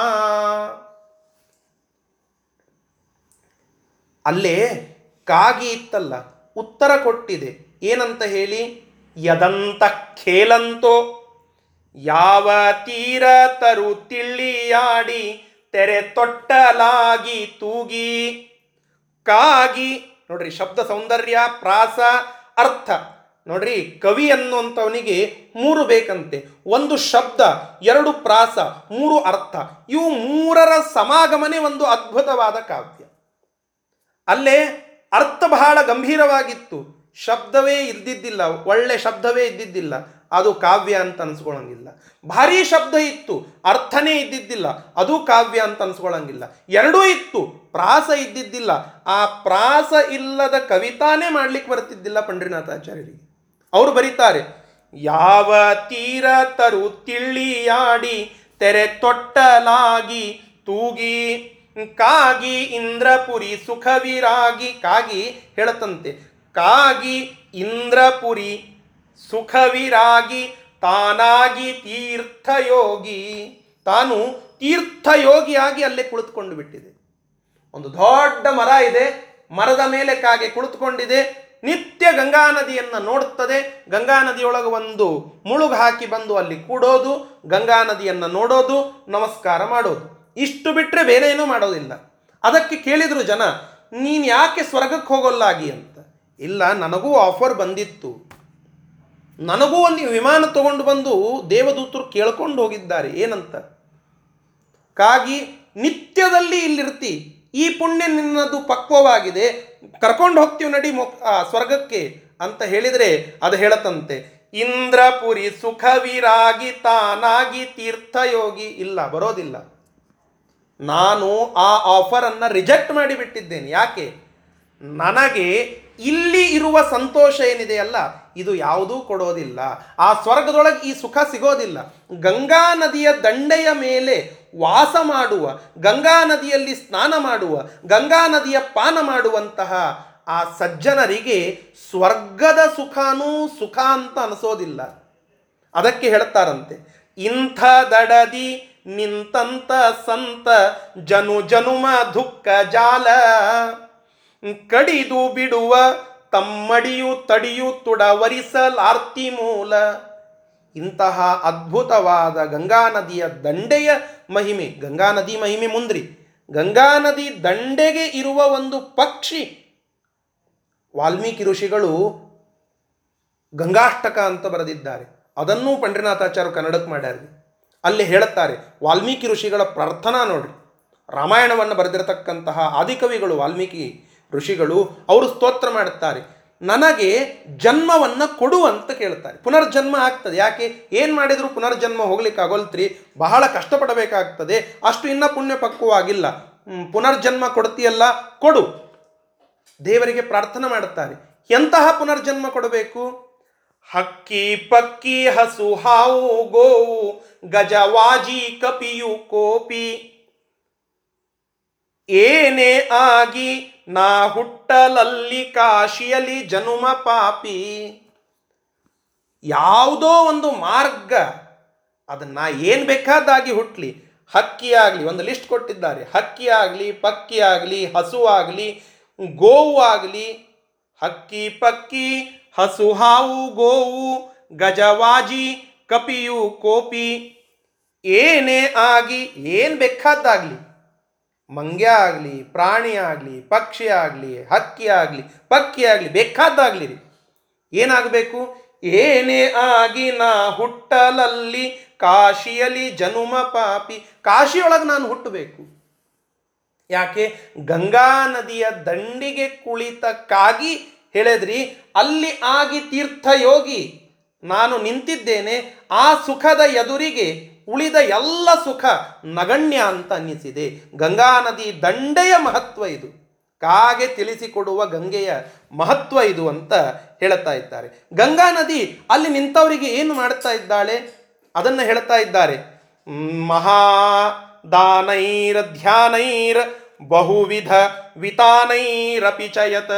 ಅಲ್ಲೇ ಕಾಗಿ ಇತ್ತಲ್ಲ, ಉತ್ತರ ಕೊಟ್ಟಿದೆ. ಏನಂತ ಹೇಳಿ? ಯದಂತ ಖೇಲಂತೋ. ಯಾವ ತೀರ ತರು ತಿಳಿಯಾಡಿ ತೆರೆ ತೊಟ್ಟಲಾಗಿ ತೂಗಿ. ಕಾಗಿ, ನೋಡ್ರಿ, ಶಬ್ದ ಸೌಂದರ್ಯ, ಪ್ರಾಸ, ಅರ್ಥ. ನೋಡ್ರಿ, ಕವಿ ಅನ್ನುವಂಥವನಿಗೆ ಮೂರು ಬೇಕಂತೆ. ಒಂದು ಶಬ್ದ, ಎರಡು ಪ್ರಾಸ, ಮೂರು ಅರ್ಥ. ಇವು ಮೂರರ ಸಮಾಗಮನೆ ಒಂದು ಅದ್ಭುತವಾದ ಕಾವ್ಯ. ಅಲ್ಲೇ ಅರ್ಥ ಬಹಳ ಗಂಭೀರವಾಗಿತ್ತು. ಶಬ್ದವೇ ಇದ್ದಿದ್ದಿಲ್ಲ, ಒಳ್ಳೆ ಶಬ್ದವೇ ಇದ್ದಿದ್ದಿಲ್ಲ. ಅದು ಕಾವ್ಯ ಅಂತ ಅನ್ಸ್ಕೊಳಂಗಿಲ್ಲ. ಭಾರೀ ಶಬ್ದ ಇತ್ತು, ಅರ್ಥನೇ ಇದ್ದಿದ್ದಿಲ್ಲ. ಅದು ಕಾವ್ಯ ಅಂತ ಅನ್ಸ್ಕೊಳಂಗಿಲ್ಲ. ಎರಡೂ ಇತ್ತು, ಪ್ರಾಸ ಇದ್ದಿದ್ದಿಲ್ಲ. ಆ ಪ್ರಾಸ ಇಲ್ಲದ ಕವಿತಾನೇ ಮಾಡ್ಲಿಕ್ಕೆ ಬರ್ತಿದ್ದಿಲ್ಲ ಪಂಡ್ರಿನಾಥಾಚಾರ್ಯರಿಗೆ ಅವರು ಬರೀತಾರೆ, ಯಾವ ತೀರ ತರು ತಿಳಿಯಾಡಿ ತೆರೆ ತೊಟ್ಟಲಾಗಿ ತೂಗಿ, ಕಾಗಿ ಇಂದ್ರಪುರಿ ಸುಖವಿರಾಗಿ, ಕಾಗಿ ಹೇಳತಂತೆ ಕಾಗಿ ಇಂದ್ರಪುರಿ ಸುಖವಿರಾಗಿ ತಾನಾಗಿ ತೀರ್ಥಯೋಗಿ, ತಾನು ತೀರ್ಥಯೋಗಿಯಾಗಿ ಅಲ್ಲೇ ಕುಳಿತುಕೊಂಡು ಬಿಟ್ಟಿದೆ. ಒಂದು ದೊಡ್ಡ ಮರ ಇದೆ, ಮರದ ಮೇಲೆ ಕಾಗೆ ಕುಳಿತುಕೊಂಡಿದೆ ನಿತ್ಯ ಗಂಗಾ ನದಿಯನ್ನು ನೋಡುತ್ತದೆ. ಗಂಗಾ ನದಿಯೊಳಗೆ ಒಂದು ಮುಳುಗು ಹಾಕಿ ಬಂದು ಅಲ್ಲಿ ಕೂಡೋದು, ಗಂಗಾ ನದಿಯನ್ನು ನೋಡೋದು, ನಮಸ್ಕಾರ ಮಾಡೋದು. ಇಷ್ಟು ಬಿಟ್ಟರೆ ಬೇರೇನೂ ಮಾಡೋದಿಲ್ಲ. ಅದಕ್ಕೆ ಕೇಳಿದರು ಜನ, ನೀನು ಯಾಕೆ ಸ್ವರ್ಗಕ್ಕೆ ಹೋಗೋಲ್ಲಾಗಿ? ಅಂತ. ಇಲ್ಲ, ನನಗೂ ಆಫರ್ ಬಂದಿತ್ತು. ನನಗೂ ಅಲ್ಲಿ ವಿಮಾನ ತಗೊಂಡು ಬಂದು ದೇವದೂತರು ಕೇಳ್ಕೊಂಡು ಹೋಗಿದ್ದಾರೆ. ಏನಂತ? ಕಾಗಿ, ನಿತ್ಯದಲ್ಲಿ ಇಲ್ಲಿರ್ತಿ. ಈ ಪುಣ್ಯ ನಿನ್ನದು ಪಕ್ವವಾಗಿದೆ. ಕರ್ಕೊಂಡು ಹೋಗ್ತೀವಿ ನಡಿ ಸ್ವರ್ಗಕ್ಕೆ ಅಂತ ಹೇಳಿದರೆ ಅದು ಹೇಳತಂತೆ ಇಂದ್ರಪುರಿ ಸುಖವಿರಾಗಿ ತಾನಾಗಿ ತೀರ್ಥಯೋಗಿ ಇಲ್ಲ, ಬರೋದಿಲ್ಲ. ನಾನು ಆ ಆಫರನ್ನು ರಿಜೆಕ್ಟ್ ಮಾಡಿಬಿಟ್ಟಿದ್ದೇನೆ. ಯಾಕೆ? ನನಗೆ ಇಲ್ಲಿ ಇರುವ ಸಂತೋಷ ಏನಿದೆಯಲ್ಲ ಇದು ಯಾವುದೂ ಕೊಡೋದಿಲ್ಲ. ಆ ಸ್ವರ್ಗದೊಳಗೆ ಈ ಸುಖ ಸಿಗೋದಿಲ್ಲ. ಗಂಗಾ ನದಿಯ ದಂಡೆಯ ಮೇಲೆ ವಾಸ ಮಾಡುವ, ಗಂಗಾ ನದಿಯಲ್ಲಿ ಸ್ನಾನ ಮಾಡುವ, ಗಂಗಾ ನದಿಯ ಪಾನ ಮಾಡುವಂತಹ ಆ ಸಜ್ಜನರಿಗೆ ಸ್ವರ್ಗದ ಸುಖನೂ ಸುಖ ಅಂತ ಅನಿಸೋದಿಲ್ಲ. ಅದಕ್ಕೆ ಹೇಳ್ತಾರಂತೆ, ಇಂಥ ದಡದಿ ನಿಂತಂತ ಸಂತ ಜನು ಜನುಮ ದುಃಖ ಜಾಲ. ಕಡಿದು ಬಿಡುವ ತಮ್ಮಡಿಯು ತಡಿಯು ತುಡವರಿಸಲಾರ್ತಿ ಮೂಲ. ಇಂತಹ ಅದ್ಭುತವಾದ ಗಂಗಾ ನದಿಯ ದಂಡೆಯ ಮಹಿಮೆ, ಗಂಗಾ ನದಿ ಮಹಿಮೆ ಮುಂದ್ರಿ. ಗಂಗಾ ನದಿ ದಂಡೆಗೆ ಇರುವ ಒಂದು ಪಕ್ಷಿ, ವಾಲ್ಮೀಕಿ ಋಷಿಗಳು ಗಂಗಾಷ್ಟಕ ಅಂತ ಬರೆದಿದ್ದಾರೆ. ಅದನ್ನೂ ಪಂಡ್ರಿನಾಥಾಚಾರ್ಯ ಕನ್ನಡಕ್ಕೆ ಮಾಡ್ಯಾರ ಅಲ್ಲಿ ಹೇಳುತ್ತಾರೆ, ವಾಲ್ಮೀಕಿ ಋಷಿಗಳ ಪ್ರಾರ್ಥನಾ ನೋಡ್ರಿ. ರಾಮಾಯಣವನ್ನು ಬರೆದಿರತಕ್ಕಂತಹ ಆದಿಕವಿಗಳು ವಾಲ್ಮೀಕಿ ಋಷಿಗಳು, ಅವರು ಸ್ತೋತ್ರ ಮಾಡುತ್ತಾರೆ. ನನಗೆ ಜನ್ಮವನ್ನು ಕೊಡು ಅಂತ ಕೇಳ್ತಾರೆ. ಪುನರ್ಜನ್ಮ ಆಗ್ತದೆ. ಯಾಕೆ? ಏನು ಮಾಡಿದರೂ ಪುನರ್ಜನ್ಮ ಹೋಗ್ಲಿಕ್ಕೆ ಆಗೋಲ್ತ್ರಿ. ಬಹಳ ಕಷ್ಟಪಡಬೇಕಾಗ್ತದೆ. ಅಷ್ಟು ಇನ್ನ ಪುಣ್ಯ ಪಕ್ವವಾಗಿಲ್ಲ. ಪುನರ್ಜನ್ಮ ಕೊಡ್ತೀಯಲ್ಲ? ಕೊಡು. ದೇವರಿಗೆ ಪ್ರಾರ್ಥನೆ ಮಾಡುತ್ತಾರೆ ಎಂತಹ ಪುನರ್ಜನ್ಮ ಕೊಡಬೇಕು? ಹಕ್ಕಿ ಪಕ್ಕಿ ಹಸು ಹಾವು ಗೋವು ಗಜವಾಜಿ ಕಪಿಯು ಕೋಪಿ. ಏನೇ ಆಗಿ ನಾ ಹುಟ್ಟಲಲ್ಲಿ ಕಾಶಿಯಲ್ಲಿ ಜನುಮ ಪಾಪಿ. ಯಾವುದೋ ಒಂದು ಮಾರ್ಗ, ಅದನ್ನ ಏನು ಬೇಕಾದಾಗಿ ಹುಟ್ಟಲಿ ಹಕ್ಕಿ ಆಗಲಿ, ಒಂದು ಲಿಸ್ಟ್ ಕೊಟ್ಟಿದ್ದಾರೆ. ಹಕ್ಕಿ ಆಗಲಿ, ಪಕ್ಕಿ ಆಗಲಿ, ಹಸು ಆಗಲಿ, ಗೋವು ಆಗಲಿ. ಹಕ್ಕಿ ಪಕ್ಕಿ, ಹಸು ಹಾವು, ಗೋವು, ಗಜವಾಜಿ, ಕಪಿಯು, ಕೋಪಿ. ಏನೇ ಆಗಿ ಏನು ಬೇಕಾದ್ದಾಗಲಿ ಮಂಗ್ಯ ಆಗಲಿ, ಪ್ರಾಣಿ ಆಗಲಿ, ಪಕ್ಷಿ ಆಗಲಿ, ಹಕ್ಕಿ ಆಗಲಿ, ಪಕ್ಕಿ ಆಗಲಿ, ಬೇಕಾದ್ದಾಗಲಿ ರೀ. ಏನಾಗಬೇಕು? ಏನೇ ಆಗಿ ನಾ ಹುಟ್ಟಲಲ್ಲಿ ಕಾಶಿಯಲ್ಲಿ ಜನುಮ ಪಾಪಿ, ಕಾಶಿಯೊಳಗೆ ನಾನು ಹುಟ್ಟಬೇಕು. ಯಾಕೆ? ಗಂಗಾ ನದಿಯ ದಂಡಿಗೆ ಕುಳಿತಕ್ಕಾಗಿ ಹೇಳಿದ್ರಿ, ಅಲ್ಲಿ ಆಗಿ ತೀರ್ಥಯೋಗಿ ನಾನು ನಿಂತಿದ್ದೇನೆ, ಆ ಸುಖದ ಎದುರಿಗೆ ಉಳಿದ ಎಲ್ಲ ಸುಖ ನಗಣ್ಯ ಅಂತ ಅನ್ನಿಸಿದೆ. ಗಂಗಾ ನದಿ ದಂಡೆಯ ಮಹತ್ವ ಇದು. ಕಾಗೆ ತಿಳಿಸಿಕೊಡುವ ಗಂಗೆಯ ಮಹತ್ವ ಇದು ಅಂತ ಹೇಳ್ತಾ ಇದ್ದಾರೆ. ಗಂಗಾ ನದಿ ಅಲ್ಲಿ ನಿಂತವರಿಗೆ ಏನು ಮಾಡ್ತಾ ಇದ್ದಾಳೆ? ಅದನ್ನು ಹೇಳ್ತಾ ಇದ್ದಾರೆ. ಮಹಾ ದಾನೈರ ಧ್ಯಾನೈರ್ ಬಹುವಿಧ ವಿತಾನೈರಪಿಚಯತ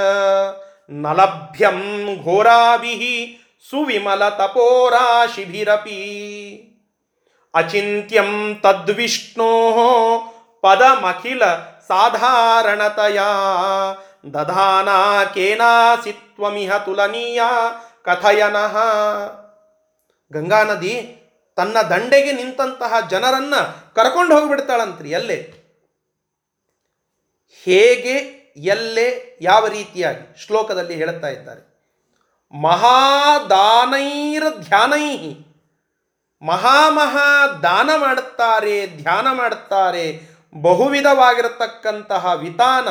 ನಲಭ್ಯಂ ಘೋರಾಭಿ ಸುವಿಮಲ ತಪೋರಾಶಿಭಿರಪಿ. ಅಚಿಂತ್ಯಂ ತದ್ವಿಷ್ಣೋ ಪದಮಖಿಲ ಸಾಧಾರಣತಯ. ದಧಾನ ಕೇನಾಸಿ ತ್ವಮಿಹ ತುಲನೀಯ ಕಥಯನಃ. ಗಂಗಾ ನದಿ ತನ್ನ ದಂಡೆಗೆ ನಿಂತಹ ಜನರನ್ನ ಕರ್ಕೊಂಡು ಹೋಗಿಬಿಡ್ತಾಳಂತ್ರಿ, ಎಲ್ಲೇ? ಹೇಗೆ, ಎಲ್ಲೇ, ಯಾವ ರೀತಿಯಾಗಿ? ಶ್ಲೋಕದಲ್ಲಿ ಹೇಳುತ್ತಾ ಇದ್ದಾರೆ. ಮಹಾದಾನೈರ ಧ್ಯಾನೈ ಮಹಾ ಮಹಾ ದಾನ ಮಾಡುತ್ತಾರೆ, ಧ್ಯಾನ ಮಾಡುತ್ತಾರೆ, ಬಹುವಿಧವಾಗಿರತಕ್ಕಂತಹ ವಿತಾನ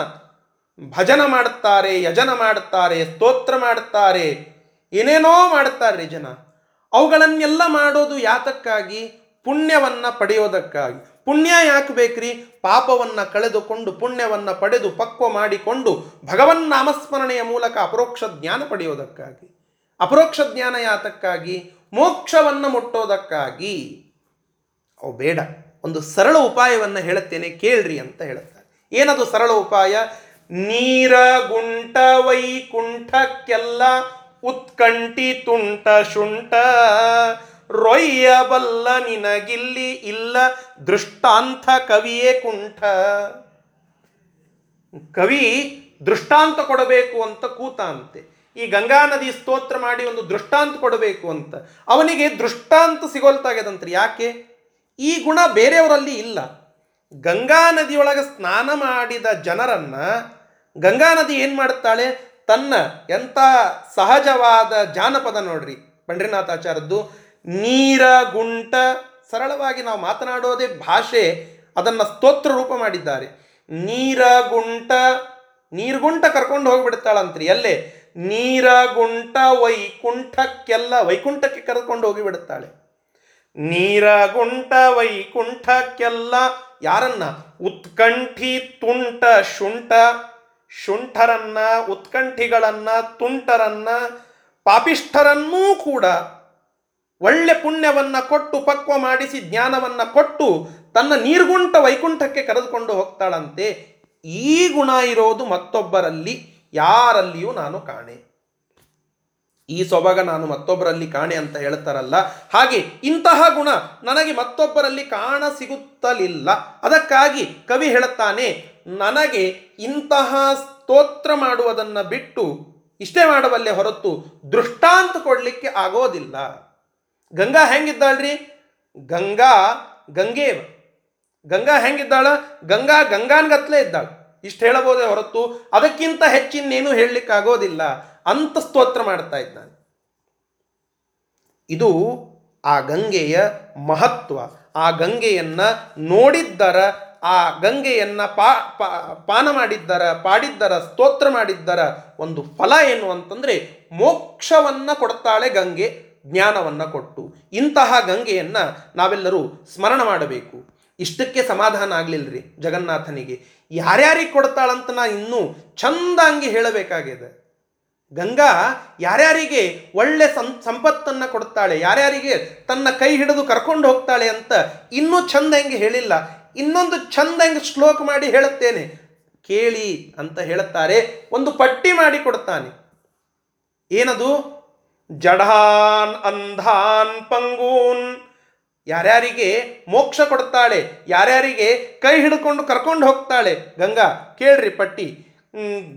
ಭಜನ ಮಾಡುತ್ತಾರೆ, ಯಜನ ಮಾಡುತ್ತಾರೆ, ಸ್ತೋತ್ರ ಮಾಡುತ್ತಾರೆ, ಏನೇನೋ ಮಾಡುತ್ತಾರೆ ಜನ. ಅವುಗಳನ್ನೆಲ್ಲ ಮಾಡೋದು ಯಾತಕ್ಕಾಗಿ? ಪುಣ್ಯವನ್ನು ಪಡೆಯೋದಕ್ಕಾಗಿ. ಪುಣ್ಯ ಯಾಕೆ ಬೇಕ್ರಿ? ಪಾಪವನ್ನು ಕಳೆದುಕೊಂಡು ಪುಣ್ಯವನ್ನು ಪಡೆದು ಪಕ್ವ ಮಾಡಿಕೊಂಡು ಭಗವನ್ ನಾಮಸ್ಮರಣೆಯ ಮೂಲಕ ಅಪರೋಕ್ಷ ಜ್ಞಾನ ಪಡೆಯೋದಕ್ಕಾಗಿ. ಅಪರೋಕ್ಷ ಜ್ಞಾನ ಯಾತಕ್ಕಾಗಿ? ಮೋಕ್ಷವನ್ನು ಮುಟ್ಟೋದಕ್ಕಾಗಿ ಅವು ಬೇಡ. ಒಂದು ಸರಳ ಉಪಾಯವನ್ನು ಹೇಳುತ್ತೇನೆ, ಕೇಳ್ರಿ ಅಂತ ಹೇಳುತ್ತಾರೆ. ಏನದು ಸರಳ ಉಪಾಯ? ನೀರ, ಗುಂಟ, ವೈಕುಂಠಕ್ಕೆಲ್ಲ ಉತ್ಕಂಠಿ, ತುಂಟ, ಶುಂಠ. ರೊಯ್ಯಬಲ್ಲ ನಿನಗಿಲ್ಲಿ ಇಲ್ಲ, ದೃಷ್ಟಾಂತ ಕವಿಯೇ ಕುಂಠ. ಕವಿ ದೃಷ್ಟಾಂತ ಕೊಡಬೇಕು ಅಂತ ಕೂತ ಅಂತೆ ಈ ಗಂಗಾ ನದಿ ಸ್ತೋತ್ರ ಮಾಡಿ ಒಂದು ದೃಷ್ಟಾಂತ ಕೊಡಬೇಕು ಅಂತ. ಅವನಿಗೆ ದೃಷ್ಟಾಂತ ಸಿಗೋಲ್ತಾಗ್ಯದಂತ್ರಿ. ಯಾಕೆ? ಈ ಗುಣ ಬೇರೆಯವರಲ್ಲಿ ಇಲ್ಲ. ಗಂಗಾ ನದಿಯೊಳಗೆ ಸ್ನಾನ ಮಾಡಿದ ಜನರನ್ನ ಗಂಗಾ ನದಿ ಏನು ಮಾಡುತ್ತಾಳೆ? ತನ್ನ ಎಂಥ ಸಹಜವಾದ ಜಾನಪದ ನೋಡ್ರಿ ಪಂಡ್ರಿನಾಥಾಚಾರ್ಯದ್ದು ನೀರ, ಗುಂಟ, ಸರಳವಾಗಿ ನಾವು ಮಾತನಾಡೋದೇ ಭಾಷೆ, ಅದನ್ನು ಸ್ತೋತ್ರ ರೂಪ ಮಾಡಿದ್ದಾರೆ. ನೀರ, ಗುಂಟ, ನೀರ್ಗುಂಟ ಕರ್ಕೊಂಡು ಹೋಗಿಬಿಡ್ತಾಳಂತ್ರಿ. ಎಲ್ಲೇ? ನೀರ ಗುಂಟ ವೈಕುಂಠಕ್ಕೆಲ್ಲ ವೈಕುಂಠಕ್ಕೆ ಕರೆದುಕೊಂಡು ಹೋಗಿ ಬಿಡುತ್ತಾಳೆ ನೀರ ಗುಂಟ ವೈಕುಂಠಕ್ಕೆಲ್ಲ ಯಾರನ್ನ? ಉತ್ಕಂಠಿ ತುಂಟ ಶುಂಠ. ಶುಂಠರನ್ನ, ಉತ್ಕಂಠಿಗಳನ್ನ, ತುಂಟರನ್ನ, ಪಾಪಿಷ್ಠರನ್ನೂ ಕೂಡ ಒಳ್ಳೆ ಪುಣ್ಯವನ್ನ ಕೊಟ್ಟು ಪಕ್ವ ಮಾಡಿಸಿ, ಜ್ಞಾನವನ್ನ ಕೊಟ್ಟು ತನ್ನ ನೀರ್ಗುಂಟ ವೈಕುಂಠಕ್ಕೆ ಕರೆದುಕೊಂಡು ಹೋಗ್ತಾಳಂತೆ. ಈ ಗುಣ ಇರೋದು ಮತ್ತೊಬ್ಬರಲ್ಲಿ. ಯಾರಲ್ಲಿಯೂ ನಾನು ಕಾಣೆ. ಈ ಸೊಬಗ ನಾನು ಮತ್ತೊಬ್ಬರಲ್ಲಿ ಕಾಣೆ ಅಂತ ಹೇಳ್ತಾರಲ್ಲ, ಹಾಗೆ ಇಂತಹ ಗುಣ ನನಗೆ ಮತ್ತೊಬ್ಬರಲ್ಲಿ ಕಾಣ ಸಿಗುತ್ತಲಿಲ್ಲ. ಅದಕ್ಕಾಗಿ ಕವಿ ಹೇಳುತ್ತಾನೆ, ನನಗೆ ಇಂತಹ ಸ್ತೋತ್ರ ಮಾಡುವುದನ್ನು ಬಿಟ್ಟು ಇಷ್ಟೇ ಮಾಡಬಲ್ಲೆ ಹೊರತು ದೃಷ್ಟಾಂತ ಕೊಡಲಿಕ್ಕೆ ಆಗೋದಿಲ್ಲ. ಗಂಗಾ ಹೆಂಗಿದ್ದಾಳ್ರಿ? ಗಂಗಾ ಗಂಗೇವ. ಗಂಗಾ ಹೆಂಗಿದ್ದಾಳ? ಗಂಗಾ ಗಂಗಾನ್ಗತ್ಲೆ ಇದ್ದಾಳ. ಇಷ್ಟು ಹೇಳಬಹುದೇ ಹೊರತು ಅದಕ್ಕಿಂತ ಹೆಚ್ಚಿನ್ನೇನು ಹೇಳಲಿಕ್ಕಾಗೋದಿಲ್ಲ. ಅಂತ ಸ್ತೋತ್ರ ಮಾಡ್ತಾ ಇದ್ದಾನೆ. ಇದು ಆ ಗಂಗೆಯ ಮಹತ್ವ. ಆ ಗಂಗೆಯನ್ನ ನೋಡಿದ್ದರ, ಆ ಗಂಗೆಯನ್ನ ಪಾ ಪಾನ ಮಾಡಿದ್ದರ, ಪಾಡಿದ್ದರ, ಸ್ತೋತ್ರ ಮಾಡಿದ್ದರ ಒಂದು ಫಲ ಏನು ಅಂತಂದ್ರೆ ಮೋಕ್ಷವನ್ನ ಕೊಡ್ತಾಳೆ ಗಂಗೆ, ಜ್ಞಾನವನ್ನು ಕೊಟ್ಟು. ಇಂತಹ ಗಂಗೆಯನ್ನ ನಾವೆಲ್ಲರೂ ಸ್ಮರಣ ಮಾಡಬೇಕು. ಇಷ್ಟಕ್ಕೆ ಸಮಾಧಾನ ಆಗಲಿಲ್ಲರಿ ಜಗನ್ನಾಥನಿಗೆ. ಯಾರ್ಯಾರಿಗೆ ಕೊಡ್ತಾಳಂತ ನಾ ಇನ್ನೂ ಚಂದಾಂಗಿ ಹೇಳಬೇಕಾಗಿದೆ. ಗಂಗಾ, ಯಾರ್ಯಾರಿಗೆ ಒಳ್ಳೆ ಸಂ, ಸಂಪತ್ತನ್ನು ಕೊಡ್ತಾಳೆ, ಯಾರ್ಯಾರಿಗೆ ತನ್ನ ಕೈ ಹಿಡಿದು ಕರ್ಕೊಂಡು ಹೋಗ್ತಾಳೆ ಅಂತ ಇನ್ನೂ ಚಂದ ಹೆಂಗೆ ಹೇಳಿಲ್ಲ. ಇನ್ನೊಂದು ಚಂದ ಹೆಂಗೆ ಶ್ಲೋಕ ಮಾಡಿ ಹೇಳುತ್ತೇನೆ. ಕೇಳಿ ಅಂತ ಹೇಳುತ್ತಾರೆ, ಒಂದು ಪಟ್ಟಿ ಮಾಡಿ ಕೊಡ್ತಾನೆ. ಏನದು? ಜಡಾನ್ ಅಂಧಾನ್ ಪಂಗೂನ್ ಯಾರ್ಯಾರಿಗೆ ಮೋಕ್ಷ ಕೊಡ್ತಾಳೆ, ಯಾರ್ಯಾರಿಗೆ ಕೈ ಹಿಡ್ಕೊಂಡು ಕರ್ಕೊಂಡು ಹೋಗ್ತಾಳೆ? ಗಂಗಾ, ಕೇಳ್ರಿ ಪಟ್ಟಿ.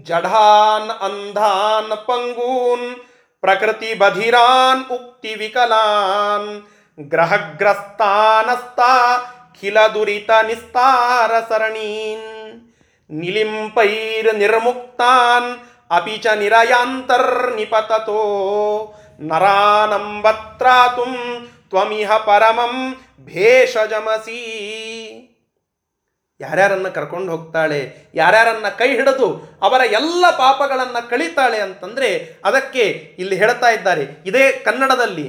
ಜಢಾನ್ ಅಂಧಾನ್ ಪಂಗೂನ್, ಪ್ರಕೃತಿ ಬಧಿರಾನ್ ಉಕ್ತಿ ವಿಕಲಾನ್, ಗ್ರಹಗ್ರಸ್ತಾನಸ್ತಾ, ಖಿಲ ದುರಿತ ನಿಸ್ತಾರ ಸರಣೀನ್. ನಿಲಿಂಪೈರ್ ನಿರ್ಮುಕ್ತಾನ್, ಅಪಿಚ ನಿರಯಾಂತರ್ ನಿಪತತೋ, ನರಾನಂಬತ್ರಾತುಂ ತ್ವಮಿಹ ಪರಮಂ ಭೇಷಜಮಸಿ. ಯಾರ್ಯಾರನ್ನು ಕರ್ಕೊಂಡು ಹೋಗ್ತಾಳೆ, ಯಾರ್ಯಾರನ್ನು ಕೈ ಹಿಡಿದು ಅವರ ಎಲ್ಲ ಪಾಪಗಳನ್ನು ಕಳೀತಾಳೆ ಅಂತಂದರೆ ಅದಕ್ಕೆ ಇಲ್ಲಿ ಹೇಳ್ತಾ ಇದ್ದಾರೆ. ಇದೇ ಕನ್ನಡದಲ್ಲಿ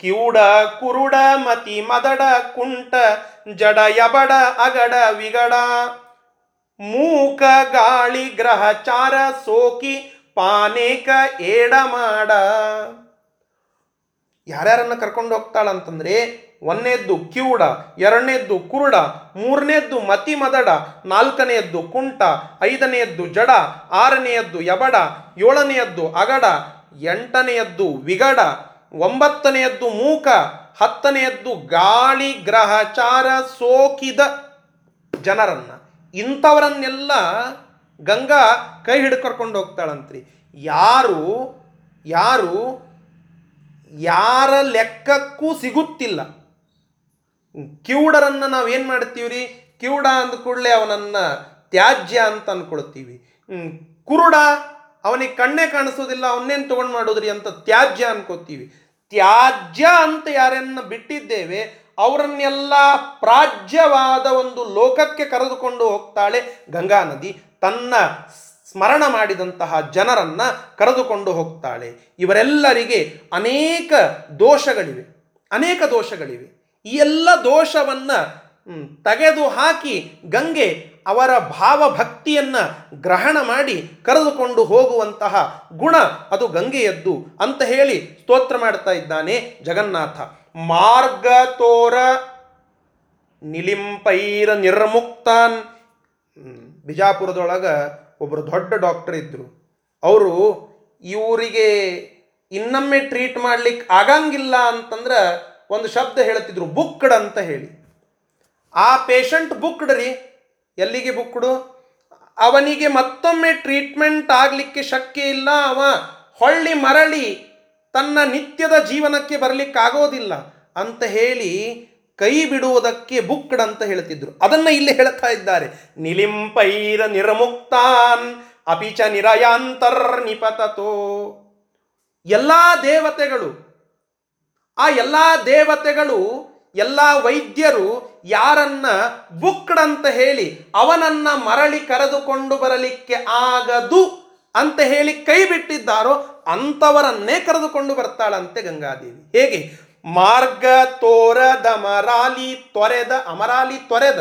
ಕಿವುಡ ಕುರುಡ ಮತಿ ಮದಡ ಕುಂಟ ಜಡ ಯಬಡ ಅಗಡ ವಿಗಡ. ಮೂಕ ಗಾಳಿ ಗ್ರಹ ಚಾರ ಸೋಕಿ ಪಾನೇಕ ಏಡ ಮಾಡ. ಯಾರ್ಯಾರನ್ನ ಕರ್ಕೊಂಡು ಹೋಗ್ತಾಳಂತಂದ್ರೆ ಒಂದನೇದ್ದು ಕಿವುಡ, ಎರಡನೇದ್ದು ಕುರುಡ, ಮೂರನೇದ್ದು ಮತಿ ಮದಡ ನಾಲ್ಕನೆಯದ್ದು ಕುಂಟ, ಐದನೆಯದ್ದು ಜಡ, ಆರನೆಯದ್ದು ಯಬಡ, ಏಳನೆಯದ್ದು ಅಗಡ, ಎಂಟನೆಯದ್ದು ವಿಗಡ, ಒಂಬತ್ತನೆಯದ್ದು ಮೂಕ, ಹತ್ತನೆಯದ್ದು ಗಾಳಿ ಗ್ರಹಚಾರ ಸೋಕಿದ ಜನರನ್ನು. ಇಂಥವರನ್ನೆಲ್ಲ ಗಂಗಾ ಕೈ ಹಿಡ್ಕರ್ಕೊಂಡು ಕರ್ಕೊಂಡು ಹೋಗ್ತಾಳಂತ್ರಿ. ಯಾರು ಯಾರು ಯಾರ ಲೆಕ್ಕಕ್ಕೂ ಸಿಗುತ್ತಿಲ್ಲ. ಕಿವುಡರನ್ನು ನಾವು ಏನು ಮಾಡ್ತೀವಿ ರೀ ಕಿವುಡ ಅಂದ ಕೂಡಲೇ ಅವನನ್ನು ತ್ಯಾಜ್ಯ ಅಂತ ಅಂದ್ಕೊಳ್ತೀವಿ ಕುರುಡ ಅವನಿಗೆ ಕಣ್ಣೇ ಕಾಣಿಸೋದಿಲ್ಲ ಅವನ್ನೇನು ತೊಗೊಂಡು ಮಾಡೋದ್ರಿ ಅಂತ ತ್ಯಾಜ್ಯ ಅನ್ಕೋತೀವಿ. ತ್ಯಾಜ್ಯ ಅಂತ ಯಾರನ್ನ ಬಿಟ್ಟಿದ್ದೇವೆ, ಅವರನ್ನೆಲ್ಲ ಪ್ರಾಜ್ಯವಾದ ಒಂದು ಲೋಕಕ್ಕೆ ಕರೆದುಕೊಂಡು ಹೋಗ್ತಾಳೆ ಗಂಗಾ ನದಿ. ತನ್ನ ಸ್ಮರಣ ಮಾಡಿದಂತಹ ಜನರನ್ನು ಕರೆದುಕೊಂಡು ಹೋಗ್ತಾಳೆ. ಇವರೆಲ್ಲರಿಗೆ ಅನೇಕ ದೋಷಗಳಿವೆ. ಅನೇಕ ದೋಷಗಳಿವೆ. ಈ ಎಲ್ಲ ದೋಷವನ್ನು ತೆಗೆದು ಹಾಕಿ ಗಂಗೆ ಅವರ ಭಾವಭಕ್ತಿಯನ್ನು ಗ್ರಹಣ ಮಾಡಿ ಕರೆದುಕೊಂಡು ಹೋಗುವಂತಹ ಗುಣ ಅದು ಗಂಗೆಯದ್ದು ಅಂತ ಹೇಳಿ ಸ್ತೋತ್ರ ಮಾಡ್ತಾ ಇದ್ದಾನೆ ಜಗನ್ನಾಥ. ಮಾರ್ಗ ತೋರ ನಿಲಿಂಪೈರ ನಿರ್ಮುಕ್ತಾನ್. ಬಿಜಾಪುರದೊಳಗ ಒಬ್ಬರು ದೊಡ್ಡ ಡಾಕ್ಟರ್ ಇದ್ದರು ಅವರು ಇವರಿಗೆ ಇನ್ನೊಮ್ಮೆ ಟ್ರೀಟ್ ಮಾಡ್ಲಿಕ್ಕೆ ಆಗಂಗಿಲ್ಲ ಅಂತಂದ್ರೆ ಒಂದು ಶಬ್ದ ಹೇಳ್ತಿದ್ರು, ಬುಕ್ಡ್ ಅಂತ ಹೇಳಿ. ಆ ಪೇಷಂಟ್ ಬುಕ್ಡ್ ರೀ. ಎಲ್ಲಿಗೆ ಬುಕ್ಡು? ಅವನಿಗೆ ಮತ್ತೊಮ್ಮೆ ಟ್ರೀಟ್ಮೆಂಟ್ ಆಗಲಿಕ್ಕೆ ಶಕ್ಯ ಇಲ್ಲ. ಅವ ಹೊಳ್ಳಿ ಮರಳಿ ತನ್ನ ನಿತ್ಯದ ಜೀವನಕ್ಕೆ ಬರಲಿಕ್ಕಾಗೋದಿಲ್ಲ ಅಂತ ಹೇಳಿ ಕೈ ಬಿಡುವುದಕ್ಕೆ ಬುಕ್ಕಡ ಅಂತ ಹೇಳ್ತಿದ್ರು. ಅದನ್ನ ಇಲ್ಲಿ ಹೇಳ್ತಾ ಇದ್ದಾರೆ. ನಿಲಿಂಪೈರ ನಿರ್ಮುಕ್ತಾನ್ ಅಪಿಚ ನಿರಯಾಂತರ್ ನಿಪತತೋ ಎಲ್ಲ ದೇವತೆಗಳು, ಆ ಎಲ್ಲ ದೇವತೆಗಳು, ಎಲ್ಲ ವೈದ್ಯರು ಯಾರನ್ನ ಬುಕ್ಕಡ ಅಂತ ಹೇಳಿ ಅವನನ್ನ ಮರಳಿ ಕರೆದುಕೊಂಡು ಬರಲಿಕ್ಕೆ ಆಗದು ಅಂತ ಹೇಳಿ ಕೈ ಬಿಟ್ಟಿದ್ದಾರೋ ಅಂಥವರನ್ನೇ ಕರೆದುಕೊಂಡು ಬರ್ತಾಳಂತೆ ಗಂಗಾದೇವಿ. ಹೇಗೆ? ಮಾರ್ಗ ತೋರದ ಮರಾಲಿ ತೊರೆದ ಅಮರಾಲಿ ತೊರೆದ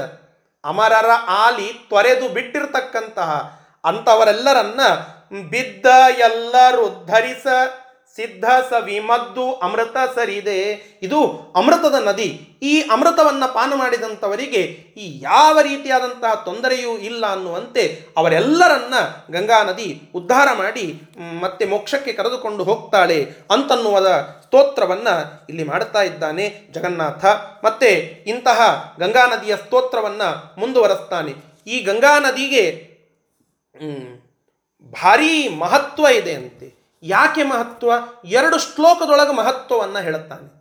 ಅಮರರ ಆಲಿ ತೊರೆದು ಬಿಟ್ಟಿರ್ತಕ್ಕಂತಹ ಅಂಥವರೆಲ್ಲರನ್ನ ಬಿದ್ದ ಎಲ್ಲರೂ ಧರಿಸ ಸಿದ್ಧ ಸವಿಮದ್ದು ಅಮೃತ ಸರಿದೆ. ಇದು ಅಮೃತದ ನದಿ. ಈ ಅಮೃತವನ್ನು ಪಾನ ಮಾಡಿದಂಥವರಿಗೆ ಈ ಯಾವ ರೀತಿಯಾದಂತಹ ತೊಂದರೆಯೂ ಇಲ್ಲ ಅನ್ನುವಂತೆ ಅವರೆಲ್ಲರನ್ನ ಗಂಗಾ ನದಿ ಉದ್ಧಾರ ಮಾಡಿ ಮತ್ತೆ ಮೋಕ್ಷಕ್ಕೆ ಕರೆದುಕೊಂಡು ಹೋಗ್ತಾಳೆ ಅಂತನ್ನುವ ಸ್ತೋತ್ರವನ್ನು ಇಲ್ಲಿ ಮಾಡುತ್ತಾ ಇದ್ದಾನೆ ಜಗನ್ನಾಥ. ಮತ್ತೆ ಇಂತಹ ಗಂಗಾ ನದಿಯ ಸ್ತೋತ್ರವನ್ನು ಮುಂದುವರೆಸ್ತಾನೆ. ಈ ಗಂಗಾ ನದಿಗೆ ಭಾರೀ ಮಹತ್ವ ಇದೆ ಅಂತೆ. ಯಾಕೆ ಮಹತ್ವ? ಎರಡು ಶ್ಲೋಕದೊಳಗೆ ಮಹತ್ವವನ್ನು ಹೇಳುತ್ತಾನೆ.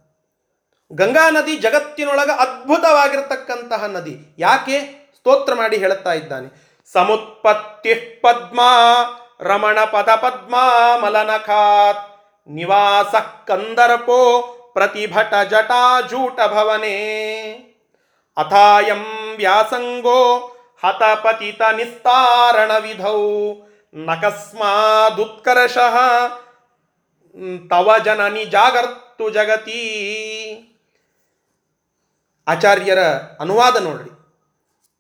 ಗಂಗಾ ನದಿ ಜಗತ್ತಿನೊಳಗೆ ಅದ್ಭುತವಾಗಿರತಕ್ಕಂತಹ ನದಿ. ಯಾಕೆ? ಸ್ತೋತ್ರ ಮಾಡಿ ಹೇಳುತ್ತಾ ಇದ್ದಾನೆ. ಸಮುತ್ಪತ್ತಿ ಪದ್ಮ, ರಮಣ ಪದ ಪದ್ಮ, ಮಲನಖಾತ್, ನಿವಾಸ ಕಂದರ್ಪೋ, ಪ್ರತಿಭಟ ಜಟಾಜೂಟ ಭವನೆ. ಅಥಾಯಂ ವ್ಯಾಸಂಗೋ, ಹತಪತಿತ ನಿಸ್ತಾರಣ ವಿಧೌ. ನಕಸ್ಮಾದುತ್ಕರ್ಷಃ. ತವ ಜನನಿ ಜಾಗರ್ತು ಜಗತಿ. ಆಚಾರ್ಯರ ಅನುವಾದ ನೋಡ್ರಿ.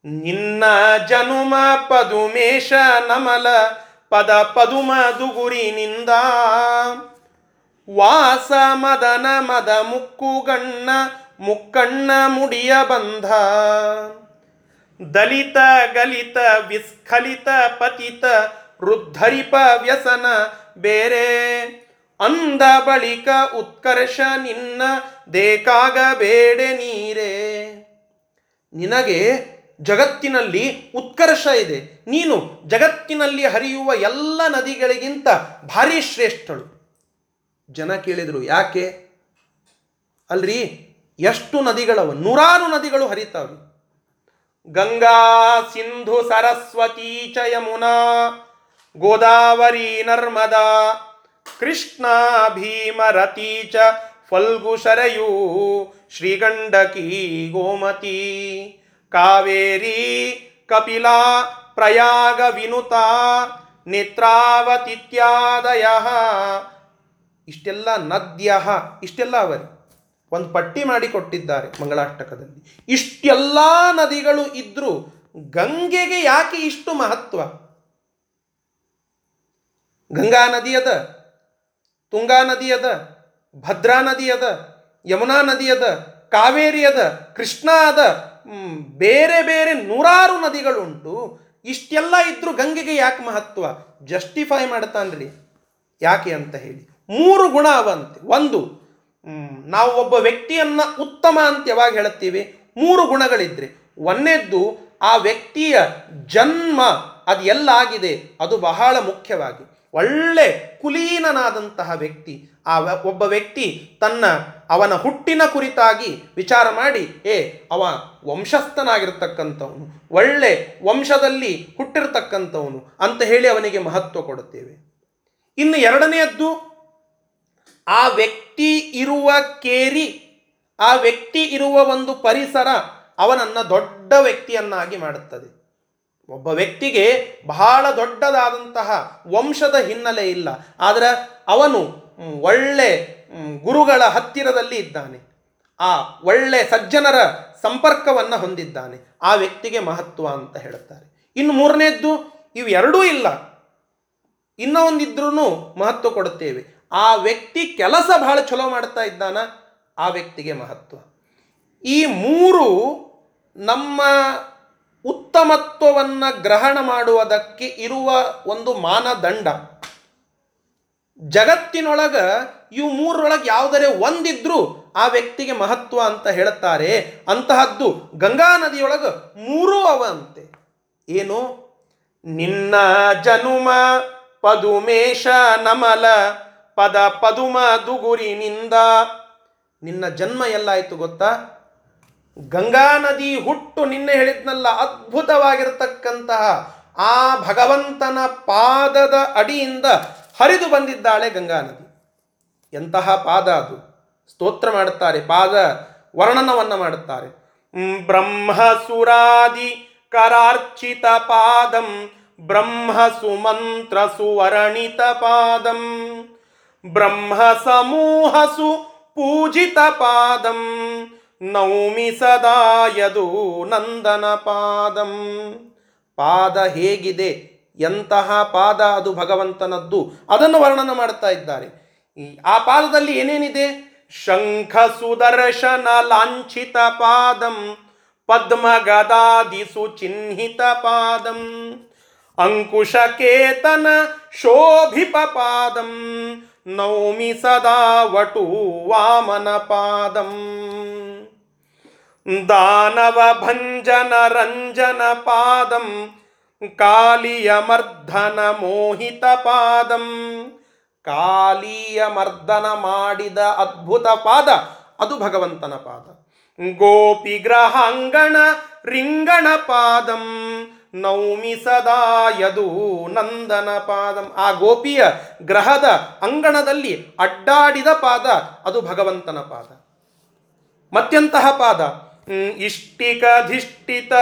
ನಿನ್ನ ಜನುಮ ಪದುಮೇಶ ನಮಲ ಪದ ಪದುಮ ದುಗುರಿನಿಂದ ವಾಸ ಮದನ ಮದ ಮುಕ್ಕುಗಣ್ಣ ಮುಕ್ಕಣ್ಣ ಮುಡಿಯ ಬಂಧ. ದಲಿತ ಗಲಿತ ವಿಸ್ಖಲಿತ ಪತಿತ ವೃದ್ಧರಿಪ ವ್ಯಸನ ಬೇರೆ. ಅಂದ ಬಳಿಕ ಉತ್ಕರ್ಷ ನಿನ್ನ ದೇಕಾಗಬೇಡೆ ನೀರೇ. ನಿನಗೆ ಜಗತ್ತಿನಲ್ಲಿ ಉತ್ಕರ್ಷ ಇದೆ. ನೀನು ಜಗತ್ತಿನಲ್ಲಿ ಹರಿಯುವ ಎಲ್ಲ ನದಿಗಳಿಗಿಂತ ಭಾರಿ ಶ್ರೇಷ್ಠಳು. ಜನ ಕೇಳಿದರು, ಯಾಕೆ? ಅಲ್ರಿ, ಎಷ್ಟು ನದಿಗಳವ? ನೂರಾರು ನದಿಗಳು ಹರಿತಾವೆ ಗಂಗಾ, ಸಿಂಧು, ಸರಸ್ವತಿ ಚ ಗೋದಾವರಿ ನರ್ಮದಾ, ಕೃಷ್ಣ ಭೀಮರತಿ ಚ ಫಲ್ಗು ಶರಯೂ, ಶ್ರೀಗಂಡಕಿ ಗೋಮತಿ, ಕಾವೇರಿ ಕಪಿಲಾ, ಪ್ರಯಾಗ ವಿನುತಾ, ನೇತ್ರಾವತಿತ್ಯಾದಯ. ಇಷ್ಟೆಲ್ಲ ನದ್ಯ, ಇಷ್ಟೆಲ್ಲ ಅವರಿ ಒಂದು ಪಟ್ಟಿ ಮಾಡಿ ಕೊಟ್ಟಿದ್ದಾರೆ ಮಂಗಳಾಷ್ಟಕದಲ್ಲಿ. ಇಷ್ಟೆಲ್ಲ ನದಿಗಳು ಇದ್ದರೂ ಗಂಗೆಗೆ ಯಾಕೆ ಇಷ್ಟು ಮಹತ್ವ? ಗಂಗಾ ನದಿ ಅದ, ತುಂಗಾ ನದಿ ಅದ, ಭದ್ರಾ ನದಿ ಅದ, ಯಮುನಾ ನದಿ ಅದ, ಕಾವೇರಿ ಅದ, ಕೃಷ್ಣ ಅದ ಬೇರೆ ಬೇರೆ ನೂರಾರು ನದಿಗಳುಂಟು. ಇಷ್ಟೆಲ್ಲ ಇದ್ರೂ ಗಂಗೆಗೆ ಯಾಕೆ ಮಹತ್ವ? ಜಸ್ಟಿಫೈ ಮಾಡ್ತಾನ್ರಿ ಯಾಕೆ ಅಂತ ಹೇಳಿ. ಮೂರು ಗುಣ ಅವಂತೆ. ಒಂದು ನಾವು ಒಬ್ಬ ವ್ಯಕ್ತಿಯನ್ನ ಉತ್ತಮ ಅಂತ ಯಾವಾಗ ಹೇಳುತ್ತೀವಿ? ಮೂರು ಗುಣಗಳಿದ್ರೆ. ಒಂದೇದ್ದು, ಆ ವ್ಯಕ್ತಿಯ ಜನ್ಮ ಅದು ಎಲ್ಲಾಗಿದೆ. ಅದು ಬಹಳ ಮುಖ್ಯವಾಗಿ. ಒಳ್ಳೆ ಕುಲೀನನಾದಂತಹ ವ್ಯಕ್ತಿ. ಆ ಒಬ್ಬ ವ್ಯಕ್ತಿ ತನ್ನ ಅವನ ಹುಟ್ಟಿನ ಕುರಿತಾಗಿ ವಿಚಾರ ಮಾಡಿ, ಏ, ಅವ ವಂಶಸ್ಥನಾಗಿರ್ತಕ್ಕಂಥವನು, ಒಳ್ಳೆ ವಂಶದಲ್ಲಿ ಹುಟ್ಟಿರ್ತಕ್ಕಂಥವನು ಅಂತ ಹೇಳಿ ಅವನಿಗೆ ಮಹತ್ವ ಕೊಡುತ್ತೇವೆ. ಇನ್ನು ಎರಡನೆಯದ್ದು, ಆ ವ್ಯಕ್ತಿ ಇರುವ ಕೇರಿ, ಆ ವ್ಯಕ್ತಿ ಇರುವ ಒಂದು ಪರಿಸರ ಅವನನ್ನು ದೊಡ್ಡ ವ್ಯಕ್ತಿಯನ್ನಾಗಿ ಮಾಡುತ್ತದೆ. ಒಬ್ಬ ವ್ಯಕ್ತಿಗೆ ಬಹಳ ದೊಡ್ಡದಾದಂತಹ ವಂಶದ ಹಿನ್ನೆಲೆ ಇಲ್ಲ. ಆದರೆ ಅವನು ಒಳ್ಳೆ ಗುರುಗಳ ಹತ್ತಿರದಲ್ಲಿ ಇದ್ದಾನೆ. ಆ ಒಳ್ಳೆ ಸಜ್ಜನರ ಸಂಪರ್ಕವನ್ನು ಹೊಂದಿದ್ದಾನೆ. ಆ ವ್ಯಕ್ತಿಗೆ ಮಹತ್ವ ಅಂತ ಹೇಳುತ್ತಾರೆ. ಇನ್ನು ಮೂರನೇದ್ದು ಇವೆರಡೂ ಇಲ್ಲ. ಇನ್ನೂ ಒಂದಿದ್ರೂ ಮಹತ್ವ ಕೊಡುತ್ತೇವೆ. ಆ ವ್ಯಕ್ತಿ ಕೆಲಸ ಬಹಳ ಚಲೋ ಮಾಡ್ತಾ ಇದ್ದಾನ, ಆ ವ್ಯಕ್ತಿಗೆ ಮಹತ್ವ. ಈ ಮೂರು ನಮ್ಮ ಉತ್ತಮತ್ವವನ್ನು ಗ್ರಹಣ ಮಾಡುವುದಕ್ಕೆ ಇರುವ ಒಂದು ಮಾನದಂಡ. ಜಗತ್ತಿನೊಳಗೆ ಇವು ಮೂರರೊಳಗೆ ಯಾವುದರೆ ಒಂದಿದ್ರೂ ಆ ವ್ಯಕ್ತಿಗೆ ಮಹತ್ವ ಅಂತ ಹೇಳುತ್ತಾರೆ. ಅಂತಹದ್ದು ಗಂಗಾ ನದಿಯೊಳಗೆ ಮೂರೂ ಅವಂತೆ ಏನು? ನಿನ್ನ ಜನುಮ ಪದುಮೇಶ ನಮಲ, ಪದ ಪದುಮ ದುಗುರಿನಿಂದ. ನಿನ್ನ ಜನ್ಮ ಎಲ್ಲಾಯ್ತು ಗೊತ್ತಾ? ಗಂಗಾ ನದಿ ಹುಟ್ಟು ನಿನ್ನೆ ಹೇಳಿದ್ನಲ್ಲ, ಅದ್ಭುತವಾಗಿರತಕ್ಕಂತಹ ಆ ಭಗವಂತನ ಪಾದದ ಅಡಿಯಿಂದ ಹರಿದು ಬಂದಿದ್ದಾಳೆ ಗಂಗಾ ನದಿ. ಎಂತಹ ಪಾದ ಅದು. ಸ್ತೋತ್ರ ಮಾಡುತ್ತಾರೆ, ಪಾದ ವರ್ಣನವನ್ನು ಮಾಡುತ್ತಾರೆ. ಬ್ರಹ್ಮಸುರಾದಿ ಕರಾರ್ಚಿತ ಪಾದಂ ಬ್ರಹ್ಮ ಸುಮಂತ್ರ ಸುವರ್ಣಿತ ಪಾದಂ ಬ್ರಹ್ಮ ಸಮೂಹಸು ಪೂಜಿತ ಪಾದಂ. ನೌಮಿ ಸದಾಯದು ನಂದನ ಪಾದಂ. ಪಾದ ಹೇಗಿದೆ? ಎಂತಹ ಪಾದ ಅದು ಭಗವಂತನದ್ದು? ಅದನ್ನು ವರ್ಣನ ಮಾಡ್ತಾ ಇದ್ದಾರೆ. ಆ ಪಾದದಲ್ಲಿ ಏನೇನಿದೆ? ಶಂಖ ಸುದರ್ಶನ ಲಾಂಛಿತ ಪಾದಂ, ಪದ್ಮ ಗದಾದಿಸು ಸುಚಿಹ್ನಿತ ಪಾದಂ ಅಂಕುಶಕೇತನ ಶೋಭಿಪ ಪಾದಂ ನೌಮಿ ಸದಾ ವಟು ವಾಮನ ಪಾದಂ. ದಾನವ ಭಂಜನ ರಂಜನ ಪಾದಂ ಕಾಲಿಯ ಮರ್ದನ ಮಾಡಿದ ಅದ್ಭುತ ಪಾದ ಅದು ಭಗವಂತನ ಪಾದ. ಗೋಪಿ ಗ್ರಹಾಂಗಣ ರಿಂಗಣ ಪಾದಂ ನೌಮಿ ಸದಾ ಯದು ನಂದನ ಪಾದಂ. ಆ ಗೋಪಿಯ ಗ್ರಹದ ಅಂಗಣದಲ್ಲಿ ಅಡ್ಡಾಡಿದ ಪಾದ ಅದು ಭಗವಂತನ ಪಾದ. ಮತ್ತೆಂತಹ ಪಾದ. ಇಷ್ಟಿಕಧಿಷ್ಠಿತ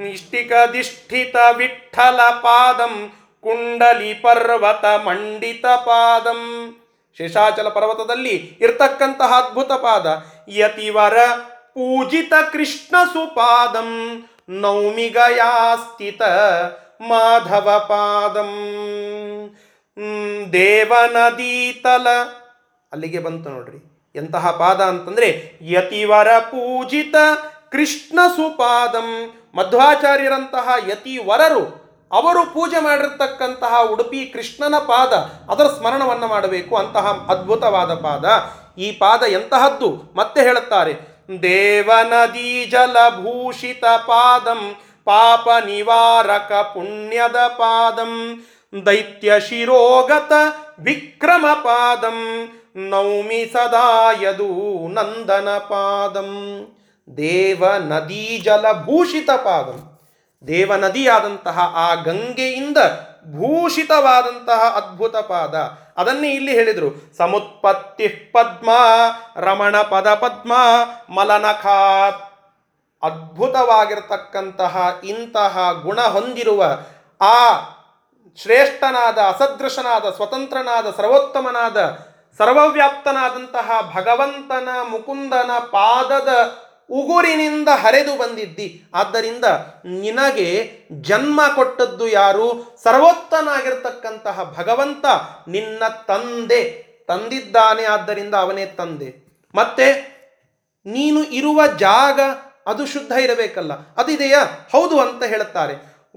ಇಷ್ಟಿಕಧಿಷ್ಠಿತ ವಿಠಲ ಪಾದಂ ಕುಂಡಲಿ ಪರ್ವತ ಮಂಡಿತ ಪಾದಂ. ಶೇಷಾಚಲ ಪರ್ವತದಲ್ಲಿ ಇರ್ತಕ್ಕಂತಹ ಅದ್ಭುತ ಪಾದ, ಯತಿವರ ಪೂಜಿತ ಕೃಷ್ಣ ಸುಪಾದಂ ನೌಮಿಗಯಾಸ್ಥಿತ ಮಾಧವ ಪಾದಂ. ದೇವನದೀತಲ. ಅಲ್ಲಿಗೆ ಬಂತು ನೋಡ್ರಿ. ಎಂತಹ ಪಾದ ಅಂತಂದ್ರೆ ಯತಿವರ ಪೂಜಿತ ಕೃಷ್ಣ ಸುಪಾದಂ ಮಧ್ವಾಚಾರ್ಯರಂತಹ ಯತಿವರರು ಅವರು ಪೂಜೆ ಮಾಡಿರ್ತಕ್ಕಂತಹ ಉಡುಪಿ ಕೃಷ್ಣನ ಪಾದ, ಅದರ ಸ್ಮರಣವನ್ನು ಮಾಡಬೇಕು. ಅಂತಹ ಅದ್ಭುತವಾದ ಪಾದ. ಈ ಪಾದ ಎಂತಹದ್ದು? ಮತ್ತೆ ಹೇಳುತ್ತಾರೆ. ದೇವನದಿ ಜಲಭೂಷಿತ ಪಾದಂ, ಪಾಪ ನಿವಾರಕ ಪುಣ್ಯದ ಪಾದಂ, ದೈತ್ಯ ಶಿರೋಗತ ವಿಕ್ರಮ ಪಾದಂ ನೌಮಿ ಸದಾ ಯದು ನಂದನ ಪಾದಂ. ದೇವ ನದಿ ಜಲಭೂಷಿತ ಪಾದಂ ದೇವ ನದಿಯಾದಂತಹ ಆ ಗಂಗೆಯಿಂದ ಭೂಷಿತವಾದಂತಹ ಅದ್ಭುತ ಪಾದ. ಅದನ್ನೇ ಇಲ್ಲಿ ಹೇಳಿದರು. ಸಮುತ್ಪತ್ತಿ ಪದ್ಮ, ರಮಣ ಪದ ಪದ್ಮ ಮಲನಖಾತ್ ಅದ್ಭುತವಾಗಿರತಕ್ಕಂತಹ ಇಂತಹ ಗುಣ ಹೊಂದಿರುವ ಆ ಶ್ರೇಷ್ಠನಾದ, ಅಸದೃಶನಾದ, ಸ್ವತಂತ್ರನಾದ, ಸರ್ವೋತ್ತಮನಾದ, ಸರ್ವವ್ಯಾಪ್ತನಾದಂತಹ ಭಗವಂತನ ಮುಕುಂದನ ಪಾದದ ಉಗುರಿನಿಂದ ಹರಿದು ಬಂದಿದ್ದಿ. ಆದ್ದರಿಂದ ನಿನಗೆ ಜನ್ಮ ಕೊಟ್ಟದ್ದು ಯಾರು? ಸರ್ವೋತ್ತನಾಗಿರ್ತಕ್ಕಂತಹ ಭಗವಂತ ನಿನ್ನ ತಂದೆ. ತಂದಿದ್ದಾನೆ, ಆದ್ದರಿಂದ ಅವನೇ ತಂದೆ. ಮತ್ತೆ ನೀನು ಇರುವ ಜಾಗ ಅದು ಶುದ್ಧ ಇರಬೇಕಲ್ಲ. ಅದಿದೆಯಾ? ಹೌದು ಅಂತ ಹೇಳುತ್ತಾರೆ.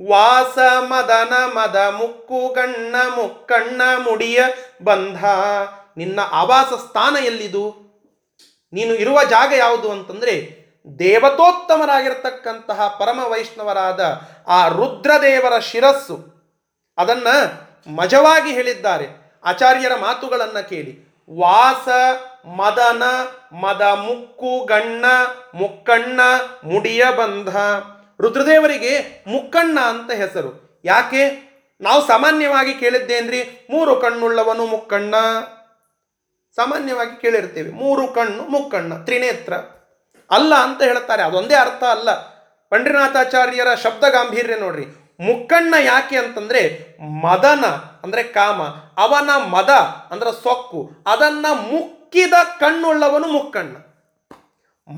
ವಾಸ, ಮದನ, ಮದ, ಮುಕ್ಕು ಕಣ್ಣ ಮುಕ್ಕಣ್ಣ, ಮುಡಿಯ, ಬಂಧ. ನಿನ್ನ ಆವಾಸ ಸ್ಥಾನ ಎಲ್ಲಿದು? ನೀನು ಇರುವ ಜಾಗ ಯಾವುದು ಅಂತಂದ್ರೆ ದೇವತೋತ್ತಮರಾಗಿರ್ತಕ್ಕಂತಹ ಪರಮ ವೈಷ್ಣವರಾದ ಆ ರುದ್ರದೇವರ ಶಿರಸ್ಸು. ಅದನ್ನ ಮಜವಾಗಿ ಹೇಳಿದ್ದಾರೆ. ಆಚಾರ್ಯರ ಮಾತುಗಳನ್ನು ಕೇಳಿ. ವಾಸ, ಮದನ, ಮದ ಮುಕ್ಕು, ಗಣ್ಣ, ಮುಕ್ಕಣ್ಣ, ಮುಡಿಯ ಬಂಧ. ರುದ್ರದೇವರಿಗೆ ಮುಕ್ಕಣ್ಣ ಅಂತ ಹೆಸರು. ಯಾಕೆ? ನಾವು ಸಾಮಾನ್ಯವಾಗಿ ಕೇಳಿದ್ದೇನ್ರಿ? ಮೂರು ಕಣ್ಣುಳ್ಳವನು ಮುಕ್ಕಣ್ಣ. ಸಾಮಾನ್ಯವಾಗಿ ಕೇಳಿರ್ತೇವೆ. ಮೂರು ಕಣ್ಣು ಮುಕ್ಕಣ್ಣ, ತ್ರಿನೇತ್ರ. ಅಲ್ಲ ಅಂತ ಹೇಳ್ತಾರೆ. ಅದೊಂದೇ ಅರ್ಥ ಅಲ್ಲ. ಪಂಡ್ರಿನಾಥಾಚಾರ್ಯರ ಶಬ್ದ ಗಾಂಭೀರ್ಯ ನೋಡ್ರಿ. ಮುಕ್ಕಣ್ಣ ಯಾಕೆ ಅಂತಂದ್ರೆ ಮದನ, ಅಂದ್ರೆ ಕಾಮ, ಅವನ ಮದ, ಅಂದ್ರೆ ಸೊಕ್ಕು, ಅದನ್ನ ಮುಕ್ಕಿದ ಕಣ್ಣುಳ್ಳವನು ಮುಕ್ಕಣ್ಣ.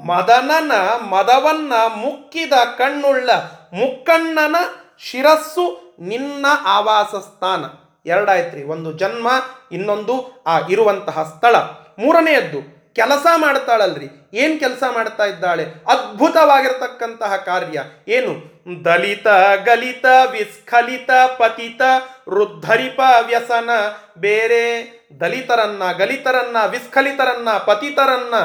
ಮದನನ, ಮದವನ್ನ ಮುಕ್ಕಿದ ಕಣ್ಣುಳ್ಳ ಮುಕ್ಕಣ್ಣನ ಶಿರಸ್ಸು ನಿನ್ನ ಆವಾಸ ಸ್ಥಾನ ಎರಡಾಯ್ತ್ರಿ. ಒಂದು ಜನ್ಮ, ಇನ್ನೊಂದು ಆ ಇರುವಂತಹ ಸ್ಥಳ. ಮೂರನೆಯದ್ದು ಕೆಲಸ ಮಾಡ್ತಾಳಲ್ರಿ. ಏನ್ ಕೆಲಸ ಮಾಡ್ತಾ ಇದ್ದಾಳೆ? ಅದ್ಭುತವಾಗಿರ್ತಕ್ಕಂತಹ ಕಾರ್ಯ. ಏನು? ದಲಿತ, ಗಲಿತ, ವಿಸ್ಖಲಿತ, ಪತಿತ ರುದ್ಧರಿಪ ವ್ಯಸನ, ಬೇರೆ ದಲಿತರನ್ನ, ಗಲಿತರನ್ನ, ವಿಸ್ಖಲಿತರನ್ನ, ಪತಿತರನ್ನ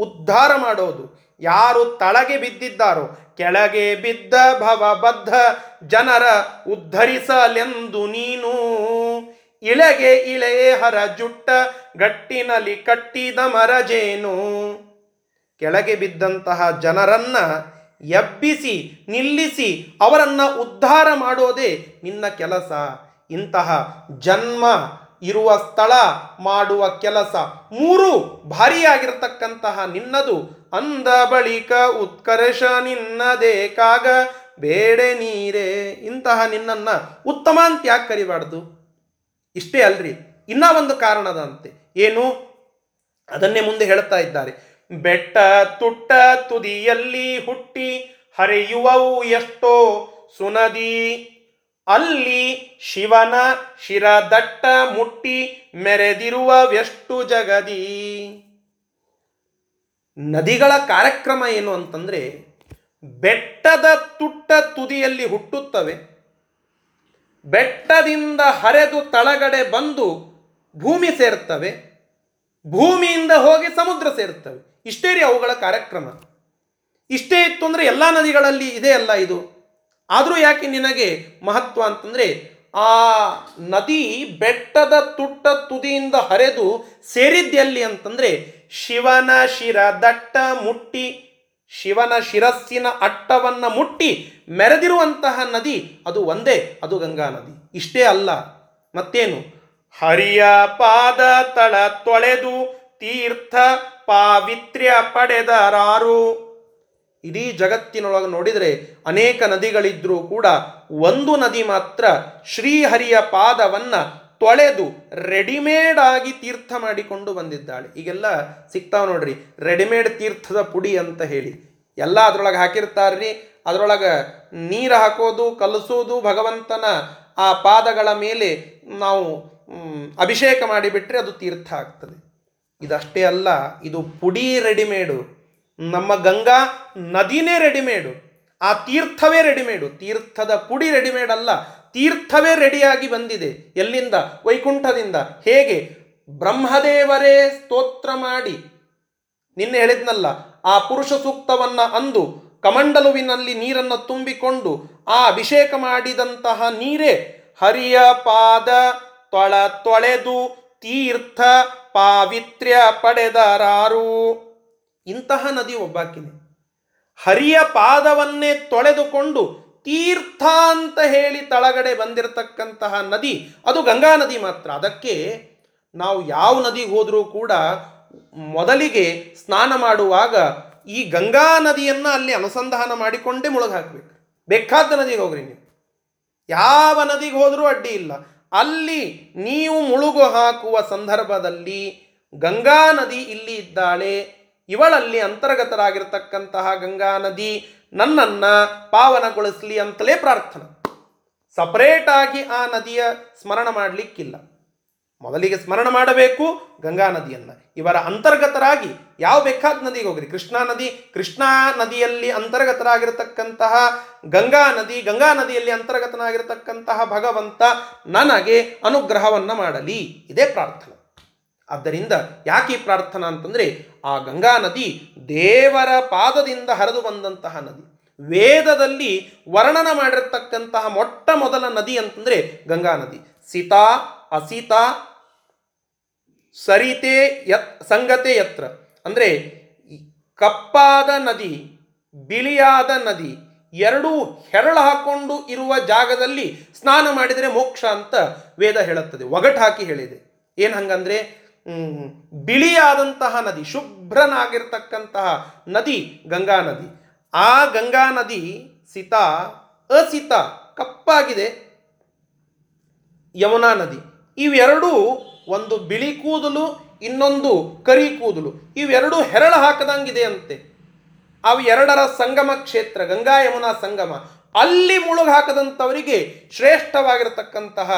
ಉದ್ಧಾರ ಮಾಡೋದು. ಯಾರು ತಳಗೆ ಬಿದ್ದಿದ್ದಾರೋ, ಕೆಳಗೆ ಬಿದ್ದ ಭವಬದ್ಧ ಜನರ ಉದ್ಧರಿಸಲೆಂದು ನೀನು ಇಳೆಗೆ ಇಳೆಯೇ ಹರ ಜುಟ್ಟ ಗಟ್ಟಿನಲ್ಲಿ ಕಟ್ಟಿದ ಮರಜೇನು. ಕೆಳಗೆ ಬಿದ್ದಂತಹ ಜನರನ್ನ ಎಬ್ಬಿಸಿ, ನಿಲ್ಲಿಸಿ ಅವರನ್ನ ಉದ್ಧಾರ ಮಾಡೋದೇ ನಿನ್ನ ಕೆಲಸ. ಇಂತಹ ಜನ್ಮ ಇರುವ ಸ್ಥಳ ಮಾಡುವ ಕೆಲಸ ಮೂರು ಭಾರಿಯಾಗಿರತಕ್ಕಂತಹ ನಿನ್ನದು. ಅಂದ ಬಳಿಕ ಉತ್ಕರ್ಷ ನಿನ್ನದೇಕಾಗ ಬೇಡೆ ನೀರೇ. ಇಂತಹ ನಿನ್ನನ್ನು ಉತ್ತಮ ಅಂತ ಯಾಕೆ ಕರಿಬಾರ್ದು? ಇಷ್ಟೇ ಅಲ್ರಿ. ಇನ್ನ ಒಂದು ಕಾರಣದಂತೆ. ಏನು? ಅದನ್ನೇ ಮುಂದೆ ಹೇಳ್ತಾ ಇದ್ದಾರೆ. ಬೆಟ್ಟ ತುಟ್ಟ ತುದಿಯಲ್ಲಿ ಹುಟ್ಟಿ ಹರಿಯುವವು ಎಷ್ಟೋ ಸುನದಿ. ಅಲ್ಲಿ ಶಿವನ ಶಿರದಟ್ಟ ಮುಟ್ಟಿ ಮೆರೆದಿರುವವೆಷ್ಟು ಜಗದಿ. ನದಿಗಳ ಕಾರ್ಯಕ್ರಮ ಏನು ಅಂತಂದ್ರೆ, ಬೆಟ್ಟದ ತುಟ್ಟ ತುದಿಯಲ್ಲಿ ಹುಟ್ಟುತ್ತವೆ. ಬೆಟ್ಟದಿಂದ ಹರಿದು ತಳಗಡೆ ಬಂದು ಭೂಮಿ ಸೇರ್ತವೆ, ಭೂಮಿಯಿಂದ ಹೋಗಿ ಸಮುದ್ರ ಸೇರ್ತವೆ. ಇಷ್ಟೇ ರೀ ಅವುಗಳ ಕಾರ್ಯಕ್ರಮ. ಇಷ್ಟೇ ಇತ್ತು ಅಂದರೆ ಎಲ್ಲ ನದಿಗಳಲ್ಲಿ ಇದೆ ಅಲ್ಲ ಇದು. ಆದರೂ ಯಾಕೆ ನಿನಗೆ ಮಹತ್ವ ಅಂತಂದರೆ ಆ ನದಿ ಬೆಟ್ಟದ ತುಟ್ಟ ತುದಿಯಿಂದ ಹರಿದು ಸೇರಿದ್ದೆಲ್ಲಿ ಅಂತಂದರೆ ಶಿವನ ಶಿರ ದಟ್ಟ ಮುಟ್ಟಿ ಶಿವನ ಶಿರಸ್ಸಿನ ಅಟ್ಟವನ್ನು ಮುಟ್ಟಿ ಮೆರೆದಿರುವಂತಹ ನದಿ ಅದು ಒಂದೇ, ಅದು ಗಂಗಾ ನದಿ. ಇಷ್ಟೇ ಅಲ್ಲ, ಮತ್ತೇನು? ಹರಿಯ ಪಾದ ತಳ ತೊಳೆದು ತೀರ್ಥ ಪಾವಿತ್ರ್ಯ ಪಡೆದರಾರು. ಇಡೀ ಜಗತ್ತಿನೊಳಗೆ ನೋಡಿದರೆ ಅನೇಕ ನದಿಗಳಿದ್ರೂ ಕೂಡ ಒಂದು ನದಿ ಮಾತ್ರ ಶ್ರೀಹರಿಯ ಪಾದವನ್ನ ತೊಳೆದು ರೆಡಿಮೇಡ್ ಆಗಿ ತೀರ್ಥ ಮಾಡಿಕೊಂಡು ಬಂದಿದ್ದಾಳೆ. ಈಗೆಲ್ಲ ಸಿಗ್ತಾವ ನೋಡ್ರಿ, ರೆಡಿಮೇಡ್ ತೀರ್ಥದ ಪುಡಿ ಅಂತ ಹೇಳಿ. ಎಲ್ಲ ಅದರೊಳಗೆ ಹಾಕಿರ್ತಾರ್ರಿ. ಅದರೊಳಗೆ ನೀರು ಹಾಕೋದು, ಕಲಸೋದು, ಭಗವಂತನ ಆ ಪಾದಗಳ ಮೇಲೆ ನಾವು ಅಭಿಷೇಕ ಮಾಡಿಬಿಟ್ರೆ ಅದು ತೀರ್ಥ ಆಗ್ತದೆ. ಇದಷ್ಟೇ ಅಲ್ಲ, ಇದು ಪುಡಿ ರೆಡಿಮೇಡು. ನಮ್ಮ ಗಂಗಾ ನದಿನೇ ರೆಡಿಮೇಡು. ಆ ತೀರ್ಥವೇ ರೆಡಿಮೇಡು. ತೀರ್ಥದ ಪುಡಿ ರೆಡಿಮೇಡ್ ಅಲ್ಲ ತೀರ್ಥವೇ ರೆಡಿಯಾಗಿ ಬಂದಿದೆ. ಎಲ್ಲಿಂದ? ವೈಕುಂಠದಿಂದ. ಹೇಗೆ? ಬ್ರಹ್ಮದೇವರೇ ಸ್ತೋತ್ರ ಮಾಡಿ. ನಿನ್ನೆ ಹೇಳಿದ್ನಲ್ಲ, ಆ ಪುರುಷ ಸೂಕ್ತವನ್ನ ಅಂದು ಕಮಂಡಲುವಿನಲ್ಲಿ ನೀರನ್ನು ತುಂಬಿಕೊಂಡು ಆ ಅಭಿಷೇಕ ಮಾಡಿದಂತಹ ನೀರೇ ಹರಿಯ ಪಾದ ತೊಳ ತೊಳೆದು ತೀರ್ಥ ಪಾವಿತ್ರ್ಯ ಪಡೆದರಾರು. ಇಂತಹ ನದಿ ಒಬ್ಬಾಕಿದೆ ಹರಿಯ ಪಾದವನ್ನೇ ತೊಳೆದುಕೊಂಡು ತೀರ್ಥ ಅಂತ ಹೇಳಿ ತಳಗಡೆ ಬಂದಿರತಕ್ಕಂತಹ ನದಿ, ಅದು ಗಂಗಾ ನದಿ ಮಾತ್ರ. ಅದಕ್ಕೆ ನಾವು ಯಾವ ನದಿಗೆ ಹೋದರೂ ಕೂಡ ಮೊದಲಿಗೆ ಸ್ನಾನ ಮಾಡುವಾಗ ಈ ಗಂಗಾ ನದಿಯನ್ನು ಅಲ್ಲಿ ಅನುಸಂಧಾನ ಮಾಡಿಕೊಂಡೇ ಮುಳುಗ ಹಾಕಬೇಕು ಬೇಕಾದ ನದಿಗೆ ಹೋಗ್ರಿ ನೀವು. ಯಾವ ನದಿಗೆ ಹೋದರೂ ಅಡ್ಡಿ ಇಲ್ಲ. ಅಲ್ಲಿ ನೀವು ಮುಳುಗು ಹಾಕುವ ಸಂದರ್ಭದಲ್ಲಿ ಗಂಗಾ ನದಿ ಇಲ್ಲಿ ಇದ್ದಾಳೆ. ಇವಳಲ್ಲಿ ಅಂತರ್ಗತರಾಗಿರ್ತಕ್ಕಂತಹ ಗಂಗಾ ನದಿ ನನ್ನನ್ನು ಪಾವನಗೊಳಿಸಲಿ ಅಂತಲೇ ಪ್ರಾರ್ಥನೆ. ಸಪರೇಟಾಗಿ ಆ ನದಿಯ ಸ್ಮರಣ ಮಾಡಲಿಕ್ಕಿಲ್ಲ. ಮೊದಲಿಗೆ ಸ್ಮರಣ ಮಾಡಬೇಕು ಗಂಗಾ ನದಿಯನ್ನು. ಇವರ ಅಂತರ್ಗತರಾಗಿ ಯಾವ ಬೇಕಾದ ನದಿಗೆ ಹೋಗ್ರಿ? ಕೃಷ್ಣಾ ನದಿ. ಕೃಷ್ಣಾ ನದಿಯಲ್ಲಿ ಅಂತರ್ಗತರಾಗಿರತಕ್ಕಂತಹ ಗಂಗಾ ನದಿ, ಗಂಗಾ ನದಿಯಲ್ಲಿ ಅಂತರ್ಗತನಾಗಿರ್ತಕ್ಕಂತಹ ಭಗವಂತ ನನಗೆ ಅನುಗ್ರಹವನ್ನು ಮಾಡಲಿ. ಇದೇ ಪ್ರಾರ್ಥನೆ. ಆದ್ದರಿಂದ ಯಾಕೆ ಈ ಪ್ರಾರ್ಥನಾ ಅಂತಂದರೆ ಆ ಗಂಗಾ ನದಿ ದೇವರ ಪಾದದಿಂದ ಹರಿದು ಬಂದಂತಹ ನದಿ. ವೇದದಲ್ಲಿ ವರ್ಣನ ಮಾಡಿರ್ತಕ್ಕಂತಹ ಮೊಟ್ಟ ಮೊದಲ ನದಿ ಅಂತಂದರೆ ಗಂಗಾ ನದಿ. ಸೀತಾ, ಅಸೀತಾ, ಸರಿತೆ ಯತ್, ಸಂಗತೆ ಯತ್ರ. ಅಂದರೆ ಕಪ್ಪಾದ ನದಿ, ಬಿಳಿಯಾದ ನದಿ, ಎರಡೂ ಹೆರಳು ಹಾಕೊಂಡು ಇರುವ ಜಾಗದಲ್ಲಿ ಸ್ನಾನ ಮಾಡಿದರೆ ಮೋಕ್ಷ ಅಂತ ವೇದ ಹೇಳುತ್ತದೆ. ಒಗಟಾಕಿ ಹೇಳಿದೆ. ಏನು ಹಂಗಂದ್ರೆ ಬಿಳಿಯಾದಂತಹ ನದಿ, ಶುಭ್ರನಾಗಿರ್ತಕ್ಕಂತಹ ನದಿ, ಗಂಗಾ ನದಿ. ಆ ಗಂಗಾ ನದಿ ಸಿತ, ಅಸಿತ, ಕಪ್ಪಾಗಿದೆ. ಯಮುನಾ ನದಿ. ಇವೆರಡೂ ಒಂದು ಬಿಳಿ ಕೂದಲು, ಇನ್ನೊಂದು ಕರಿ ಕೂದಲು. ಇವೆರಡೂ ಹೆರಳು ಹಾಕದಂಗಿದೆ ಅಂತೆ. ಅವು ಎರಡರ ಸಂಗಮ ಕ್ಷೇತ್ರ, ಗಂಗಾ ಯಮುನಾ ಸಂಗಮ. ಅಲ್ಲಿ ಮುಳುಗು ಹಾಕದಂಥವರಿಗೆ ಶ್ರೇಷ್ಠವಾಗಿರತಕ್ಕಂತಹ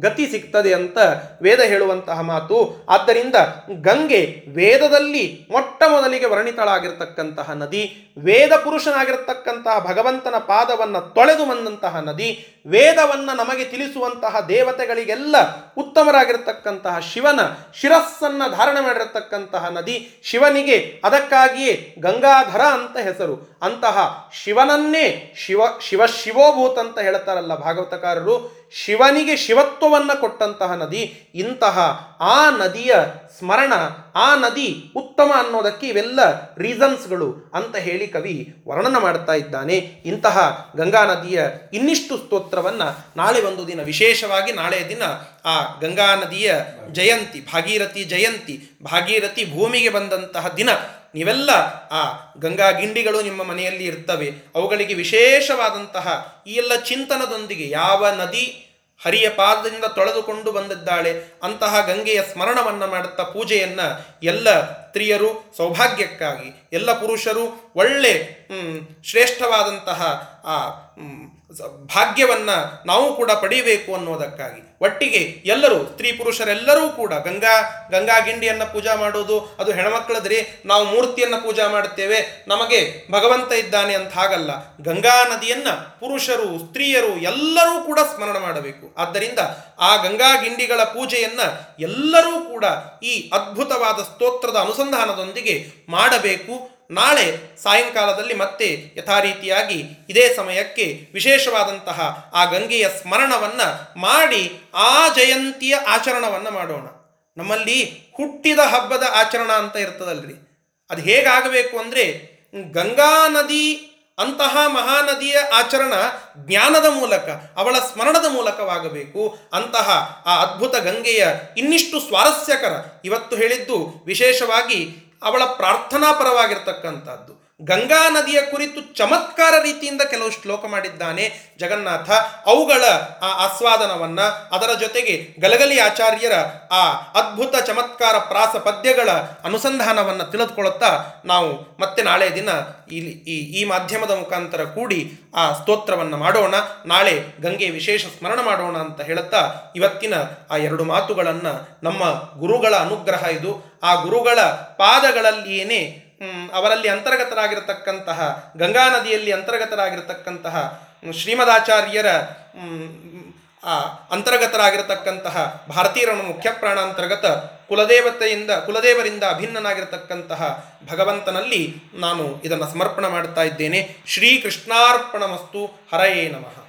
ಗತಿ ಸಿಗ್ತದೆ ಅಂತ ವೇದ ಹೇಳುವಂತಹ ಮಾತು. ಆದ್ದರಿಂದ ಗಂಗೆ ವೇದದಲ್ಲಿ ಮೊಟ್ಟ ಮೊದಲಿಗೆ ವರ್ಣಿತಳಾಗಿರ್ತಕ್ಕಂತಹ ನದಿ, ವೇದ ಪುರುಷನಾಗಿರ್ತಕ್ಕಂತಹ ಭಗವಂತನ ಪಾದವನ್ನು ತೊಳೆದು ಬಂದಂತಹ ನದಿ, ವೇದವನ್ನು ನಮಗೆ ತಿಳಿಸುವಂತಹ ದೇವತೆಗಳಿಗೆಲ್ಲ ಉತ್ತಮರಾಗಿರ್ತಕ್ಕಂತಹ ಶಿವನ ಶಿರಸ್ಸನ್ನು ಧಾರಣೆ ಮಾಡಿರತಕ್ಕಂತಹ ನದಿ, ಶಿವನಿಗೆ ಅದಕ್ಕಾಗಿಯೇ ಗಂಗಾಧರ ಅಂತ ಹೆಸರು. ಅಂತಹ ಶಿವನನ್ನೇ ಶಿವ ಶಿವ ಶಿವೋಭೂತ್ ಅಂತ ಹೇಳ್ತಾರಲ್ಲ ಭಾಗವತಕಾರರು. ಶಿವನಿಗೆ ಶಿವತ್ವವನ್ನು ಕೊಟ್ಟಂತಹ ನದಿ ಇಂತಹ ಆ ನದಿಯ ಸ್ಮರಣ, ಆ ನದಿ ಉತ್ತಮ ಅನ್ನೋದಕ್ಕೆ ಇವೆಲ್ಲ ರೀಸನ್ಸ್ಗಳು ಅಂತ ಹೇಳಿ ಕವಿ ವರ್ಣನ ಮಾಡ್ತಾ ಇದ್ದಾನೆ. ಇಂತಹ ಗಂಗಾ ನದಿಯ ಇನ್ನಿಷ್ಟು ಸ್ತೋತ್ರವನ್ನು ನಾಳೆ ಒಂದು ದಿನ ವಿಶೇಷವಾಗಿ ನಾಳೆಯ ದಿನ ಆ ಗಂಗಾ ನದಿಯ ಜಯಂತಿ, ಭಾಗೀರಥಿ ಜಯಂತಿ, ಭಾಗೀರಥಿ ಭೂಮಿಗೆ ಬಂದಂತಹ ದಿನ ನೀವೆಲ್ಲ ಆ ಗಂಗಾ ಗಿಂಡಿಗಳು ನಿಮ್ಮ ಮನೆಯಲ್ಲಿ ಇರ್ತವೆ, ಅವುಗಳಿಗೆ ವಿಶೇಷವಾದಂತಹ ಈ ಎಲ್ಲ ಚಿಂತನದೊಂದಿಗೆ ಯಾವ ನದಿ ಹರಿಯ ಪಾದದಿಂದ ತೊಳೆದುಕೊಂಡು ಬಂದಿದ್ದಾಳೆ, ಅಂತಹ ಗಂಗೆಯ ಸ್ಮರಣವನ್ನು ಮಾಡುತ್ತಾ ಪೂಜೆಯನ್ನು ಎಲ್ಲ ಸ್ತ್ರೀಯರು ಸೌಭಾಗ್ಯಕ್ಕಾಗಿ, ಎಲ್ಲ ಪುರುಷರು ಒಳ್ಳೆ ಶ್ರೇಷ್ಠವಾದಂತಹ ಆ ಭಾಗ್ಯವನ್ನು ನಾವು ಕೂಡ ಪಡೆಯಬೇಕು ಅನ್ನೋದಕ್ಕಾಗಿ. ಒಟ್ಟಿಗೆ ಎಲ್ಲರೂ, ಸ್ತ್ರೀ ಪುರುಷರೆಲ್ಲರೂ ಕೂಡ ಗಂಗಾ ಗಂಗಾ ಗಿಂಡಿಯನ್ನು ಪೂಜಾ ಮಾಡೋದು, ಅದು ಹೆಣ್ಮಕ್ಳದ್ರಿ ನಾವು ಮೂರ್ತಿಯನ್ನು ಪೂಜಾ ಮಾಡುತ್ತೇವೆ, ನಮಗೆ ಭಗವಂತ ಇದ್ದಾನೆ ಅಂತ ಹಾಗಲ್ಲ. ಗಂಗಾ ನದಿಯನ್ನು ಪುರುಷರು, ಸ್ತ್ರೀಯರು ಎಲ್ಲರೂ ಕೂಡ ಸ್ಮರಣ ಮಾಡಬೇಕು. ಆದ್ದರಿಂದ ಆ ಗಂಗಾ ಗಿಂಡಿಗಳ ಪೂಜೆಯನ್ನು ಎಲ್ಲರೂ ಕೂಡ ಈ ಅದ್ಭುತವಾದ ಸ್ತೋತ್ರದ ಅನುಸಂಧಾನದೊಂದಿಗೆ ಮಾಡಬೇಕು. ನಾಳೆ ಸಾಯಂಕಾಲದಲ್ಲಿ ಮತ್ತೆ ಯಥಾರೀತಿಯಾಗಿ ಇದೇ ಸಮಯಕ್ಕೆ ವಿಶೇಷವಾದಂತಹ ಆ ಗಂಗೆಯ ಸ್ಮರಣವನ್ನು ಮಾಡಿ ಆ ಜಯಂತಿಯ ಆಚರಣವನ್ನು ಮಾಡೋಣ. ನಮ್ಮಲ್ಲಿ ಹುಟ್ಟಿದ ಹಬ್ಬದ ಆಚರಣ ಅಂತ ಇರ್ತದಲ್ರಿ. ಅದು ಹೇಗಾಗಬೇಕು ಅಂದರೆ ಗಂಗಾ ನದಿ ಅಂತಹ ಮಹಾನದಿಯ ಆಚರಣ ಜ್ಞಾನದ ಮೂಲಕ, ಅವಳ ಸ್ಮರಣದ ಮೂಲಕವಾಗಬೇಕು. ಅಂತಹ ಆ ಅದ್ಭುತ ಗಂಗೆಯ ಇನ್ನಿಷ್ಟು ಸ್ವಾರಸ್ಯಕರ, ಇವತ್ತು ಹೇಳಿದ್ದು ವಿಶೇಷವಾಗಿ ಅವಳ ಪ್ರಾರ್ಥನಾ ಪರವಾಗಿರ್ತಕ್ಕಂಥದ್ದು ಗಂಗಾ ನದಿಯ ಕುರಿತು ಚಮತ್ಕಾರ ರೀತಿಯಿಂದ ಕೆಲವು ಶ್ಲೋಕ ಮಾಡಿದ್ದಾನೆ ಜಗನ್ನಾಥ. ಅವುಗಳ ಆ ಆಸ್ವಾದನವನ್ನು ಅದರ ಜೊತೆಗೆ ಗಲಗಲಿ ಆಚಾರ್ಯರ ಆ ಅದ್ಭುತ ಚಮತ್ಕಾರ ಪ್ರಾಸ ಪದ್ಯಗಳ ಅನುಸಂಧಾನವನ್ನು ತಿಳಿದುಕೊಳ್ಳುತ್ತಾ ನಾವು ಮತ್ತೆ ನಾಳೆ ದಿನ ಇಲ್ಲಿ ಈ ಈ ಮಾಧ್ಯಮದ ಮುಖಾಂತರ ಕೂಡಿ ಆ ಸ್ತೋತ್ರವನ್ನು ಮಾಡೋಣ. ನಾಳೆ ಗಂಗೆ ವಿಶೇಷ ಸ್ಮರಣ ಮಾಡೋಣ ಅಂತ ಹೇಳುತ್ತಾ ಇವತ್ತಿನ ಆ ಎರಡು ಮಾತುಗಳನ್ನು ನಮ್ಮ ಗುರುಗಳ ಅನುಗ್ರಹ ಇದು. ಆ ಗುರುಗಳ ಪಾದಗಳಲ್ಲಿಯೇನೆ ಅವರಲ್ಲಿ ಅಂತರ್ಗತರಾಗಿರತಕ್ಕಂತಹ, ಗಂಗಾ ನದಿಯಲ್ಲಿ ಅಂತರ್ಗತರಾಗಿರತಕ್ಕಂತಹ ಶ್ರೀಮದಾಚಾರ್ಯರ ಆ, ಅಂತರ್ಗತರಾಗಿರತಕ್ಕಂತಹ ಭಾರತೀಯರನ್ನು ಮುಖ್ಯ ಪ್ರಾಣಾಂತರ್ಗತ ಕುಲದೇವತೆಯಿಂದ, ಕುಲದೇವರಿಂದ ಅಭಿನ್ನನಾಗಿರತಕ್ಕಂತಹ ಭಗವಂತನಲ್ಲಿ ನಾನು ಇದನ್ನು ಸಮರ್ಪಣ ಮಾಡ್ತಾ ಇದ್ದೇನೆ. ಶ್ರೀಕೃಷ್ಣಾರ್ಪಣಮಸ್ತು, ಹರಯೇ ನಮಃ.